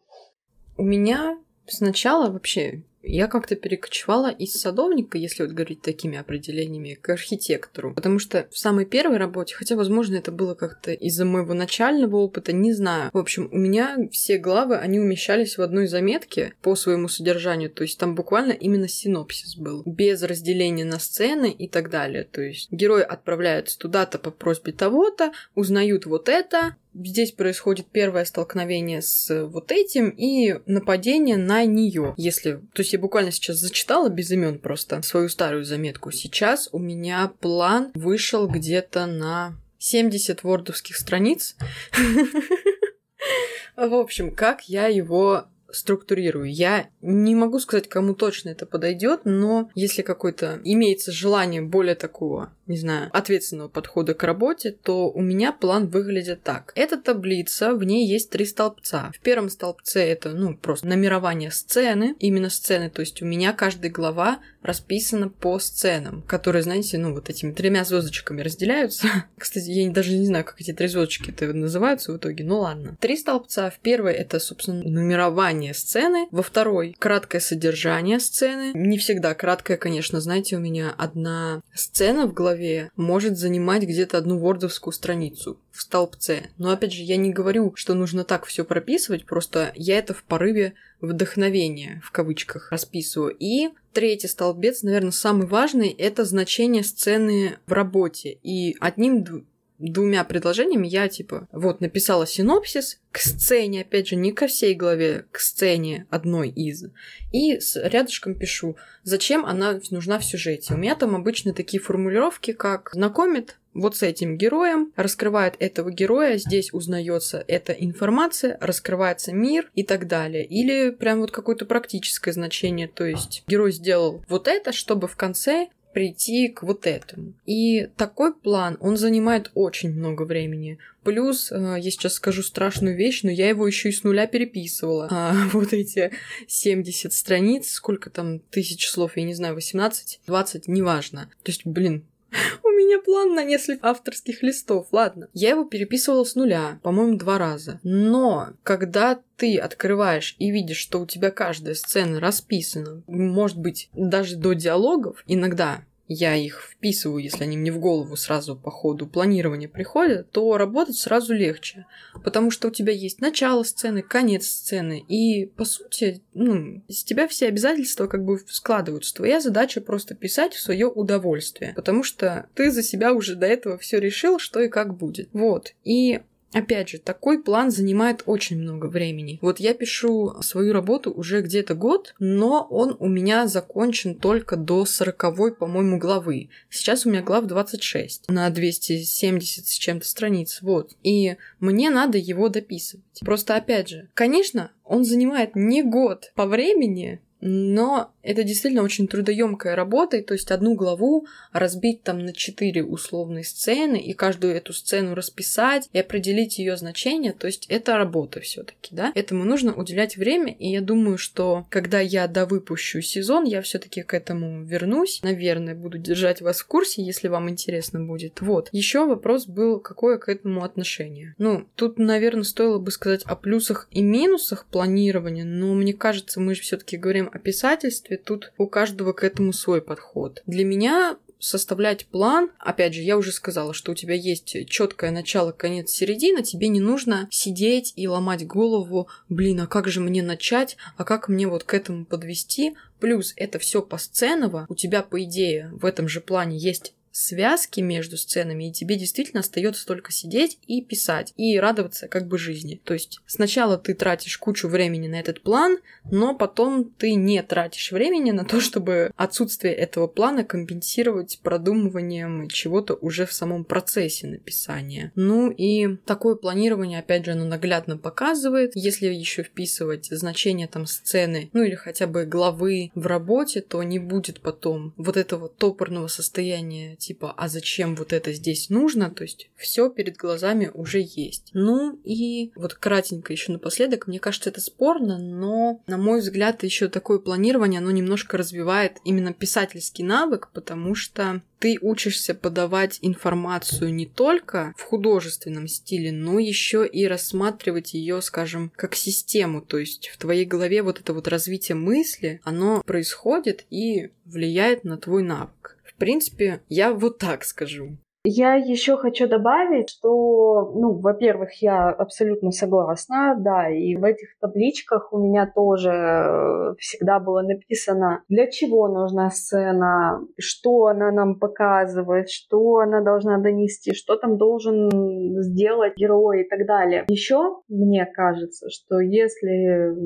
S1: У меня сначала вообще я как-то перекочевала из садовника, если вот говорить такими определениями, к архитектору. Потому что в самой первой работе, хотя, возможно, это было как-то из-за моего начального опыта, не знаю. В общем, у меня все главы, они умещались в одной заметке по своему содержанию. То есть там буквально именно синопсис был. Без разделения на сцены и так далее. То есть герои отправляются туда-то по просьбе того-то, узнают вот это, здесь происходит первое столкновение с вот этим и нападение на нее. Если, то есть я буквально сейчас зачитала без имен просто свою старую заметку. Сейчас у меня план вышел где-то на 70 вордовских страниц. В общем, как я его структурирую. Я не могу сказать, кому точно это подойдет, но если какое-то имеется желание более такого не знаю, ответственного подхода к работе, то у меня план выглядит так. Эта таблица, в ней есть три столбца. В первом столбце это, ну, просто номерование сцены, именно сцены, то есть у меня каждая глава расписана по сценам, которые, знаете, ну, вот этими тремя звездочками разделяются. Кстати, я даже не знаю, как эти три звездочки это называются в итоге, ну ладно. Три столбца. В первой это, собственно, нумерование сцены, во второй краткое содержание сцены. Не всегда краткое, конечно, знаете, у меня одна сцена в голове может занимать где-то одну вордовскую страницу в столбце. Но опять же, я не говорю, что нужно так все прописывать, просто я это в порыве вдохновения, в кавычках, расписываю. И третий столбец, наверное, самый важный, это значение сцены в работе. И одним двумя предложениями я, типа, вот, написала синопсис к сцене, опять же, не ко всей главе, к сцене одной из. И с рядышком пишу, зачем она нужна в сюжете. У меня там обычно такие формулировки, как знакомит вот с этим героем, раскрывает этого героя, здесь узнается эта информация, раскрывается мир и так далее. Или прям вот какое-то практическое значение, то есть герой сделал вот это, чтобы в конце прийти к вот этому. И такой план, он занимает очень много времени. Плюс, э, я сейчас скажу страшную вещь, но я его еще и с нуля переписывала. А вот эти 70 страниц, сколько там тысяч слов, я не знаю, 18, 20, неважно. То есть, блин, у меня план на несколько авторских листов, ладно. Я его переписывала с нуля, по-моему, два раза. Но когда ты открываешь и видишь, что у тебя каждая сцена расписана, может быть, даже до диалогов, иногда я их вписываю, если они мне в голову сразу по ходу планирования приходят, то работать сразу легче. Потому что у тебя есть начало сцены, конец сцены. И, по сути, ну, из тебя все обязательства как бы складываются. Твоя задача просто писать в свое удовольствие. Потому что ты за себя уже до этого все решил, что и как будет. Вот. И Опять же, такой план занимает очень много времени. Вот я пишу свою работу уже где-то год, но он у меня закончен только до 40 по-моему, главы. Сейчас у меня глав 26 на 270 с чем-то страниц. Вот. И мне надо его дописывать. Просто опять же, конечно, он занимает не год по времени, Но это действительно очень трудоемкая работа, то есть одну главу разбить там на четыре условные сцены и каждую эту сцену расписать и определить ее значение, то есть это работа все-таки, да. Этому нужно уделять время, и я думаю, что когда я довыпущу сезон, я все-таки к этому вернусь. Наверное, буду держать вас в курсе, если вам интересно будет. Вот. Еще вопрос был, какое к этому отношение. Ну, тут, наверное, стоило бы сказать о плюсах и минусах планирования, но мне кажется, мы же все-таки говорим о писательстве, тут у каждого к этому свой подход. Для меня составлять план, опять же, я уже сказала, что у тебя есть четкое начало, конец, середина, тебе не нужно сидеть и ломать голову, блин, а как же мне начать, а как мне вот к этому подвести, плюс это все посценово, у тебя, по идее, в этом же плане есть связки между сценами, и тебе действительно остается только сидеть и писать, и радоваться как бы жизни. То есть сначала ты тратишь кучу времени на этот план, но потом ты не тратишь времени на то, чтобы отсутствие этого плана компенсировать продумыванием чего-то уже в самом процессе написания. Ну и такое планирование, опять же, оно наглядно показывает, если еще вписывать значение там сцены, ну или хотя бы главы в работе, то не будет потом вот этого топорного состояния типа, а зачем вот это здесь нужно, то есть все перед глазами уже есть. Ну и вот кратенько еще напоследок, мне кажется, это спорно, но, на мой взгляд, еще такое планирование, оно немножко развивает именно писательский навык, потому что ты учишься подавать информацию не только в художественном стиле, но еще и рассматривать ее, скажем, как систему. То есть в твоей голове вот это вот развитие мысли, оно происходит и влияет на твой навык принципе, я вот так скажу.
S2: Я еще хочу добавить, что, ну, во-первых, я абсолютно согласна, да, и в этих табличках у меня тоже э, всегда было написано, для чего нужна сцена, что она нам показывает, что она должна донести, что там должен сделать герой и так далее. Еще мне кажется, что если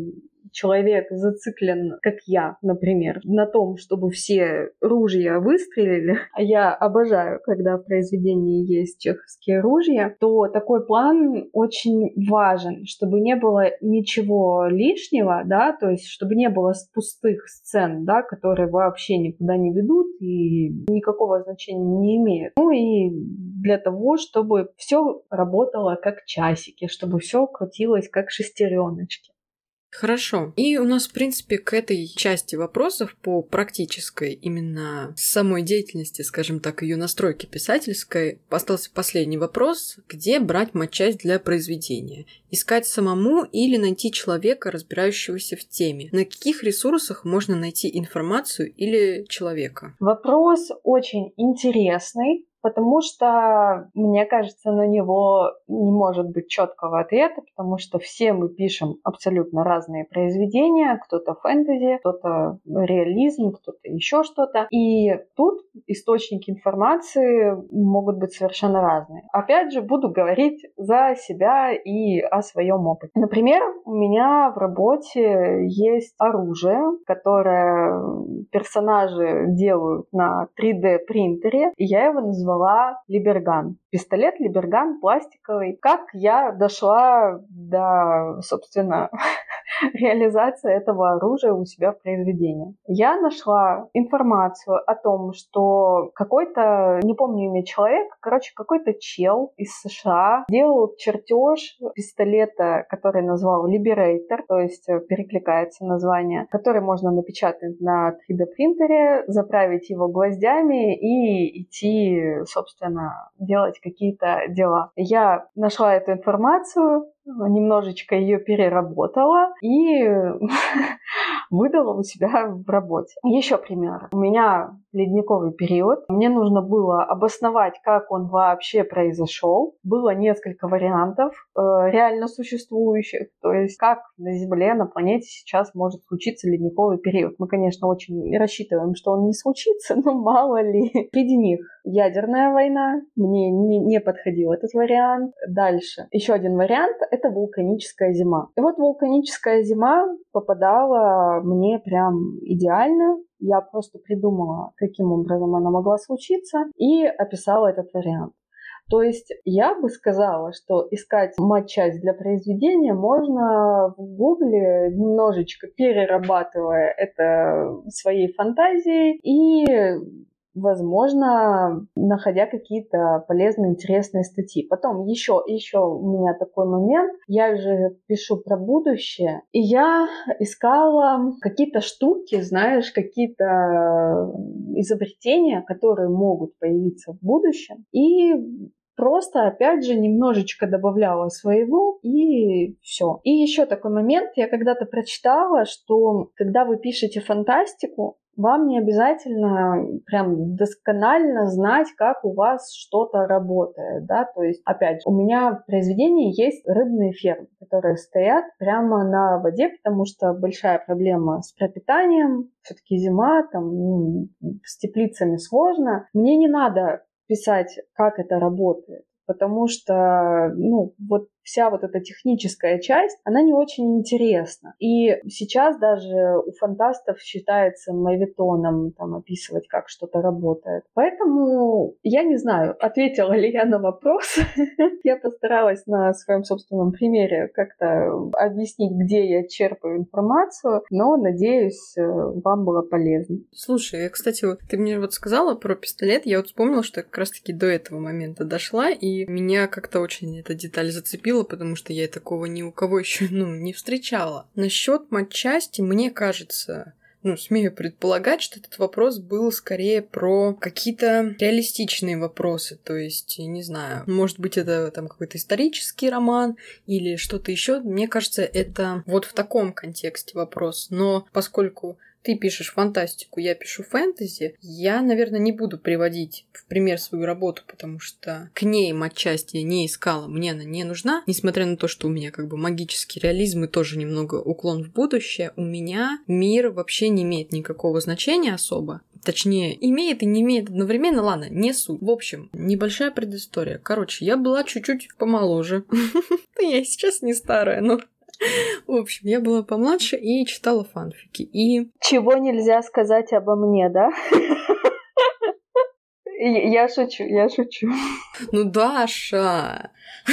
S2: человек зациклен, как я, например, на том, чтобы все ружья выстрелили, а я обожаю, когда в произведении есть чеховские ружья, то такой план очень важен, чтобы не было ничего лишнего, да, то есть чтобы не было пустых сцен, да, которые вообще никуда не ведут и никакого значения не имеют. Ну и для того, чтобы все работало как часики, чтобы все крутилось как шестереночки.
S1: Хорошо. И у нас, в принципе, к этой части вопросов по практической именно самой деятельности, скажем так, ее настройки писательской, остался последний вопрос. Где брать матчасть для произведения? Искать самому или найти человека, разбирающегося в теме? На каких ресурсах можно найти информацию или человека?
S2: Вопрос очень интересный потому что, мне кажется, на него не может быть четкого ответа, потому что все мы пишем абсолютно разные произведения, кто-то фэнтези, кто-то реализм, кто-то еще что-то. И тут источники информации могут быть совершенно разные. Опять же, буду говорить за себя и о своем опыте. Например, у меня в работе есть оружие, которое персонажи делают на 3D принтере, и я его называю назвала Либерган. Пистолет Либерган пластиковый. Как я дошла до, собственно, реализации этого оружия у себя в произведении? Я нашла информацию о том, что какой-то, не помню имя человека, короче, какой-то чел из США делал чертеж пистолета, который назвал Liberator, то есть перекликается название, который можно напечатать на 3D принтере, заправить его гвоздями и идти собственно, делать какие-то дела. Я нашла эту информацию, немножечко ее переработала и выдала у себя в работе. Еще пример. У меня ледниковый период. Мне нужно было обосновать, как он вообще произошел. Было несколько вариантов э, реально существующих. То есть, как на Земле, на планете сейчас может случиться ледниковый период. Мы, конечно, очень рассчитываем, что он не случится, но мало ли. Среди них ядерная война. Мне не, не подходил этот вариант. Дальше. Еще один вариант — это вулканическая зима. И вот вулканическая зима попадала мне прям идеально. Я просто придумала, каким образом она могла случиться, и описала этот вариант. То есть я бы сказала, что искать матчасть для произведения можно в Гугле, немножечко перерабатывая это своей фантазией и возможно, находя какие-то полезные, интересные статьи. Потом еще, еще у меня такой момент. Я же пишу про будущее, и я искала какие-то штуки, знаешь, какие-то изобретения, которые могут появиться в будущем. И Просто, опять же, немножечко добавляла своего и все. И еще такой момент, я когда-то прочитала, что когда вы пишете фантастику, вам не обязательно прям досконально знать, как у вас что-то работает, да, то есть, опять у меня в произведении есть рыбные фермы, которые стоят прямо на воде, потому что большая проблема с пропитанием, все-таки зима, там, ну, с теплицами сложно. Мне не надо писать, как это работает. Потому что, ну, вот вся вот эта техническая часть, она не очень интересна. И сейчас даже у фантастов считается мавитоном там описывать, как что-то работает. Поэтому я не знаю, ответила ли я на вопрос. Я постаралась на своем собственном примере как-то объяснить, где я черпаю информацию, но надеюсь, э, вам было полезно.
S1: Слушай, кстати, ты мне вот сказала про пистолет, я вот вспомнила, что я как раз-таки до этого момента дошла, и меня как-то очень эта деталь зацепила, купила, потому что я такого ни у кого еще ну, не встречала. Насчет матчасти, мне кажется, ну, смею предполагать, что этот вопрос был скорее про какие-то реалистичные вопросы. То есть, не знаю, может быть, это там какой-то исторический роман или что-то еще. Мне кажется, это вот в таком контексте вопрос. Но поскольку ты пишешь фантастику, я пишу фэнтези, я, наверное, не буду приводить в пример свою работу, потому что к ней матчасти я не искала, мне она не нужна, несмотря на то, что у меня как бы магический реализм и тоже немного уклон в будущее, у меня мир вообще не имеет никакого значения особо. Точнее, имеет и не имеет одновременно, ладно, не суть. В общем, небольшая предыстория. Короче, я была чуть-чуть помоложе. Я сейчас не старая, но в общем, я была помладше и читала фанфики. И...
S2: Чего нельзя сказать обо мне, да? Я шучу, я шучу.
S1: Ну, Даша!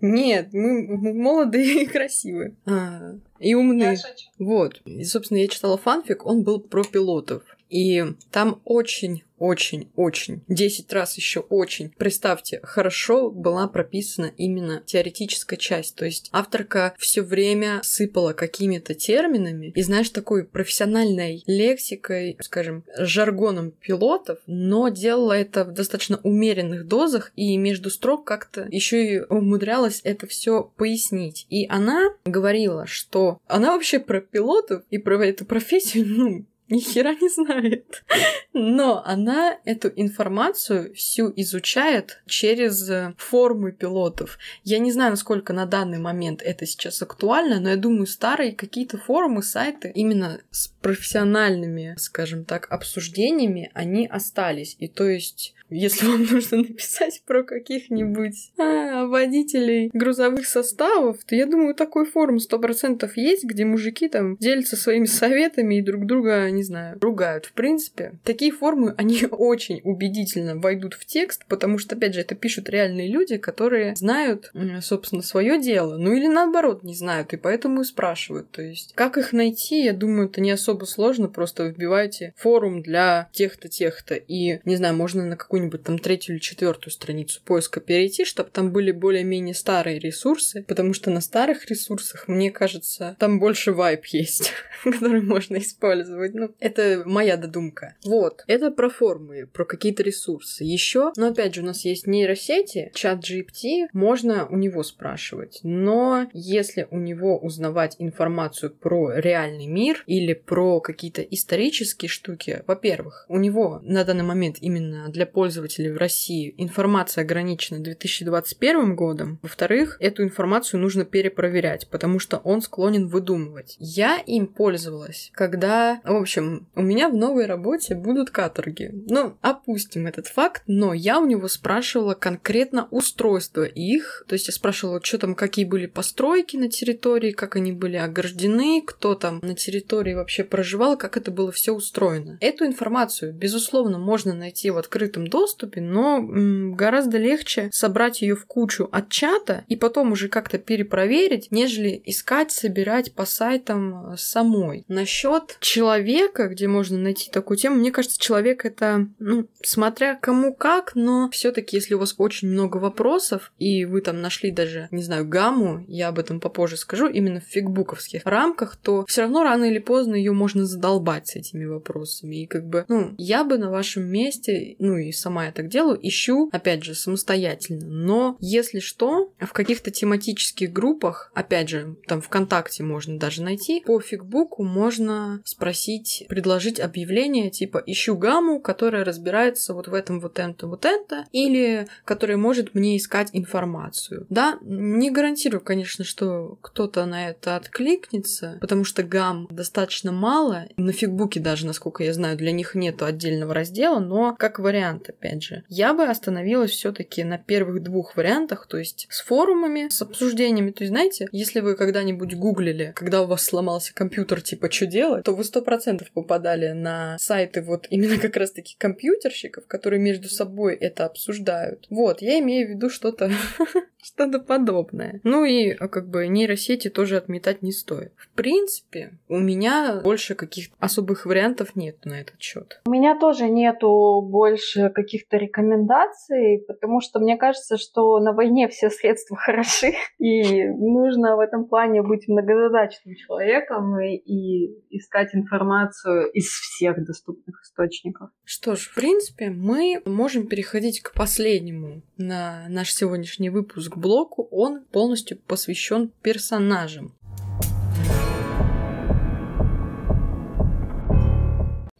S1: Нет, мы, мы молодые и красивые. А, и умные. Вот. И, собственно, я читала фанфик, он был про пилотов. И там очень очень-очень, 10 раз еще очень, представьте, хорошо была прописана именно теоретическая часть. То есть авторка все время сыпала какими-то терминами и, знаешь, такой профессиональной лексикой, скажем, жаргоном пилотов, но делала это в достаточно умеренных дозах и между строк как-то еще и умудрялась это все пояснить. И она говорила, что она вообще про пилотов и про эту профессию, ну, ни хера не знает. Но она эту информацию всю изучает через э, формы пилотов. Я не знаю, насколько на данный момент это сейчас актуально, но я думаю, старые какие-то форумы, сайты именно с профессиональными, скажем так, обсуждениями, они остались. И то есть если вам нужно написать про каких-нибудь а, водителей грузовых составов, то я думаю, такой форум сто процентов есть, где мужики там делятся своими советами и друг друга, не знаю, ругают. В принципе, такие форумы, они очень убедительно войдут в текст, потому что, опять же, это пишут реальные люди, которые знают, собственно, свое дело, ну или наоборот не знают, и поэтому и спрашивают. То есть, как их найти, я думаю, это не особо сложно, просто вбивайте форум для тех-то, тех-то, и, не знаю, можно на какую какую-нибудь там третью или четвертую страницу поиска перейти, чтобы там были более-менее старые ресурсы, потому что на старых ресурсах, мне кажется, там больше вайп есть, который можно использовать. Ну, это моя додумка. Вот. Это про формы, про какие-то ресурсы. Еще, но опять же, у нас есть нейросети, чат GPT, можно у него спрашивать. Но если у него узнавать информацию про реальный мир или про какие-то исторические штуки, во-первых, у него на данный момент именно для пользователя пользователей в России информация ограничена 2021 годом. Во-вторых, эту информацию нужно перепроверять, потому что он склонен выдумывать. Я им пользовалась, когда, в общем, у меня в новой работе будут каторги. Ну, опустим этот факт, но я у него спрашивала конкретно устройство их. То есть я спрашивала, что там, какие были постройки на территории, как они были ограждены, кто там на территории вообще проживал, как это было все устроено. Эту информацию, безусловно, можно найти в открытом доступе, доступе, но гораздо легче собрать ее в кучу от чата и потом уже как-то перепроверить, нежели искать, собирать по сайтам э, самой. Насчет человека, где можно найти такую тему, мне кажется, человек это, ну, смотря кому как, но все-таки, если у вас очень много вопросов, и вы там нашли даже, не знаю, гамму, я об этом попозже скажу, именно в фигбуковских рамках, то все равно рано или поздно ее можно задолбать с этими вопросами. И как бы, ну, я бы на вашем месте, ну и сама я так делаю, ищу, опять же, самостоятельно. Но если что, в каких-то тематических группах, опять же, там ВКонтакте можно даже найти, по фигбуку можно спросить, предложить объявление типа «ищу гамму, которая разбирается вот в этом, вот это, вот это», или которая может мне искать информацию. Да, не гарантирую, конечно, что кто-то на это откликнется, потому что гам достаточно мало. На фигбуке даже, насколько я знаю, для них нету отдельного раздела, но как вариант, опять же. Я бы остановилась все таки на первых двух вариантах, то есть с форумами, с обсуждениями. То есть, знаете, если вы когда-нибудь гуглили, когда у вас сломался компьютер, типа, что делать, то вы сто процентов попадали на сайты вот именно как раз-таки компьютерщиков, которые между собой это обсуждают. Вот, я имею в виду что-то что-то подобное. Ну и а как бы нейросети тоже отметать не стоит. В принципе, у меня больше каких-то особых вариантов нет на этот счет.
S2: У меня тоже нету больше каких-то рекомендаций, потому что мне кажется, что на войне все средства хороши, и нужно в этом плане быть многозадачным человеком и, и искать информацию из всех доступных источников.
S1: Что ж, в принципе, мы можем переходить к последнему на наш сегодняшний выпуск блоку. Он полностью посвящен персонажам.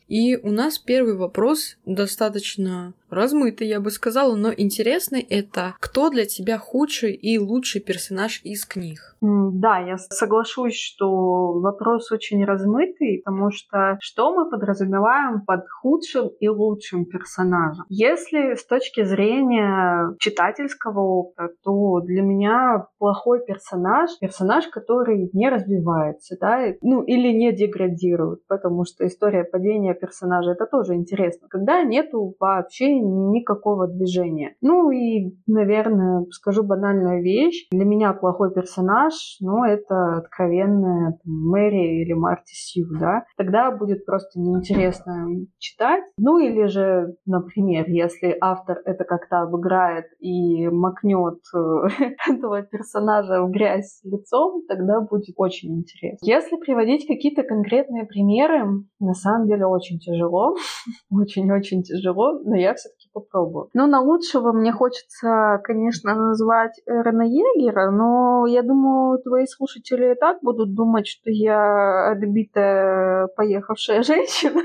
S1: И у нас первый вопрос достаточно размытый, я бы сказала, но интересный это кто для тебя худший и лучший персонаж из книг?
S2: Да, я соглашусь, что вопрос очень размытый, потому что что мы подразумеваем под худшим и лучшим персонажем? Если с точки зрения читательского опыта, то для меня плохой персонаж — персонаж, который не развивается, да, ну или не деградирует, потому что история падения персонажа — это тоже интересно. Когда нету вообще никакого движения. Ну и, наверное, скажу банальную вещь. Для меня плохой персонаж, ну, это откровенная там, Мэри или Марти Сью, да. Тогда будет просто неинтересно читать. Ну или же, например, если автор это как-то обыграет и макнет э, этого персонажа в грязь лицом, тогда будет очень интересно. Если приводить какие-то конкретные примеры, на самом деле очень тяжело. Очень-очень тяжело, но я все все-таки попробую. Ну, на лучшего мне хочется, конечно, назвать Эрона Егера, но я думаю, твои слушатели и так будут думать, что я отбитая поехавшая женщина.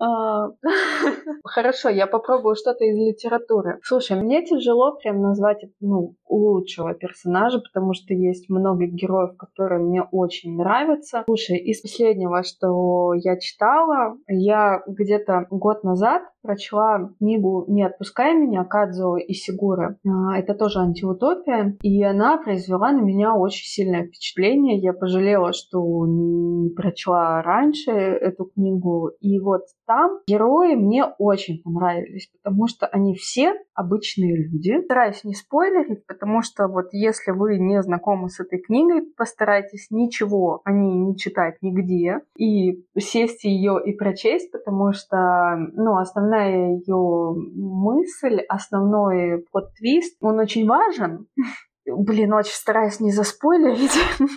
S2: А, хорошо, я попробую что-то из литературы. Слушай, мне тяжело прям назвать ну, лучшего персонажа, потому что есть много героев, которые мне очень нравятся. Слушай, из последнего, что я читала, я где-то год назад прочла книгу «Не отпускай меня» Кадзо и Сигуры. А, это тоже антиутопия, и она произвела на меня очень сильное впечатление. Я пожалела, что не прочла раньше эту книгу. И вот там герои мне очень понравились, потому что они все обычные люди. Стараюсь не спойлерить, потому что вот если вы не знакомы с этой книгой, постарайтесь ничего о ней не читать нигде и сесть ее и прочесть, потому что, ну, основная ее мысль, основной плод-твист, он очень важен. Блин, очень стараюсь не заспойлерить.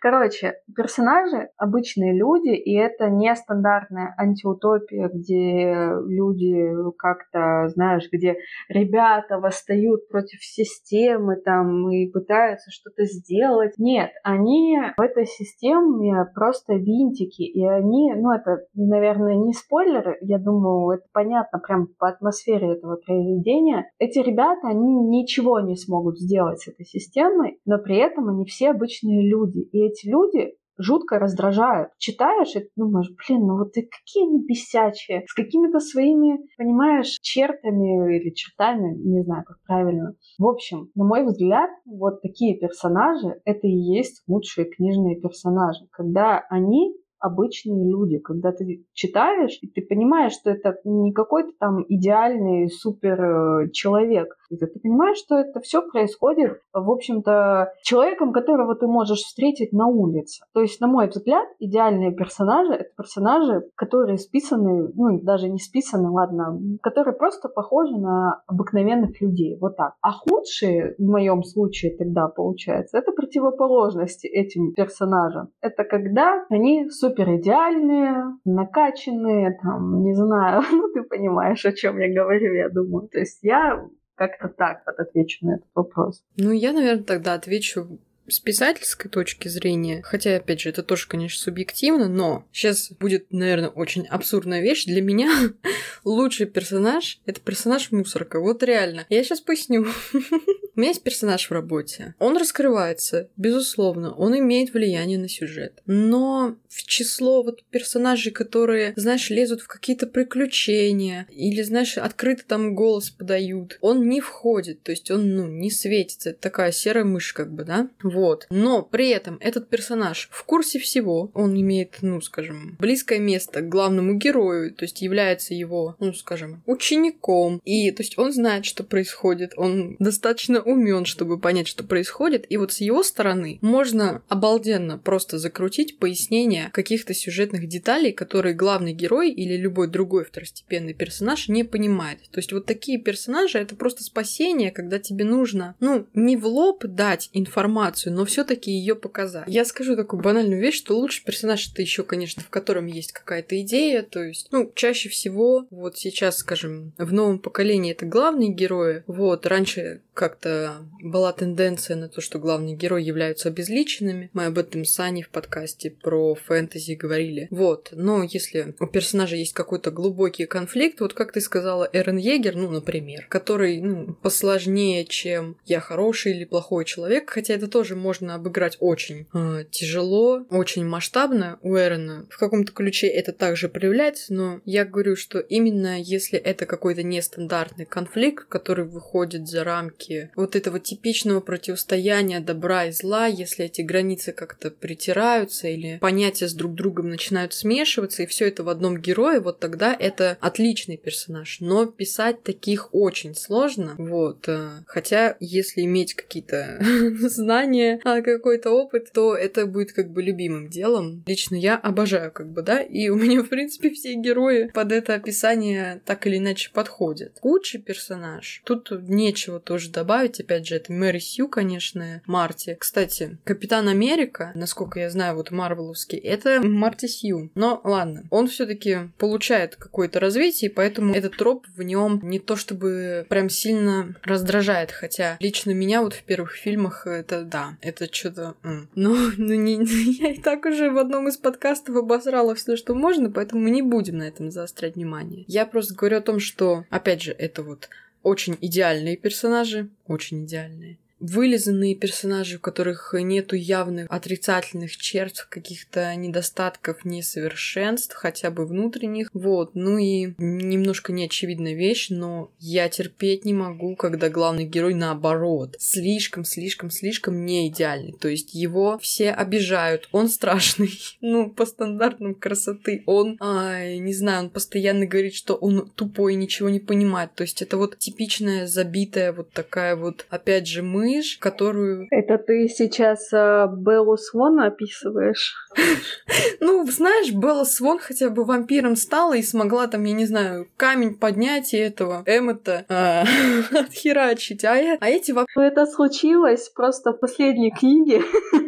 S2: Короче, персонажи обычные люди, и это не стандартная антиутопия, где люди как-то, знаешь, где ребята восстают против системы там и пытаются что-то сделать. Нет, они в этой системе просто винтики, и они, ну это, наверное, не спойлеры, я думаю, это понятно прям по атмосфере этого произведения. Эти ребята, они ничего не смогут сделать с этой системой, но при этом они все обычные люди, и эти люди жутко раздражают. Читаешь и думаешь, блин, ну вот и какие они бесячие, с какими-то своими, понимаешь, чертами или чертами, не знаю, как правильно. В общем, на мой взгляд, вот такие персонажи, это и есть лучшие книжные персонажи, когда они обычные люди. Когда ты читаешь, и ты понимаешь, что это не какой-то там идеальный супер э, человек. Ты понимаешь, что это все происходит, в общем-то, человеком, которого ты можешь встретить на улице. То есть, на мой взгляд, идеальные персонажи — это персонажи, которые списаны, ну, даже не списаны, ладно, которые просто похожи на обыкновенных людей. Вот так. А худшие, в моем случае тогда получается, это противоположности этим персонажам. Это когда они супер идеальные, накачанные, там, не знаю, ну ты понимаешь, о чем я говорю, я думаю. То есть я как-то так вот отвечу на этот вопрос.
S1: Ну, я, наверное, тогда отвечу с писательской точки зрения, хотя, опять же, это тоже, конечно, субъективно, но сейчас будет, наверное, очень абсурдная вещь. Для меня лучший персонаж — это персонаж мусорка. Вот реально. Я сейчас поясню. У меня есть персонаж в работе. Он раскрывается, безусловно, он имеет влияние на сюжет. Но в число вот персонажей, которые, знаешь, лезут в какие-то приключения или, знаешь, открыто там голос подают, он не входит, то есть он, ну, не светится. Это такая серая мышь, как бы, да? Вот. Но при этом этот персонаж в курсе всего, он имеет, ну, скажем, близкое место к главному герою, то есть является его, ну, скажем, учеником. И, то есть он знает, что происходит, он достаточно умен, чтобы понять, что происходит. И вот с его стороны можно обалденно просто закрутить пояснение каких-то сюжетных деталей, которые главный герой или любой другой второстепенный персонаж не понимает. То есть вот такие персонажи это просто спасение, когда тебе нужно, ну, не в лоб дать информацию, но все-таки ее показать. Я скажу такую банальную вещь, что лучший персонаж это еще, конечно, в котором есть какая-то идея, то есть, ну, чаще всего, вот сейчас, скажем, в новом поколении это главные герои, вот, раньше как-то была тенденция на то, что главные герои являются обезличенными. Мы об этом с Аней в подкасте про фэнтези говорили. Вот, но если у персонажа есть какой-то глубокий конфликт, вот как ты сказала, Эрен Егер, ну, например, который, ну, посложнее, чем я хороший или плохой человек, хотя это тоже можно обыграть очень э, тяжело, очень масштабно у Эрена. В каком-то ключе это также проявляется, но я говорю, что именно если это какой-то нестандартный конфликт, который выходит за рамки вот этого типичного противостояния добра и зла, если эти границы как-то притираются или понятия с друг другом начинают смешиваться, и все это в одном герое, вот тогда это отличный персонаж. Но писать таких очень сложно, вот. Э, хотя, если иметь какие-то знания, а, какой-то опыт, то это будет как бы любимым делом. Лично я обожаю, как бы, да, и у меня, в принципе, все герои под это описание так или иначе подходят. Худший персонаж, тут нечего тоже добавить, опять же, это Мэри Сью, конечно, Марти. Кстати, Капитан Америка, насколько я знаю, вот Марвеловский, это Марти Сью. Но ладно, он все таки получает какое-то развитие, поэтому этот троп в нем не то чтобы прям сильно раздражает, хотя лично меня вот в первых фильмах это, да, это что-то... Но ну, не, я и так уже в одном из подкастов обосрала все, что можно, поэтому мы не будем на этом заострять внимание. Я просто говорю о том, что, опять же, это вот очень идеальные персонажи, очень идеальные вылизанные персонажи, у которых нету явных отрицательных черт, каких-то недостатков, несовершенств, хотя бы внутренних. Вот. Ну и немножко неочевидная вещь, но я терпеть не могу, когда главный герой наоборот. Слишком, слишком, слишком не идеальный. То есть его все обижают. Он страшный. ну, по стандартам красоты. Он, а, не знаю, он постоянно говорит, что он тупой, ничего не понимает. То есть это вот типичная забитая вот такая вот, опять же, мы мышь, которую...
S2: Это ты сейчас э, Беллу Свон описываешь?
S1: Ну, знаешь, Белла Свон хотя бы вампиром стала и смогла там, я не знаю, камень поднять и этого Эммета а, отхерачить. А, а эти вообще...
S2: Ну, это случилось просто в последней книге.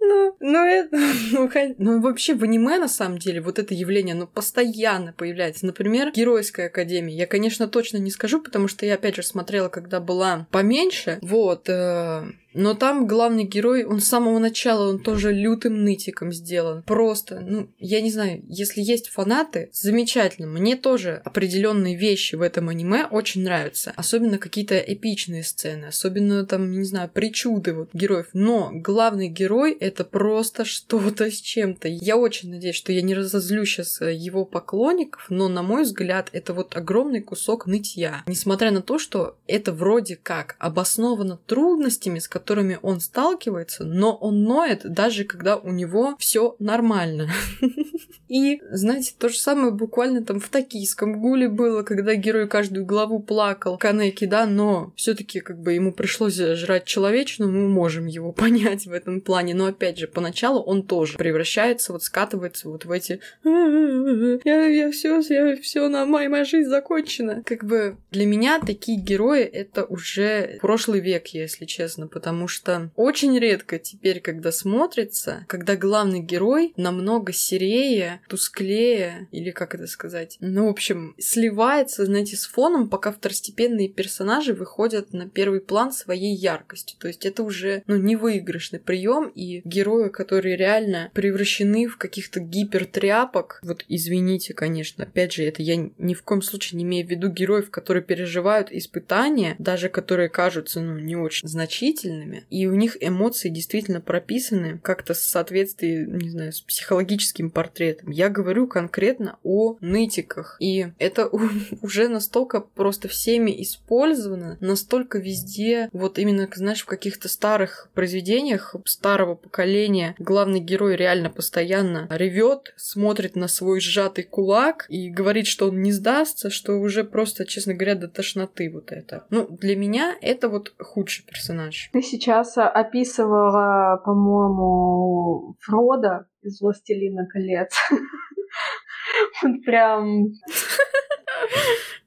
S1: Ну, ну, это, ну, ну, вообще в аниме, на самом деле, вот это явление, оно постоянно появляется. Например, Геройская Академия. Я, конечно, точно не скажу, потому что я, опять же, смотрела, когда была поменьше. Вот, э, но там главный герой, он с самого начала, он тоже лютым нытиком сделан. Просто, ну, я не знаю, если есть фанаты, замечательно. Мне тоже определенные вещи в этом аниме очень нравятся. Особенно какие-то эпичные сцены, особенно там, не знаю, причуды вот героев. Но главный герой это просто что-то с чем-то. Я очень надеюсь, что я не разозлю сейчас э, его поклонников, но, на мой взгляд, это вот огромный кусок нытья. Несмотря на то, что это вроде как обосновано трудностями, с которыми он сталкивается, но он ноет даже когда у него все нормально. И, знаете, то же самое буквально там в токийском гуле было, когда герой каждую главу плакал, Канеки, да, но все таки как бы ему пришлось жрать человечину, мы можем его понять в этом плане, но опять же, поначалу он тоже превращается, вот скатывается вот в эти я, я все, я все, на моя, моя жизнь закончена. Как бы для меня такие герои это уже прошлый век, если честно, потому что очень редко теперь, когда смотрится, когда главный герой намного серее, тусклее, или как это сказать, ну, в общем, сливается, знаете, с фоном, пока второстепенные персонажи выходят на первый план своей яркостью. То есть это уже, ну, невыигрышный прием, и герои, которые реально превращены в каких-то гипертряпок, вот извините, конечно, опять же, это я ни в коем случае не имею в виду героев, которые переживают испытания, даже которые кажутся, ну, не очень значительными, и у них эмоции действительно прописаны как-то в соответствии, не знаю, с психологическим портретом. Я говорю конкретно о нытиках, и это уже настолько просто всеми использовано, настолько везде, вот именно, знаешь, в каких-то старых произведениях старого поколения главный герой реально постоянно ревет, смотрит на свой сжатый кулак и говорит, что он не сдастся, что уже просто, честно говоря, до тошноты вот это. Ну, для меня это вот худший персонаж.
S2: Сейчас описывала, по-моему, Фрода из «Властелина колец». Он прям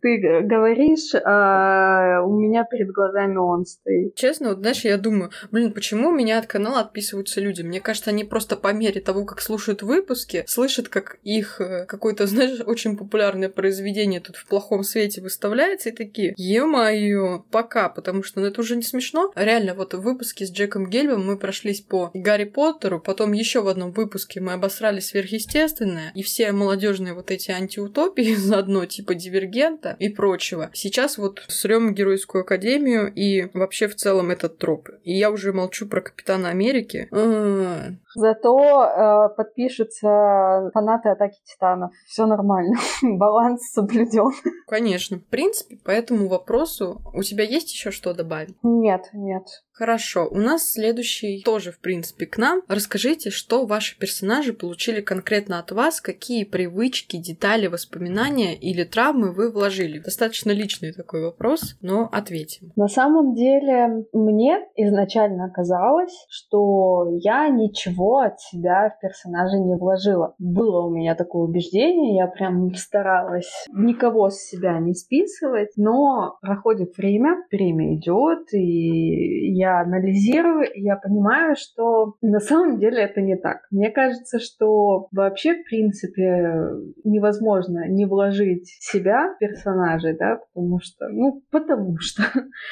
S2: ты говоришь, а у меня перед глазами он стоит.
S1: Честно, вот знаешь, я думаю, блин, почему меня от канала отписываются люди? Мне кажется, они просто по мере того, как слушают выпуски, слышат, как их э, какое-то, знаешь, очень популярное произведение тут в плохом свете выставляется, и такие, е-мое, пока, потому что ну, это уже не смешно. Реально, вот в выпуске с Джеком Гельбом мы прошлись по Гарри Поттеру, потом еще в одном выпуске мы обосрали сверхъестественное, и все молодежные вот эти антиутопии заодно, типа Дивергента и прочего. Сейчас вот срем Геройскую Академию и вообще в целом этот троп. И я уже молчу про Капитана Америки.
S2: Зато э, подпишутся фанаты Атаки Титанов. Все нормально. Баланс соблюден.
S1: Конечно. В принципе, по этому вопросу у тебя есть еще что добавить?
S2: Нет, нет.
S1: Хорошо, у нас следующий тоже, в принципе, к нам. Расскажите, что ваши персонажи получили конкретно от вас, какие привычки, детали, воспоминания или травмы вы вложили. Достаточно личный такой вопрос, но ответим.
S2: На самом деле, мне изначально казалось, что я ничего от себя в персонажа не вложила. Было у меня такое убеждение, я прям старалась никого с себя не списывать, но проходит время, время идет, и я анализирую, и я понимаю, что на самом деле это не так. Мне кажется, что вообще, в принципе, невозможно не вложить себя в персонажей, да, потому что, ну, потому что,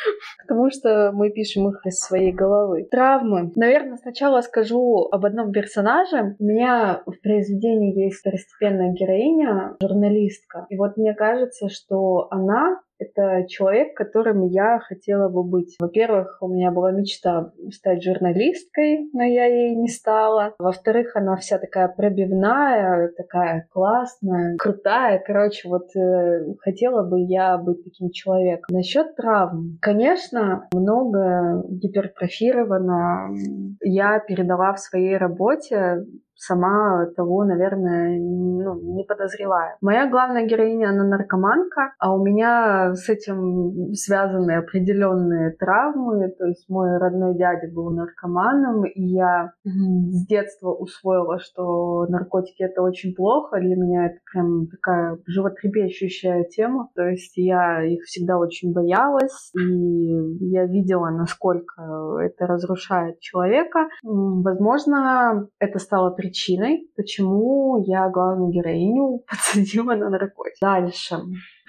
S2: потому что мы пишем их из своей головы. Травмы. Наверное, сначала скажу об одном персонаже. У меня в произведении есть второстепенная героиня, журналистка. И вот мне кажется, что она это человек, которым я хотела бы быть. Во-первых, у меня была мечта стать журналисткой, но я ей не стала. Во-вторых, она вся такая пробивная, такая классная, крутая. Короче, вот э, хотела бы я быть таким человеком. Насчет травм. Конечно, много гипертрофировано. Я передала в своей работе сама того, наверное, ну, не подозревая. Моя главная героиня, она наркоманка, а у меня с этим связаны определенные травмы. То есть мой родной дядя был наркоманом, и я с детства усвоила, что наркотики это очень плохо. Для меня это прям такая животрепещущая тема. То есть я их всегда очень боялась, и я видела, насколько это разрушает человека. Возможно, это стало причиной причиной, почему я главную героиню подсадила на наркотик. Дальше.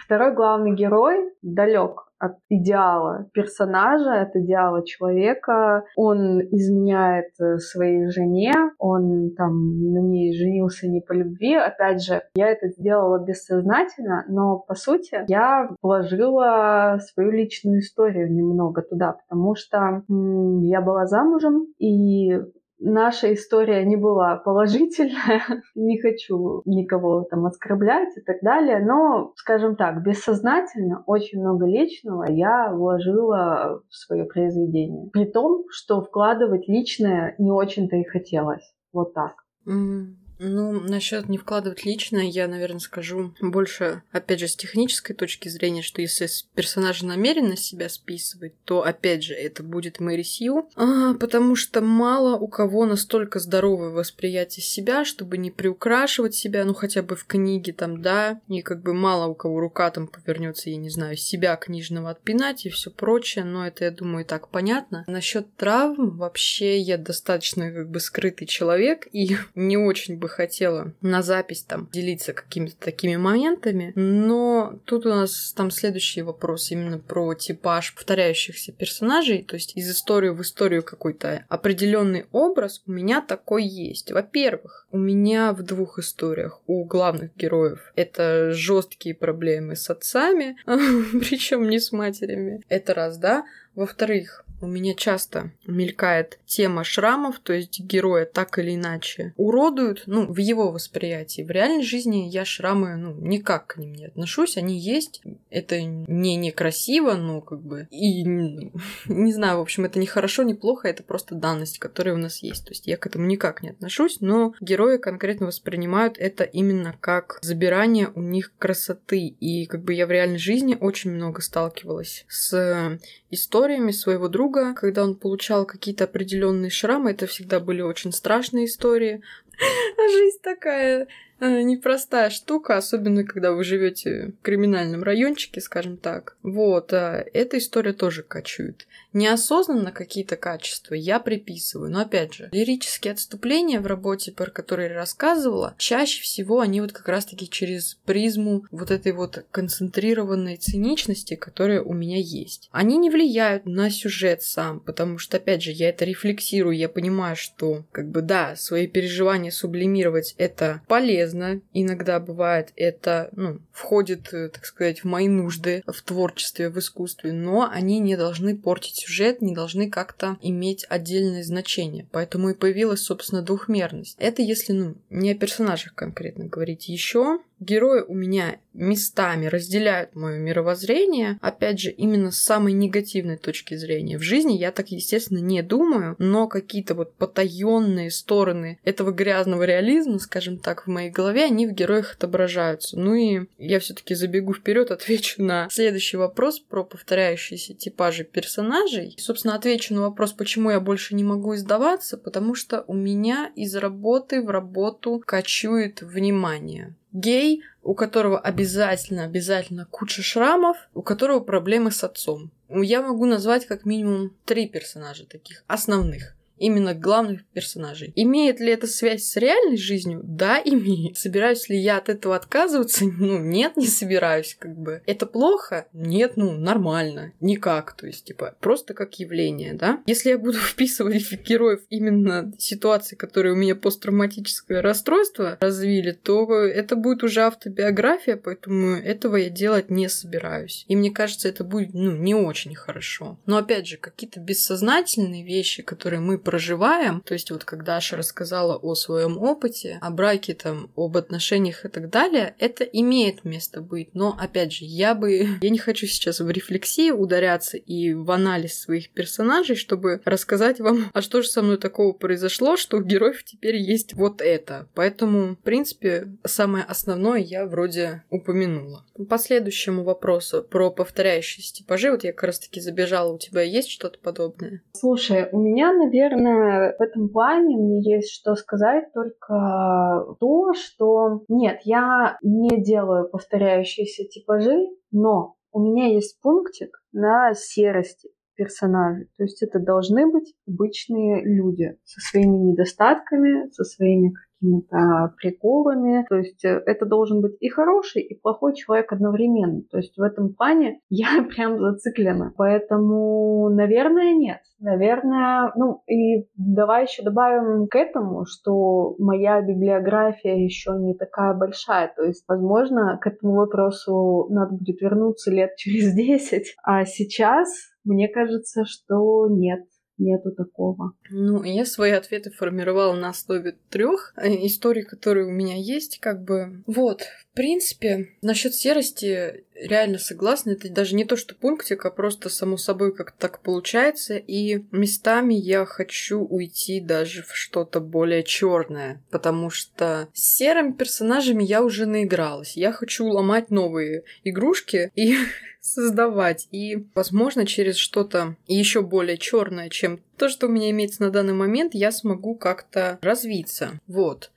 S2: Второй главный герой далек от идеала персонажа, от идеала человека. Он изменяет э, своей жене, он там на ней женился не по любви. Опять же, я это сделала бессознательно, но по сути я вложила свою личную историю немного туда, потому что м- я была замужем, и наша история не была положительная. не хочу никого там оскорблять и так далее. Но, скажем так, бессознательно очень много личного я вложила в свое произведение. При том, что вкладывать личное не очень-то и хотелось. Вот так.
S1: Mm. Ну, насчет не вкладывать личное, я, наверное, скажу больше, опять же, с технической точки зрения, что если персонаж намеренно себя списывать, то, опять же, это будет Мэри Сью, а, потому что мало у кого настолько здоровое восприятие себя, чтобы не приукрашивать себя, ну, хотя бы в книге там, да, и как бы мало у кого рука там повернется, я не знаю, себя книжного отпинать и все прочее, но это, я думаю, и так понятно. Насчет травм, вообще я достаточно как бы скрытый человек и не очень бы хотела на запись там делиться какими-то такими моментами, но тут у нас там следующий вопрос именно про типаж повторяющихся персонажей, то есть из истории в историю какой-то определенный образ у меня такой есть. Во-первых, у меня в двух историях у главных героев это жесткие проблемы с отцами, причем не с матерями. Это раз, да. Во-вторых, у меня часто мелькает тема шрамов, то есть героя так или иначе уродуют, ну, в его восприятии. В реальной жизни я шрамы, ну, никак к ним не отношусь, они есть, это не некрасиво, но как бы, и не знаю, в общем, это не хорошо, не плохо, это просто данность, которая у нас есть. То есть я к этому никак не отношусь, но герои конкретно воспринимают это именно как забирание у них красоты. И как бы я в реальной жизни очень много сталкивалась с историями своего друга, когда он получал какие-то определенные шрамы. Это всегда были очень страшные истории. Жизнь такая непростая штука, особенно когда вы живете в криминальном райончике, скажем так. Вот, а эта история тоже качует. Неосознанно какие-то качества я приписываю, но опять же, лирические отступления в работе, про которые я рассказывала, чаще всего они вот как раз-таки через призму вот этой вот концентрированной циничности, которая у меня есть. Они не влияют на сюжет сам, потому что, опять же, я это рефлексирую, я понимаю, что, как бы, да, свои переживания сублимировать это полезно, полезно. Иногда бывает это, ну, входит, э, так сказать, в мои нужды в творчестве, в искусстве, но они не должны портить сюжет, не должны как-то иметь отдельное значение. Поэтому и появилась, собственно, двухмерность. Это если, ну, не о персонажах конкретно говорить. Еще герои у меня местами разделяют мое мировоззрение, опять же, именно с самой негативной точки зрения. В жизни я так, естественно, не думаю, но какие-то вот потаенные стороны этого грязного реализма, скажем так, в моей голове, они в героях отображаются. Ну и я все-таки забегу вперед, отвечу на следующий вопрос про повторяющиеся типажи персонажей. И, собственно, отвечу на вопрос, почему я больше не могу издаваться, потому что у меня из работы в работу кочует внимание гей, у которого обязательно, обязательно куча шрамов, у которого проблемы с отцом. Я могу назвать как минимум три персонажа таких основных именно главных персонажей. Имеет ли это связь с реальной жизнью? Да, имеет. Собираюсь ли я от этого отказываться? Ну, нет, не собираюсь, как бы. Это плохо? Нет, ну, нормально. Никак, то есть, типа, просто как явление, да? Если я буду вписывать героев именно ситуации, которые у меня посттравматическое расстройство развили, то это будет уже автобиография, поэтому этого я делать не собираюсь. И мне кажется, это будет, ну, не очень хорошо. Но, опять же, какие-то бессознательные вещи, которые мы проживаем. То есть вот когда Аша рассказала о своем опыте, о браке, там, об отношениях и так далее, это имеет место быть. Но, опять же, я бы... Я не хочу сейчас в рефлексии ударяться и в анализ своих персонажей, чтобы рассказать вам, а что же со мной такого произошло, что у героев теперь есть вот это. Поэтому, в принципе, самое основное я вроде упомянула. По следующему вопросу про повторяющиеся типажи, вот я как раз таки забежала, у тебя есть что-то подобное?
S2: Слушай, у меня, наверное, наверное, в этом плане мне есть что сказать только то, что нет, я не делаю повторяющиеся типажи, но у меня есть пунктик на серости персонажей. То есть это должны быть обычные люди со своими недостатками, со своими какими-то приколами. То есть э, это должен быть и хороший, и плохой человек одновременно. То есть в этом плане я прям зациклена. Поэтому, наверное, нет. Наверное, ну и давай еще добавим к этому, что моя библиография еще не такая большая. То есть, возможно, к этому вопросу надо будет вернуться лет через 10. А сейчас мне кажется, что нет нету такого.
S1: Ну, я свои ответы формировала на основе трех э, историй, которые у меня есть, как бы. Вот, в принципе, насчет серости реально согласна. Это даже не то, что пунктик, а просто само собой как так получается. И местами я хочу уйти даже в что-то более черное, потому что с серыми персонажами я уже наигралась. Я хочу ломать новые игрушки и создавать. И, возможно, через что-то еще более черное, чем то, что у меня имеется на данный момент, я смогу как-то развиться. Вот.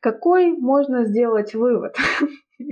S2: Какой можно сделать вывод?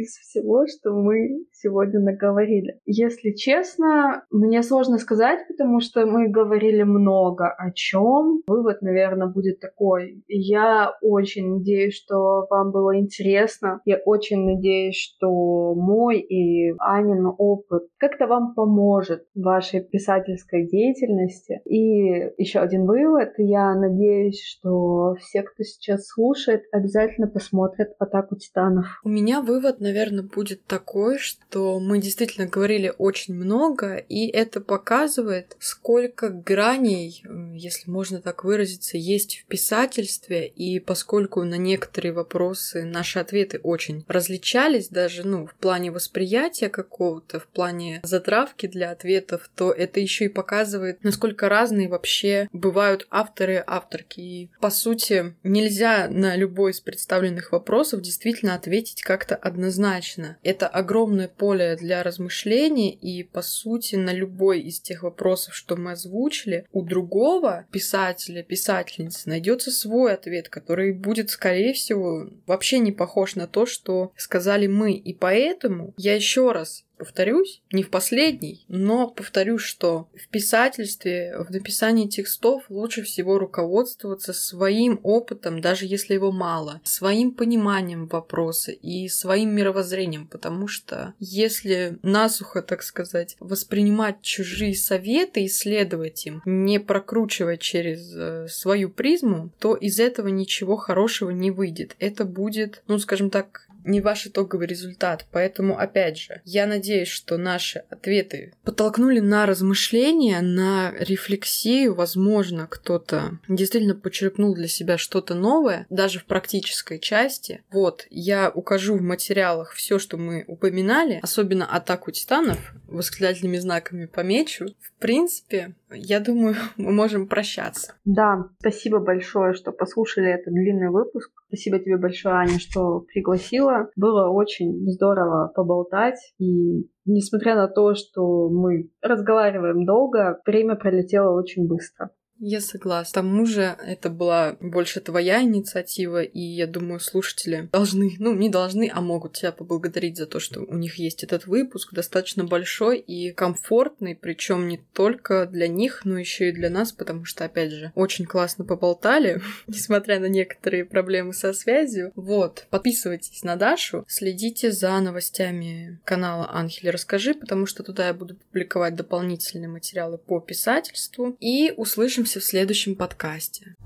S2: Из всего, что мы сегодня наговорили. Если честно, мне сложно сказать, потому что мы говорили много о чем. Вывод, наверное, будет такой. Я очень надеюсь, что вам было интересно. Я очень надеюсь, что мой и Анин опыт как-то вам поможет в вашей писательской деятельности. И еще один вывод. Я надеюсь, что все, кто сейчас слушает, обязательно посмотрят «Атаку титанов».
S1: У меня вывод наверное, будет такой, что мы действительно говорили очень много, и это показывает, сколько граней, если можно так выразиться, есть в писательстве, и поскольку на некоторые вопросы наши ответы очень различались, даже ну, в плане восприятия какого-то, в плане затравки для ответов, то это еще и показывает, насколько разные вообще бывают авторы, авторки. И, по сути, нельзя на любой из представленных вопросов действительно ответить как-то однозначно однозначно. Это огромное поле для размышлений, и, по сути, на любой из тех вопросов, что мы озвучили, у другого писателя, писательницы найдется свой ответ, который будет, скорее всего, вообще не похож на то, что сказали мы. И поэтому я еще раз повторюсь, не в последний, но повторюсь, что в писательстве, в написании текстов лучше всего руководствоваться своим опытом, даже если его мало, своим пониманием вопроса и своим мировоззрением, потому что если насухо, так сказать, воспринимать чужие советы и следовать им, не прокручивая через э, свою призму, то из этого ничего хорошего не выйдет. Это будет, ну, скажем так, не ваш итоговый результат. Поэтому, опять же, я надеюсь, что наши ответы подтолкнули на размышления, на рефлексию. Возможно, кто-то действительно почерпнул для себя что-то новое, даже в практической части. Вот, я укажу в материалах все, что мы упоминали, особенно атаку титанов, восклицательными знаками помечу. В принципе, я думаю, мы можем прощаться.
S2: Да, спасибо большое, что послушали этот длинный выпуск. Спасибо тебе большое, Аня, что пригласила. Было очень здорово поболтать. И несмотря на то, что мы разговариваем долго, время пролетело очень быстро.
S1: Я согласна. К тому же это была больше твоя инициатива, и я думаю, слушатели должны, ну, не должны, а могут тебя поблагодарить за то, что у них есть этот выпуск, достаточно большой и комфортный, причем не только для них, но еще и для нас, потому что, опять же, очень классно поболтали, несмотря на некоторые проблемы со связью. Вот, подписывайтесь на Дашу, следите за новостями канала Анхель Расскажи, потому что туда я буду публиковать дополнительные материалы по писательству, и услышимся услышимся в следующем подкасте.